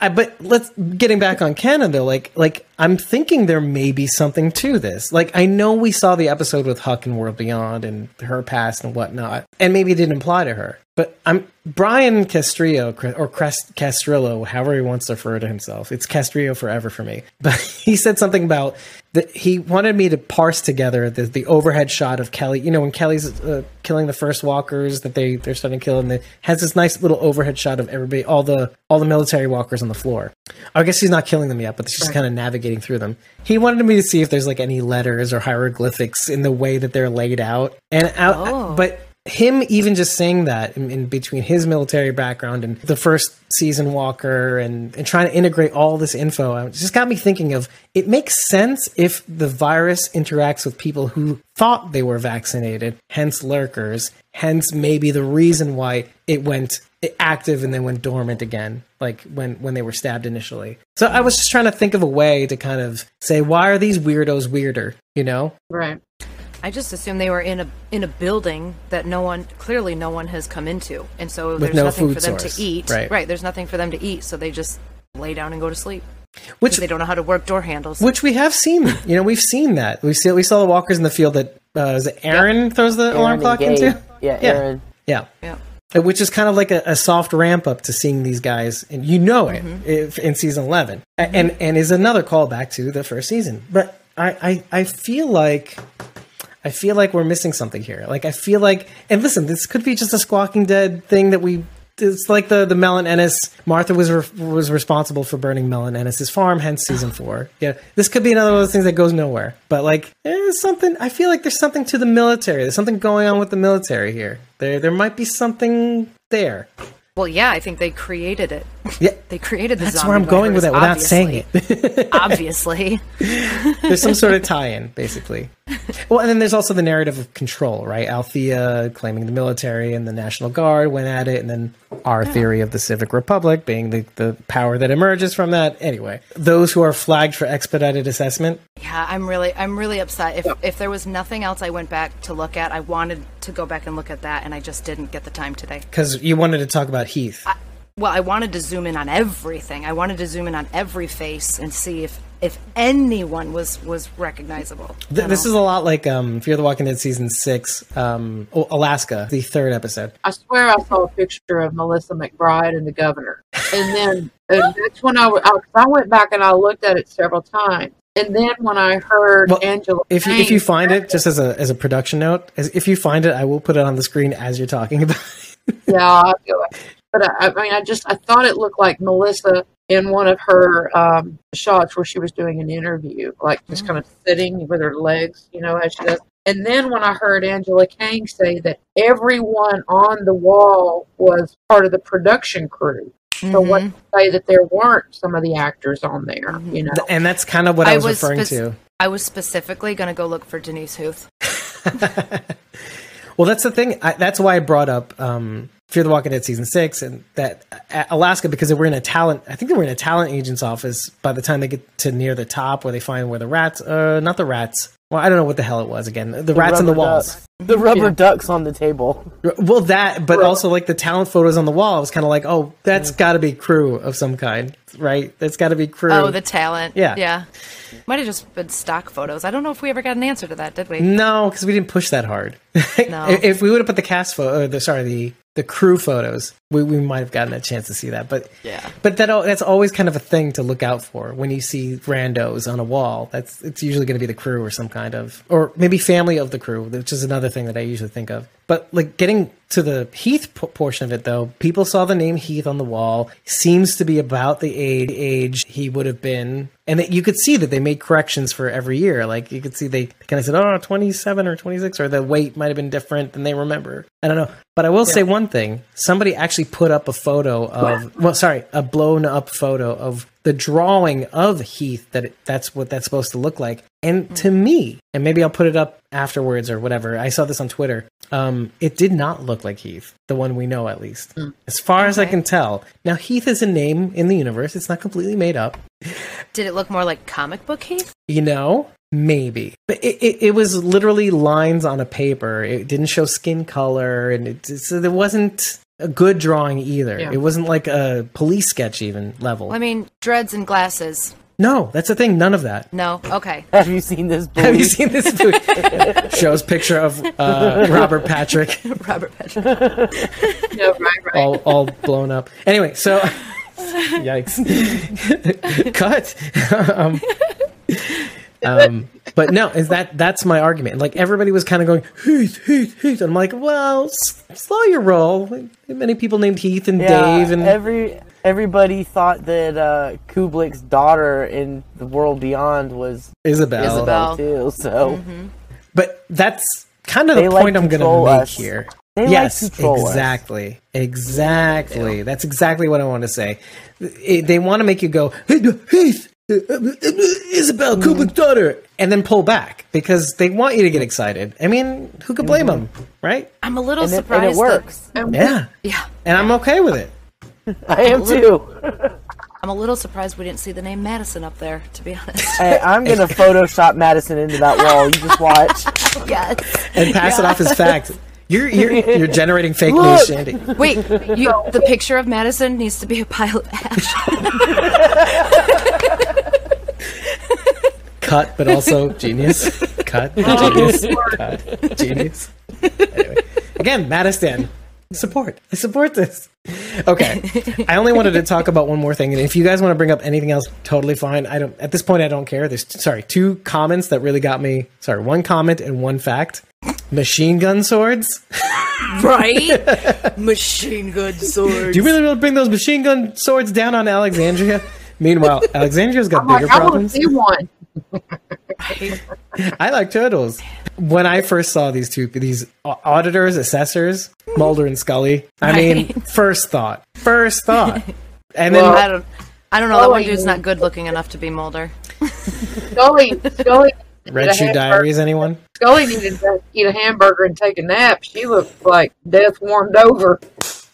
I, but let's getting back on Canada. Like like I'm thinking there may be something to this. Like I know we saw the episode with Huck and World Beyond and her past and whatnot, and maybe it didn't apply to her. But I'm Brian Castrillo or Castrillo, however he wants to refer to himself. It's Castrillo forever for me. But he said something about that he wanted me to parse together the, the overhead shot of Kelly. You know, when Kelly's uh, killing the first walkers that they they're starting to kill, and it has this nice little overhead shot of everybody, all the all the military walkers on the floor. I guess he's not killing them yet, but she's kind of navigating through them. He wanted me to see if there's like any letters or hieroglyphics in the way that they're laid out, and out, Oh. but him even just saying that in, in between his military background and the first season walker and, and trying to integrate all this info it just got me thinking of it makes sense if the virus interacts with people who thought they were vaccinated hence lurkers hence maybe the reason why it went active and then went dormant again like when when they were stabbed initially so i was just trying to think of a way to kind of say why are these weirdos weirder you know Right. I just assumed they were in a in a building that no one clearly no one has come into, and so there's no nothing food for them source. to eat. Right. right, There's nothing for them to eat, so they just lay down and go to sleep. Which They don't know how to work door handles. which we have seen. You know, we've seen that. We see we saw the walkers in the field that uh, is it Aaron throws the alarm clock Gabe. into. Yeah, Yeah. Aaron. Yeah. yeah. Uh, Which is kind of like a, a soft ramp up to seeing these guys, and you know it Mm-hmm. if, in season 11 A- and and is another callback to the first season. But I, I I feel like I feel like we're missing something here. Like I feel like, and listen, this could be just a Squawking Dead thing that we. It's like the the Mel and Ennis. Martha was re- was responsible for burning Mel and Ennis's farm, hence season four. Yeah, this could be another one of those things that goes nowhere. But like, there's something. I feel like there's something to the military. There's something going on with the military here. There there might be something there. Well, yeah, I think they created it. Yeah, They created the that's where I'm going with it without saying it. obviously. there's some sort of tie-in, basically. Well, and then there's also the narrative of control, right? Althea claiming the military and the National Guard went at it, and then our theory of the Civic Republic being the, the power that emerges from that. Anyway, those who are flagged for expedited assessment, Yeah, I'm really, I'm really upset. If if there was nothing else I went back to look at, I wanted to go back and look at that, and I just didn't get the time today. because you wanted to talk about Heath. Well, I wanted to zoom in on everything. I wanted to zoom in on every face and see if if anyone was was recognizable. Th- this is a lot like um, Fear the Walking Dead season six, um, Alaska, the third episode. I swear I saw a picture of Melissa McBride and the governor. And then and that's when I, w- I, 'cause I went back and I looked at it several times. And then when I heard Well, Angela, If you, if you find it, just as a as a production note, as, if you find it, I will put it on the screen as you're talking about. it. yeah, I'll do it. But I, I mean, I just I thought it looked like Melissa in one of her um, shots where she was doing an interview, like just kind of sitting with her legs, you know, as she does. And then when I heard Angela Kang say that everyone on the wall was part of the production crew, so what to say that there weren't some of the actors on there, you know? and that's kind of what I, I was, was referring spec- to. I was specifically going to go look for Denise Huth. Well, that's the thing. I, that's why I brought up um, Fear the Walking Dead season six and that uh, Alaska because they were in a talent. I think they were in a talent agent's office by the time they get to near the top where they find where the rats. Uh, not the rats. Well, I don't know what the hell it was again. The, rats in the walls. duck. The rubber ducks on the table. Well, that, but also like the talent photos on the wall. I was kind of like, oh, that's got to be crew of some kind, right? That's got to be crew. Oh, the talent. Yeah. yeah. Might have just been stock photos. I don't know if we ever got an answer to that, did we? No, because we didn't push that hard. No. if we would have put the cast photo, the sorry, the the crew photos, we, we might have gotten a chance to see that. But Yeah. but that that's always kind of a thing to look out for when you see randos on a wall. That's it's usually going to be the crew or some kind of, or maybe family of the crew, which is another thing that I usually think of. But like getting to the Heath p- portion of it, though, people saw the name Heath on the wall. Seems to be about the age, age he would have been. And that you could see that they made corrections for every year. Like you could see they kind of said, oh, 27 or 26, or the weight might have been different than they remember. I don't know. But I will say one thing. Somebody actually put up a photo of, well, sorry, a blown up photo of the drawing of Heath that it, that's what that's supposed to look like. And to me, and maybe I'll put it up afterwards or whatever. I saw this on Twitter. Um, it did not look like Heath, the one we know at least, as far as I can tell. Now Heath is a name in the universe; it's not completely made up. Did it look more like comic book Heath? You know, maybe, but it, it, it was literally lines on a paper. It didn't show skin color, and it so there wasn't a good drawing either. Yeah. It wasn't like a police sketch even level. I mean, dreads and glasses. No, that's the thing. None of that. No. Okay. Have you seen this Have you seen this movie? Shows picture of uh, Robert Patrick Robert Patrick. Yeah, right, right. all all blown up. Anyway, so yikes, cut. um, um, but no, is that that's my argument? Like everybody was kind of going Heath, Heath, Heath. And I'm like, well, s- slow your roll. Many people named Heath and Yeah, Dave and every everybody thought that uh, Kublek's daughter in the world beyond was Isabel. Isabel. too. So But that's kind of the They like point I'm going to make us. here. They like yes, control us. exactly, exactly. That's exactly what I want to say. It- they want to make you go, "Hey, Heath, uh, uh, uh, Isabel, Mm-hmm. Daughter, and then pull back because they want you to get excited. I mean, who could blame them, right? I'm a little and it, surprised. and it works. Yeah, yeah. and I'm okay with it. I am too. I'm a little surprised we didn't see the name Madison up there. To be honest. Hey, I'm gonna Photoshop Madison into that wall. You just watch. yes. And pass it off as fact. You're you're you're generating fake news, Look. Shandy. Wait. You, the picture of Madison needs to be a pile of ash. cut, but also genius. Cut, oh, genius, cut, genius. Anyway, again, Madistan, support. I support this. Okay, I only wanted to talk about one more thing, and if you guys want to bring up anything else, totally fine. I don't. At this point, I don't care. There's sorry, two comments that really got me. Sorry, one comment and one fact. Machine gun swords. right? Machine gun swords. Do you really want to bring those machine gun swords down on Alexandria? Meanwhile, Alexandria's got I'm like, bigger I want to problems. see one. I like turtles. When I first saw these two, these auditors, assessors, Mulder and Scully, I mean, first thought, first thought, and then Well, I don't. I don't know. That one dude's not good looking enough to be Mulder. Scully, Scully, Red needed a Shoe Diaries. Anyone? Scully needed to eat a hamburger and take a nap. She looked like death warmed over.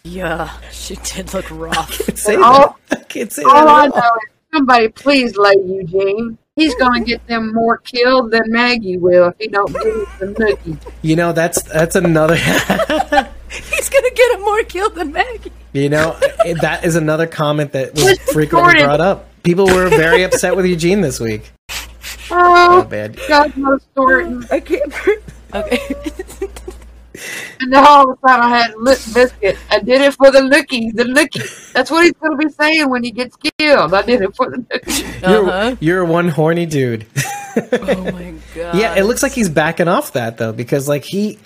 Yeah, she did look rough. Say all- that. I can't say All I that. know is somebody please lay Eugene. He's going to get them more killed than Maggie will if he don't give us the nookie. You know, that's that's another. He's gonna get him more killed than Maggie. you know, that is another comment that was Just frequently recorded. brought up. People were very upset with Eugene this week. Oh, Oh, bad. God knows Thornton. I can't. Okay. And then all of a sudden I had lip biscuit. I did it for the nookie, the nookie. That's what he's going to be saying when he gets killed. I did it for the nookie. You're, Uh-huh. you're one horny dude. Oh my god. Yeah, it looks like he's backing off that though, because like he,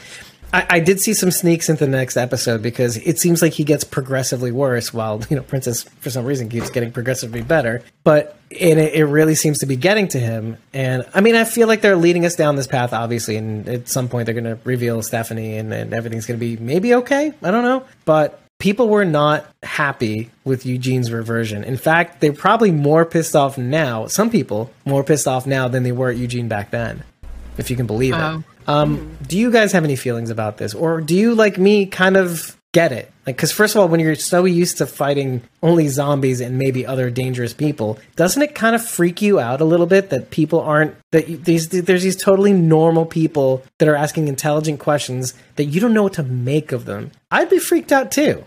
I, I did see some sneaks into the next episode because it seems like he gets progressively worse, while you know Princess for some reason keeps getting progressively better. But and it, it really seems to be getting to him. And I mean, I feel like they're leading us down this path, obviously, and at some point they're going to reveal Stephanie, and, and everything's going to be maybe okay. I don't know, but. People were not happy with Eugene's reversion. In fact, they're probably more pissed off now. Some people more pissed off now than they were at Eugene back then if you can believe Oh. it. Um, do you guys have any feelings about this, or do you, like me, kind of get it? Like, because first of all, when you're so used to fighting only zombies and maybe other dangerous people, doesn't it kind of freak you out a little bit that people aren't that you, these there's these totally normal people that are asking intelligent questions that you don't know what to make of them? I'd be freaked out too.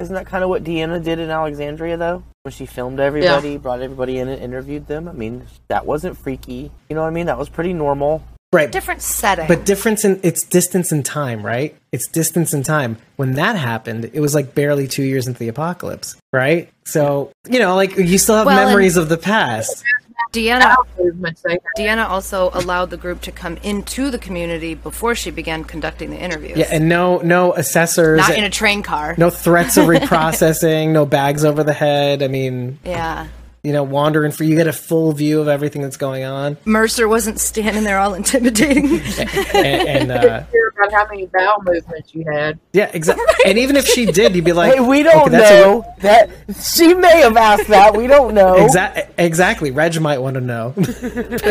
Isn't that kind of what Deanna did in Alexandria, though? When she filmed everybody, brought everybody in and interviewed them? I mean, that wasn't freaky. You know what I mean? That was pretty normal. Right. different setting. But difference in it's distance in time, right? It's distance in time. When that happened, it was like barely two years into the apocalypse, right? So you know, like you still have Well, and- memories of the past. Deanna Movements they had. Deanna also allowed the group to come into the community before she began conducting the interviews. Yeah, and no, no assessors, not in a train car. no threats of reprocessing, no bags over the head. I mean, Yeah. You know, wandering for you get a full view of everything that's going on, Mercer wasn't standing there all intimidating. and, and uh, about how many bowel movements you had. yeah, exactly. And even if she did, you'd be like, Hey, we don't okay, that's a- know that she may have asked that. We don't know. Exa- exactly. Reg might want to know.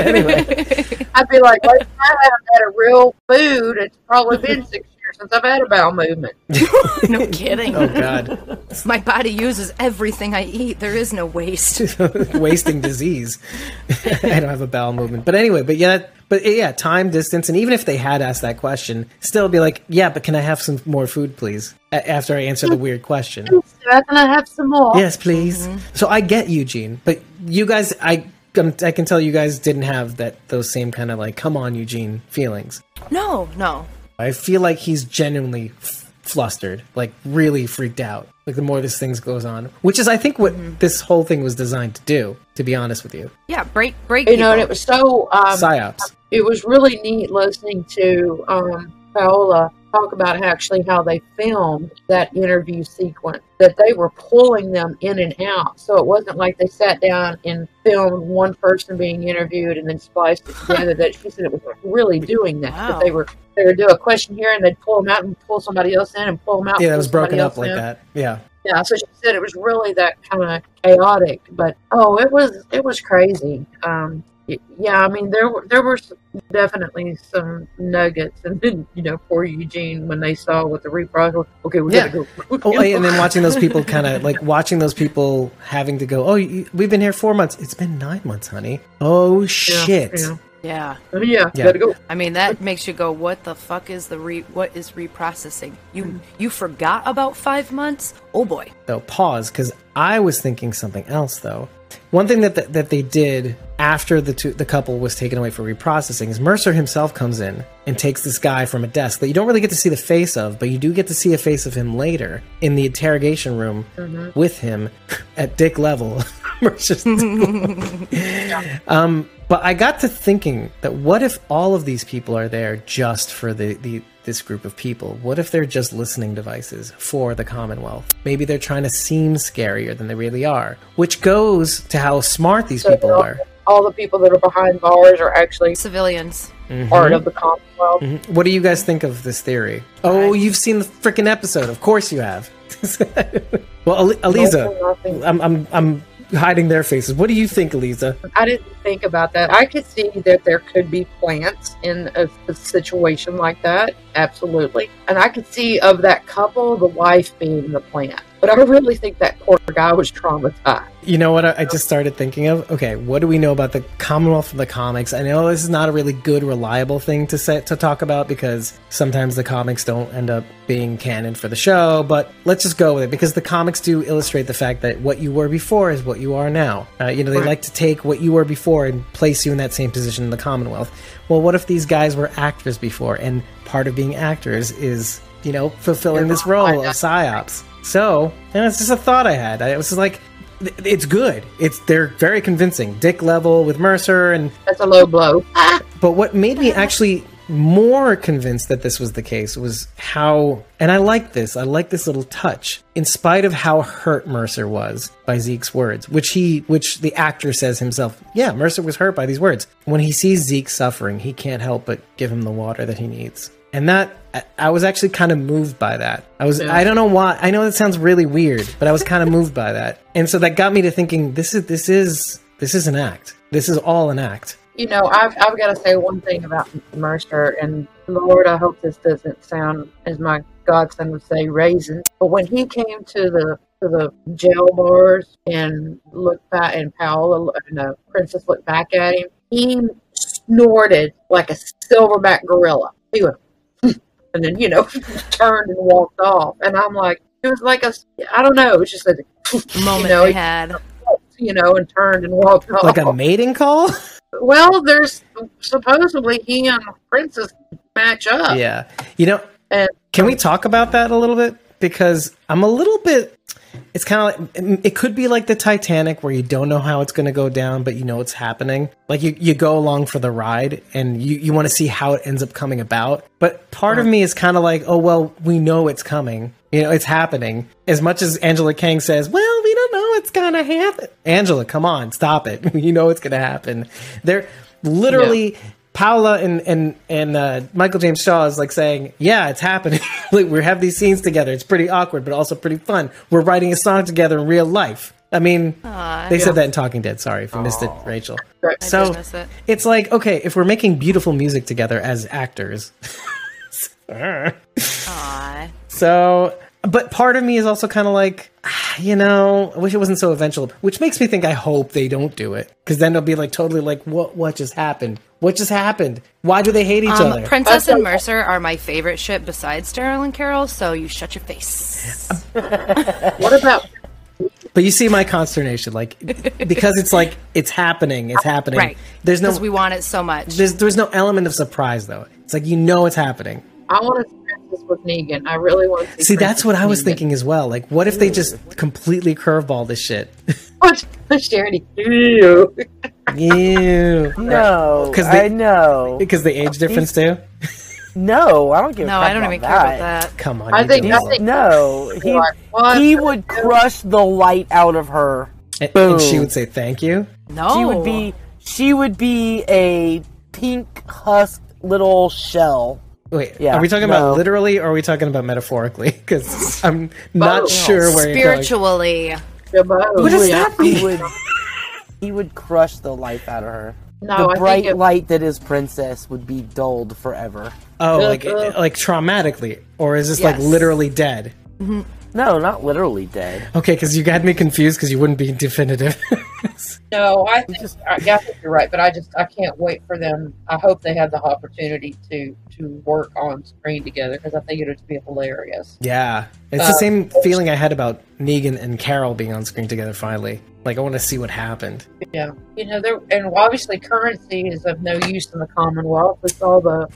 Anyway, I'd be like, well, I haven't had a real food. It's probably been six years since I've had a bowel movement. no kidding. oh god, My body uses everything I eat. There is no waste. wasting disease. I don't have a bowel movement, but anyway, but yeah, but yeah, time, distance, and even if they had asked that question, still be like, yeah, but can I have some more food, please? A- after I answer the weird question. Can I have some more? Yes, please. So I get Eugene, but you guys, I. um, I can tell you guys didn't have that those same kind of like come on Eugene feelings. No, no. I feel like he's genuinely f- flustered, like really freaked out. Like the more this thing goes on, which is I think what this whole thing was designed to do. To be honest with you, Yeah, break break. You know, and it was so um, psyops. it was really neat listening to um, Paola talk about actually how they filmed that interview sequence. That they were pulling them in and out, so it wasn't like they sat down and filmed one person being interviewed and then spliced it together. that she said it was really doing that. Wow. That they were they would do a question here and they'd pull them out and pull somebody else in and pull them out. Yeah, it was broken up like in. that. Yeah. Yeah, so she said it was really that kind of chaotic, but oh, it was it was crazy. Um, y- yeah, I mean there were there were some, definitely some nuggets, and then you know poor Eugene when they saw what the reprocess. Okay, we Yeah. gotta go. Oh, and then watching those people kind of like watching those people having to go. Oh, you, we've been here four months. It's been nine months, honey. Oh shit. yeah. yeah. Oh, yeah, Yeah. gotta go. I mean, that makes you go, "What the fuck is the re? What is reprocessing? You you forgot about five months? Oh boy. though pause because i was thinking something else though one thing that that, that they did after the two, the couple was taken away for reprocessing is Mercer himself comes in and takes this guy from a desk that you don't really get to see the face of, but you do get to see a face of him later in the interrogation room with him at dick level. Mercer's um, but I got to thinking that what if all of these people are there just for the, the this group of people? What if they're just listening devices for the Commonwealth? Maybe they're trying to seem scarier than they really are, which goes to how smart these people are. All the people that are behind bars are actually Civilians. Mm-hmm. part of the Commonwealth. Mm-hmm. What do you guys think of this theory? Oh, you've seen the freaking episode. Of course you have. well, Ali- Aliza, I'm, I'm, I'm hiding their faces. What do you think, Lisa? I didn't think about that. I could see that there could be plants in a, a situation like that. Absolutely. And I could see of that couple, the wife being the plant. But I really think that poor guy was traumatized. You know what I I just started thinking of? Okay, what do we know about the Commonwealth from the comics? I know this is not a really good, reliable thing to say, to talk about because sometimes the comics don't end up being canon for the show. But let's just go with it because the comics do illustrate the fact that what you were before is what you are now. Uh, you know, they Right. like to take what you were before and place you in that same position in the Commonwealth. Well, what if these guys were actors before, and part of being actors is you know fulfilling this role of psyops? So, and it's just a thought I had. I was just like, it's good. It's they're very convincing. Dick level with Mercer, and That's a low blow. Ah. but what made me actually more convinced that this was the case was how, and I like this. I like this little touch. In spite of how hurt Mercer was by Zeke's words, which he, which the actor says himself, yeah, Mercer was hurt by these words. When he sees Zeke suffering, he can't help but give him the water that he needs. And that I- was actually kind of moved by that. I was I don't know why. I know that sounds really weird, but I was kind of moved by that. And so that got me to thinking this is this is this is an act. This is all an act. You know, I've, I've got to say one thing about Mercer, and Lord, I hope this doesn't sound, as my godson would say, raisin. But when he came to the to the jail bars and looked back, and Paola and the princess looked back at him, he snorted like a silverback gorilla. He went, and then you know turned and walked off, and I'm like, it was like a, I don't know, it was just a Moment you know, they had. you know, and turned and walked off. Like a mating call? Well, there's supposedly he and Princess match up. Yeah. You know, And can we talk about that a little bit? Because I'm a little bit. It's kind of like mm, it could be like the Titanic, where you don't know how it's going to go down, but you know it's happening. Like you, you go along for the ride, and you, you want to see how it ends up coming about. But part of me is kind of like, oh well, we know it's coming. You know, it's happening. As much as Angela Kang says, well, we don't know it's gonna happen. Angela, come on, stop it. you know it's gonna happen. They're literally. Paola and and and uh, Michael James Shaw is like saying, "Yeah, it's happening. like we have these scenes together. It's pretty awkward, but also pretty fun. We're writing a song together in real life." I mean, they said that in Talking Dead. Sorry if you missed it, Rachel. I So it. it's like, okay, if we're making beautiful music together as actors, Aw. so. But part of me is also kind of like, ah, you know, I wish it wasn't so eventual. Which makes me think I hope they don't do it, because then they'll be like totally like, what what just happened? What just happened? Why do they hate each Um, other? Princess and Mercer are my favorite ship besides Daryl and Carol, so you shut your face. what about But you see my consternation, like because it's like it's happening, it's happening. Right. There's no Because we want it so much. there's there's no element of surprise though. It's like you know it's happening. I want to see Princess with Negan. I really want to see. See, that's what I was Negan. thinking as well. Like, what if they just completely curveball this shit? What Charity? Ew. Ew. No, 'Cause they- I know. Because the age difference too. No, I don't give. a no, I don't about even care about that. Come on. I think- do. I think- No, he he would crush the light out of her. and, and she would say thank you. No. She would be she would be a pink husk little shell. Wait, Yeah, are we talking no. about literally, or are we talking about metaphorically? Because I'm not Both. sure where you're going. spiritually. What does that He mean? would he would crush the life out of her. No, the I think bright it- light that is princess would be dulled forever. Oh, like Uh, like traumatically, or is this like literally dead? No, not literally dead. Okay, because you had me confused because you wouldn't be definitive. No, I think I, I think you're right, but I just I can't wait for them. I hope they have the opportunity to to work on screen together because I think it would be hilarious. yeah, it's the Uh, same feeling I had about Negan and Carol being on screen together finally. Like I want to see what happened. Yeah, you know, there and obviously currency is of no use in the Commonwealth. with all the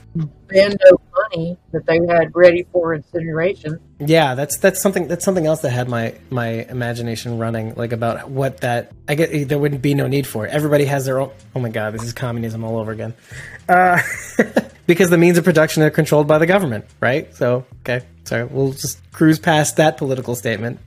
bando money that they had ready for incineration. Yeah, that's that's something that's something else that had my my imagination running like about what that I get there wouldn't be no need for it. Everybody has their own Oh my god, this is communism all over again. Uh, because the means of production are controlled by the government, right? So, okay. sorry, we'll just cruise past that political statement.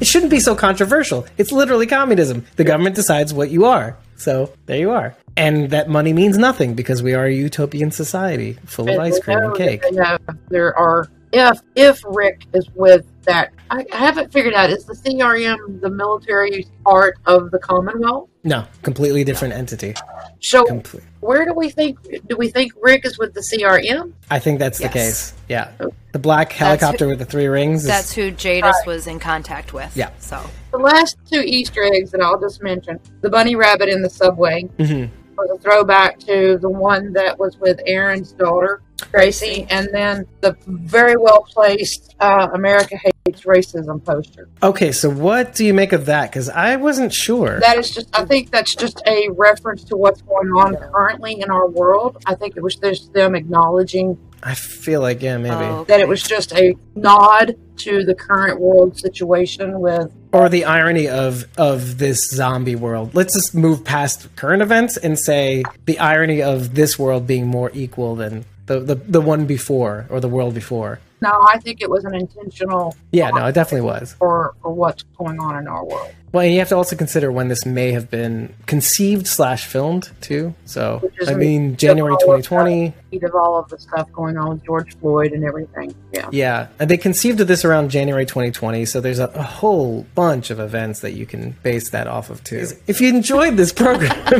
It shouldn't be so controversial. It's literally communism. The government decides what you are. So, there you are. And that money means nothing because we are a utopian society full of And ice cream and cake. have- there are if if Rick is with that, I, I haven't figured out is the CRM the military part of the Commonwealth? No, completely different entity. So Complete. where do we think do we think Rick is with the CRM? I think that's the case. Yeah. The black helicopter with the three rings. Is, That's who Jadis was in contact with. Yeah. So The last two Easter eggs that I'll just mention: the bunny rabbit in the subway Mhm. was a throwback to the one that was with Aaron's daughter Gracie, and then the very well placed uh, "America Hates Racism" poster. Okay, so what do you make of that? Because I wasn't sure. That is just, I think that's just a reference to what's going on currently in our world. I think it was just them acknowledging I feel like yeah, maybe. Oh. that it was just a nod to the current world situation with Or the irony of of this zombie world. Let's just move past current events and say the irony of this world being more equal than the the, the one before or the world before. no, I think it was an intentional Yeah, no, it definitely was. for, for what's going on in our world. Well, and you have to also consider when this may have been conceived slash filmed too. So I mean, January 2020. Heat of all of the stuff going on with George Floyd and everything. Yeah. Yeah, and they conceived of this around January 2020, so there's a, a whole bunch of events that you can base that off of too. If you enjoyed this program,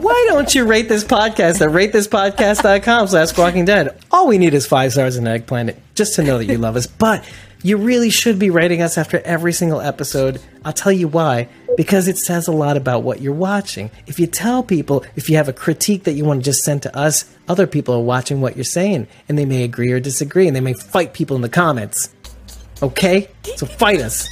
why don't you rate this podcast at ratethispodcast.com slash Walking Dead? All we need is five stars and an eggplant just to know that you love us. But you really should be rating us after every single episode. I'll tell you why. Because it says a lot about what you're watching. If you tell people, if you have a critique that you want to just send to us, other people are watching what you're saying, and they may agree or disagree, and they may fight people in the comments. Okay? So fight us.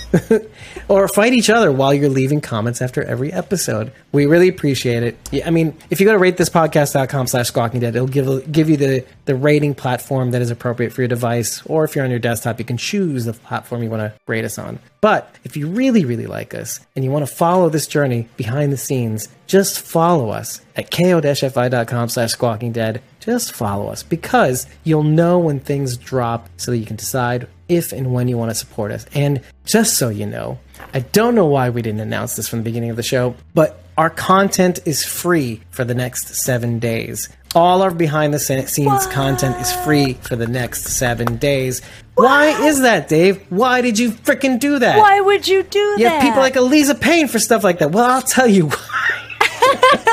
or fight each other while you're leaving comments after every episode. We really appreciate it. Yeah, I mean, if you go to ratethispodcast.com slash squawking dead, it'll give, give you the, the rating platform that is appropriate for your device. Or if you're on your desktop, you can choose the platform you want to rate us on. But if you really, really like us and you want to follow this journey behind the scenes, just follow us at ko-fi.com slash squawking dead. Just follow us because you'll know when things drop so that you can decide if and when you want to support us. And just so you know, I don't know why we didn't announce this from the beginning of the show, but our content is free for the next seven days. All our behind the scenes content is free for the next seven days. Why is that, Dave? Why did you freaking do that? why would you do You that? have people like Eliza Payne for stuff like that. Well, I'll tell you why.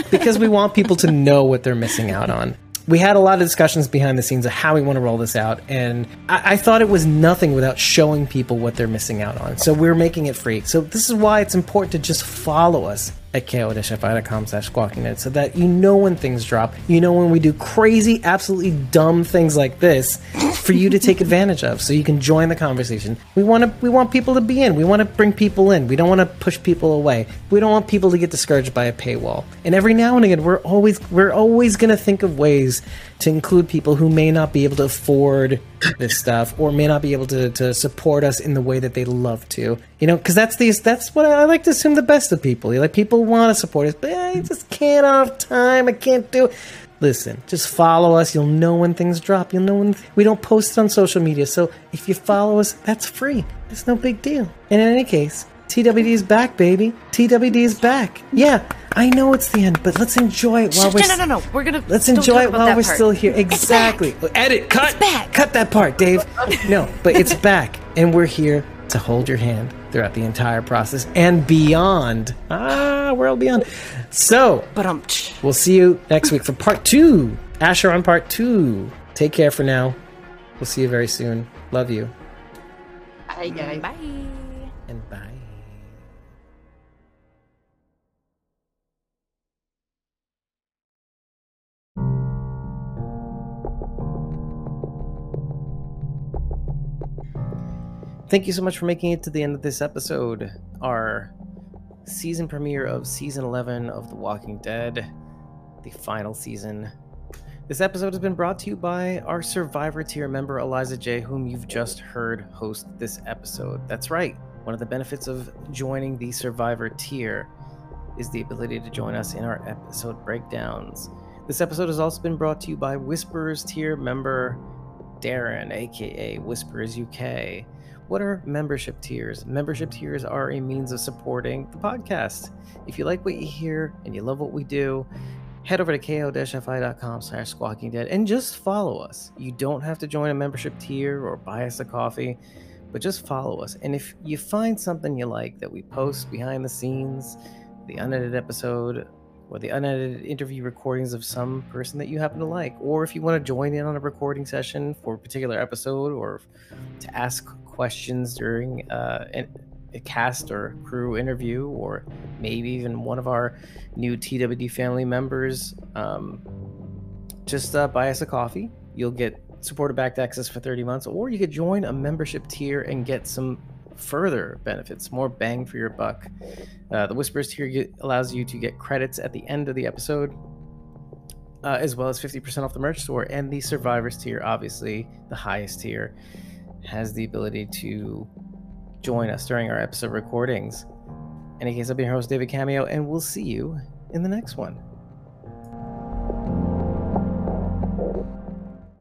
because we want people to know what they're missing out on. We had a lot of discussions behind the scenes of how we want to roll this out, and I, I thought it was nothing without showing people what they're missing out on. So we're making it free. So this is why it's important to just follow us at ko-fi.com slash squawking so that you know when things drop. You know when we do crazy, absolutely dumb things like this for you to take advantage of so you can join the conversation. We want to we want people to be in. We want to bring people in. We don't want to push people away. We don't want people to get discouraged by a paywall. And every now and again we're always we're always going to think of ways to include people who may not be able to afford this stuff or may not be able to, to support us in the way that they love to. You know, because that's these that's what I like to assume the best of people. Like people want to support us, but I just can't have time. I can't do. it. Listen, just follow us. You'll know when things drop. You'll know when we don't post it on social media. So if you follow us, that's free. It's no big deal. And in any case, TWD is back, baby. TWD is back. Yeah, I know it's the end, but let's enjoy it while no, we're no, no, no. We're gonna Let's enjoy it while we're part. still here. Exactly. Edit. Cut. back. Cut that part, Dave. No, but it's back, and we're here to hold your hand throughout the entire process and beyond. Ah, world beyond. So But um, we'll see you next week for part two. Asher on part two. Take care for now. We'll see you very soon. Love you Hey, guys. bye. Thank you so much for making it to the end of this episode. Our season premiere of season 11 of The Walking Dead, the final season. This episode has been brought to you by our Survivor tier member, Eliza J., whom you've just heard host this episode. That's right, one of the benefits of joining the Survivor tier is the ability to join us in our episode breakdowns. This episode has also been brought to you by Whisperers tier member Darren, aka Whisperers UK. What are membership tiers? Membership tiers are a means of supporting the podcast. If you like what you hear and you love what we do, head over to ko-fi.com slash squawking dead and just follow us. You don't have to join a membership tier or buy us a coffee, but just follow us. And if you find something you like that we post behind the scenes, the unedited episode, or the unedited interview recordings of some person that you happen to like, or if you want to join in on a recording session for a particular episode, or to ask questions during uh, a cast or crew interview, or maybe even one of our new TWD family members, um, just uh, buy us a coffee. You'll get supporter backed access for 30 months, or you could join a membership tier and get some further benefits, more bang for your buck. Uh, the Whispers tier get, allows you to get credits at the end of the episode, uh, as well as 50% off the merch store. And the Survivors tier, obviously the highest tier, has the ability to join us during our episode recordings. In any case, I've been your host, David Cameo, and we'll see you in the next one.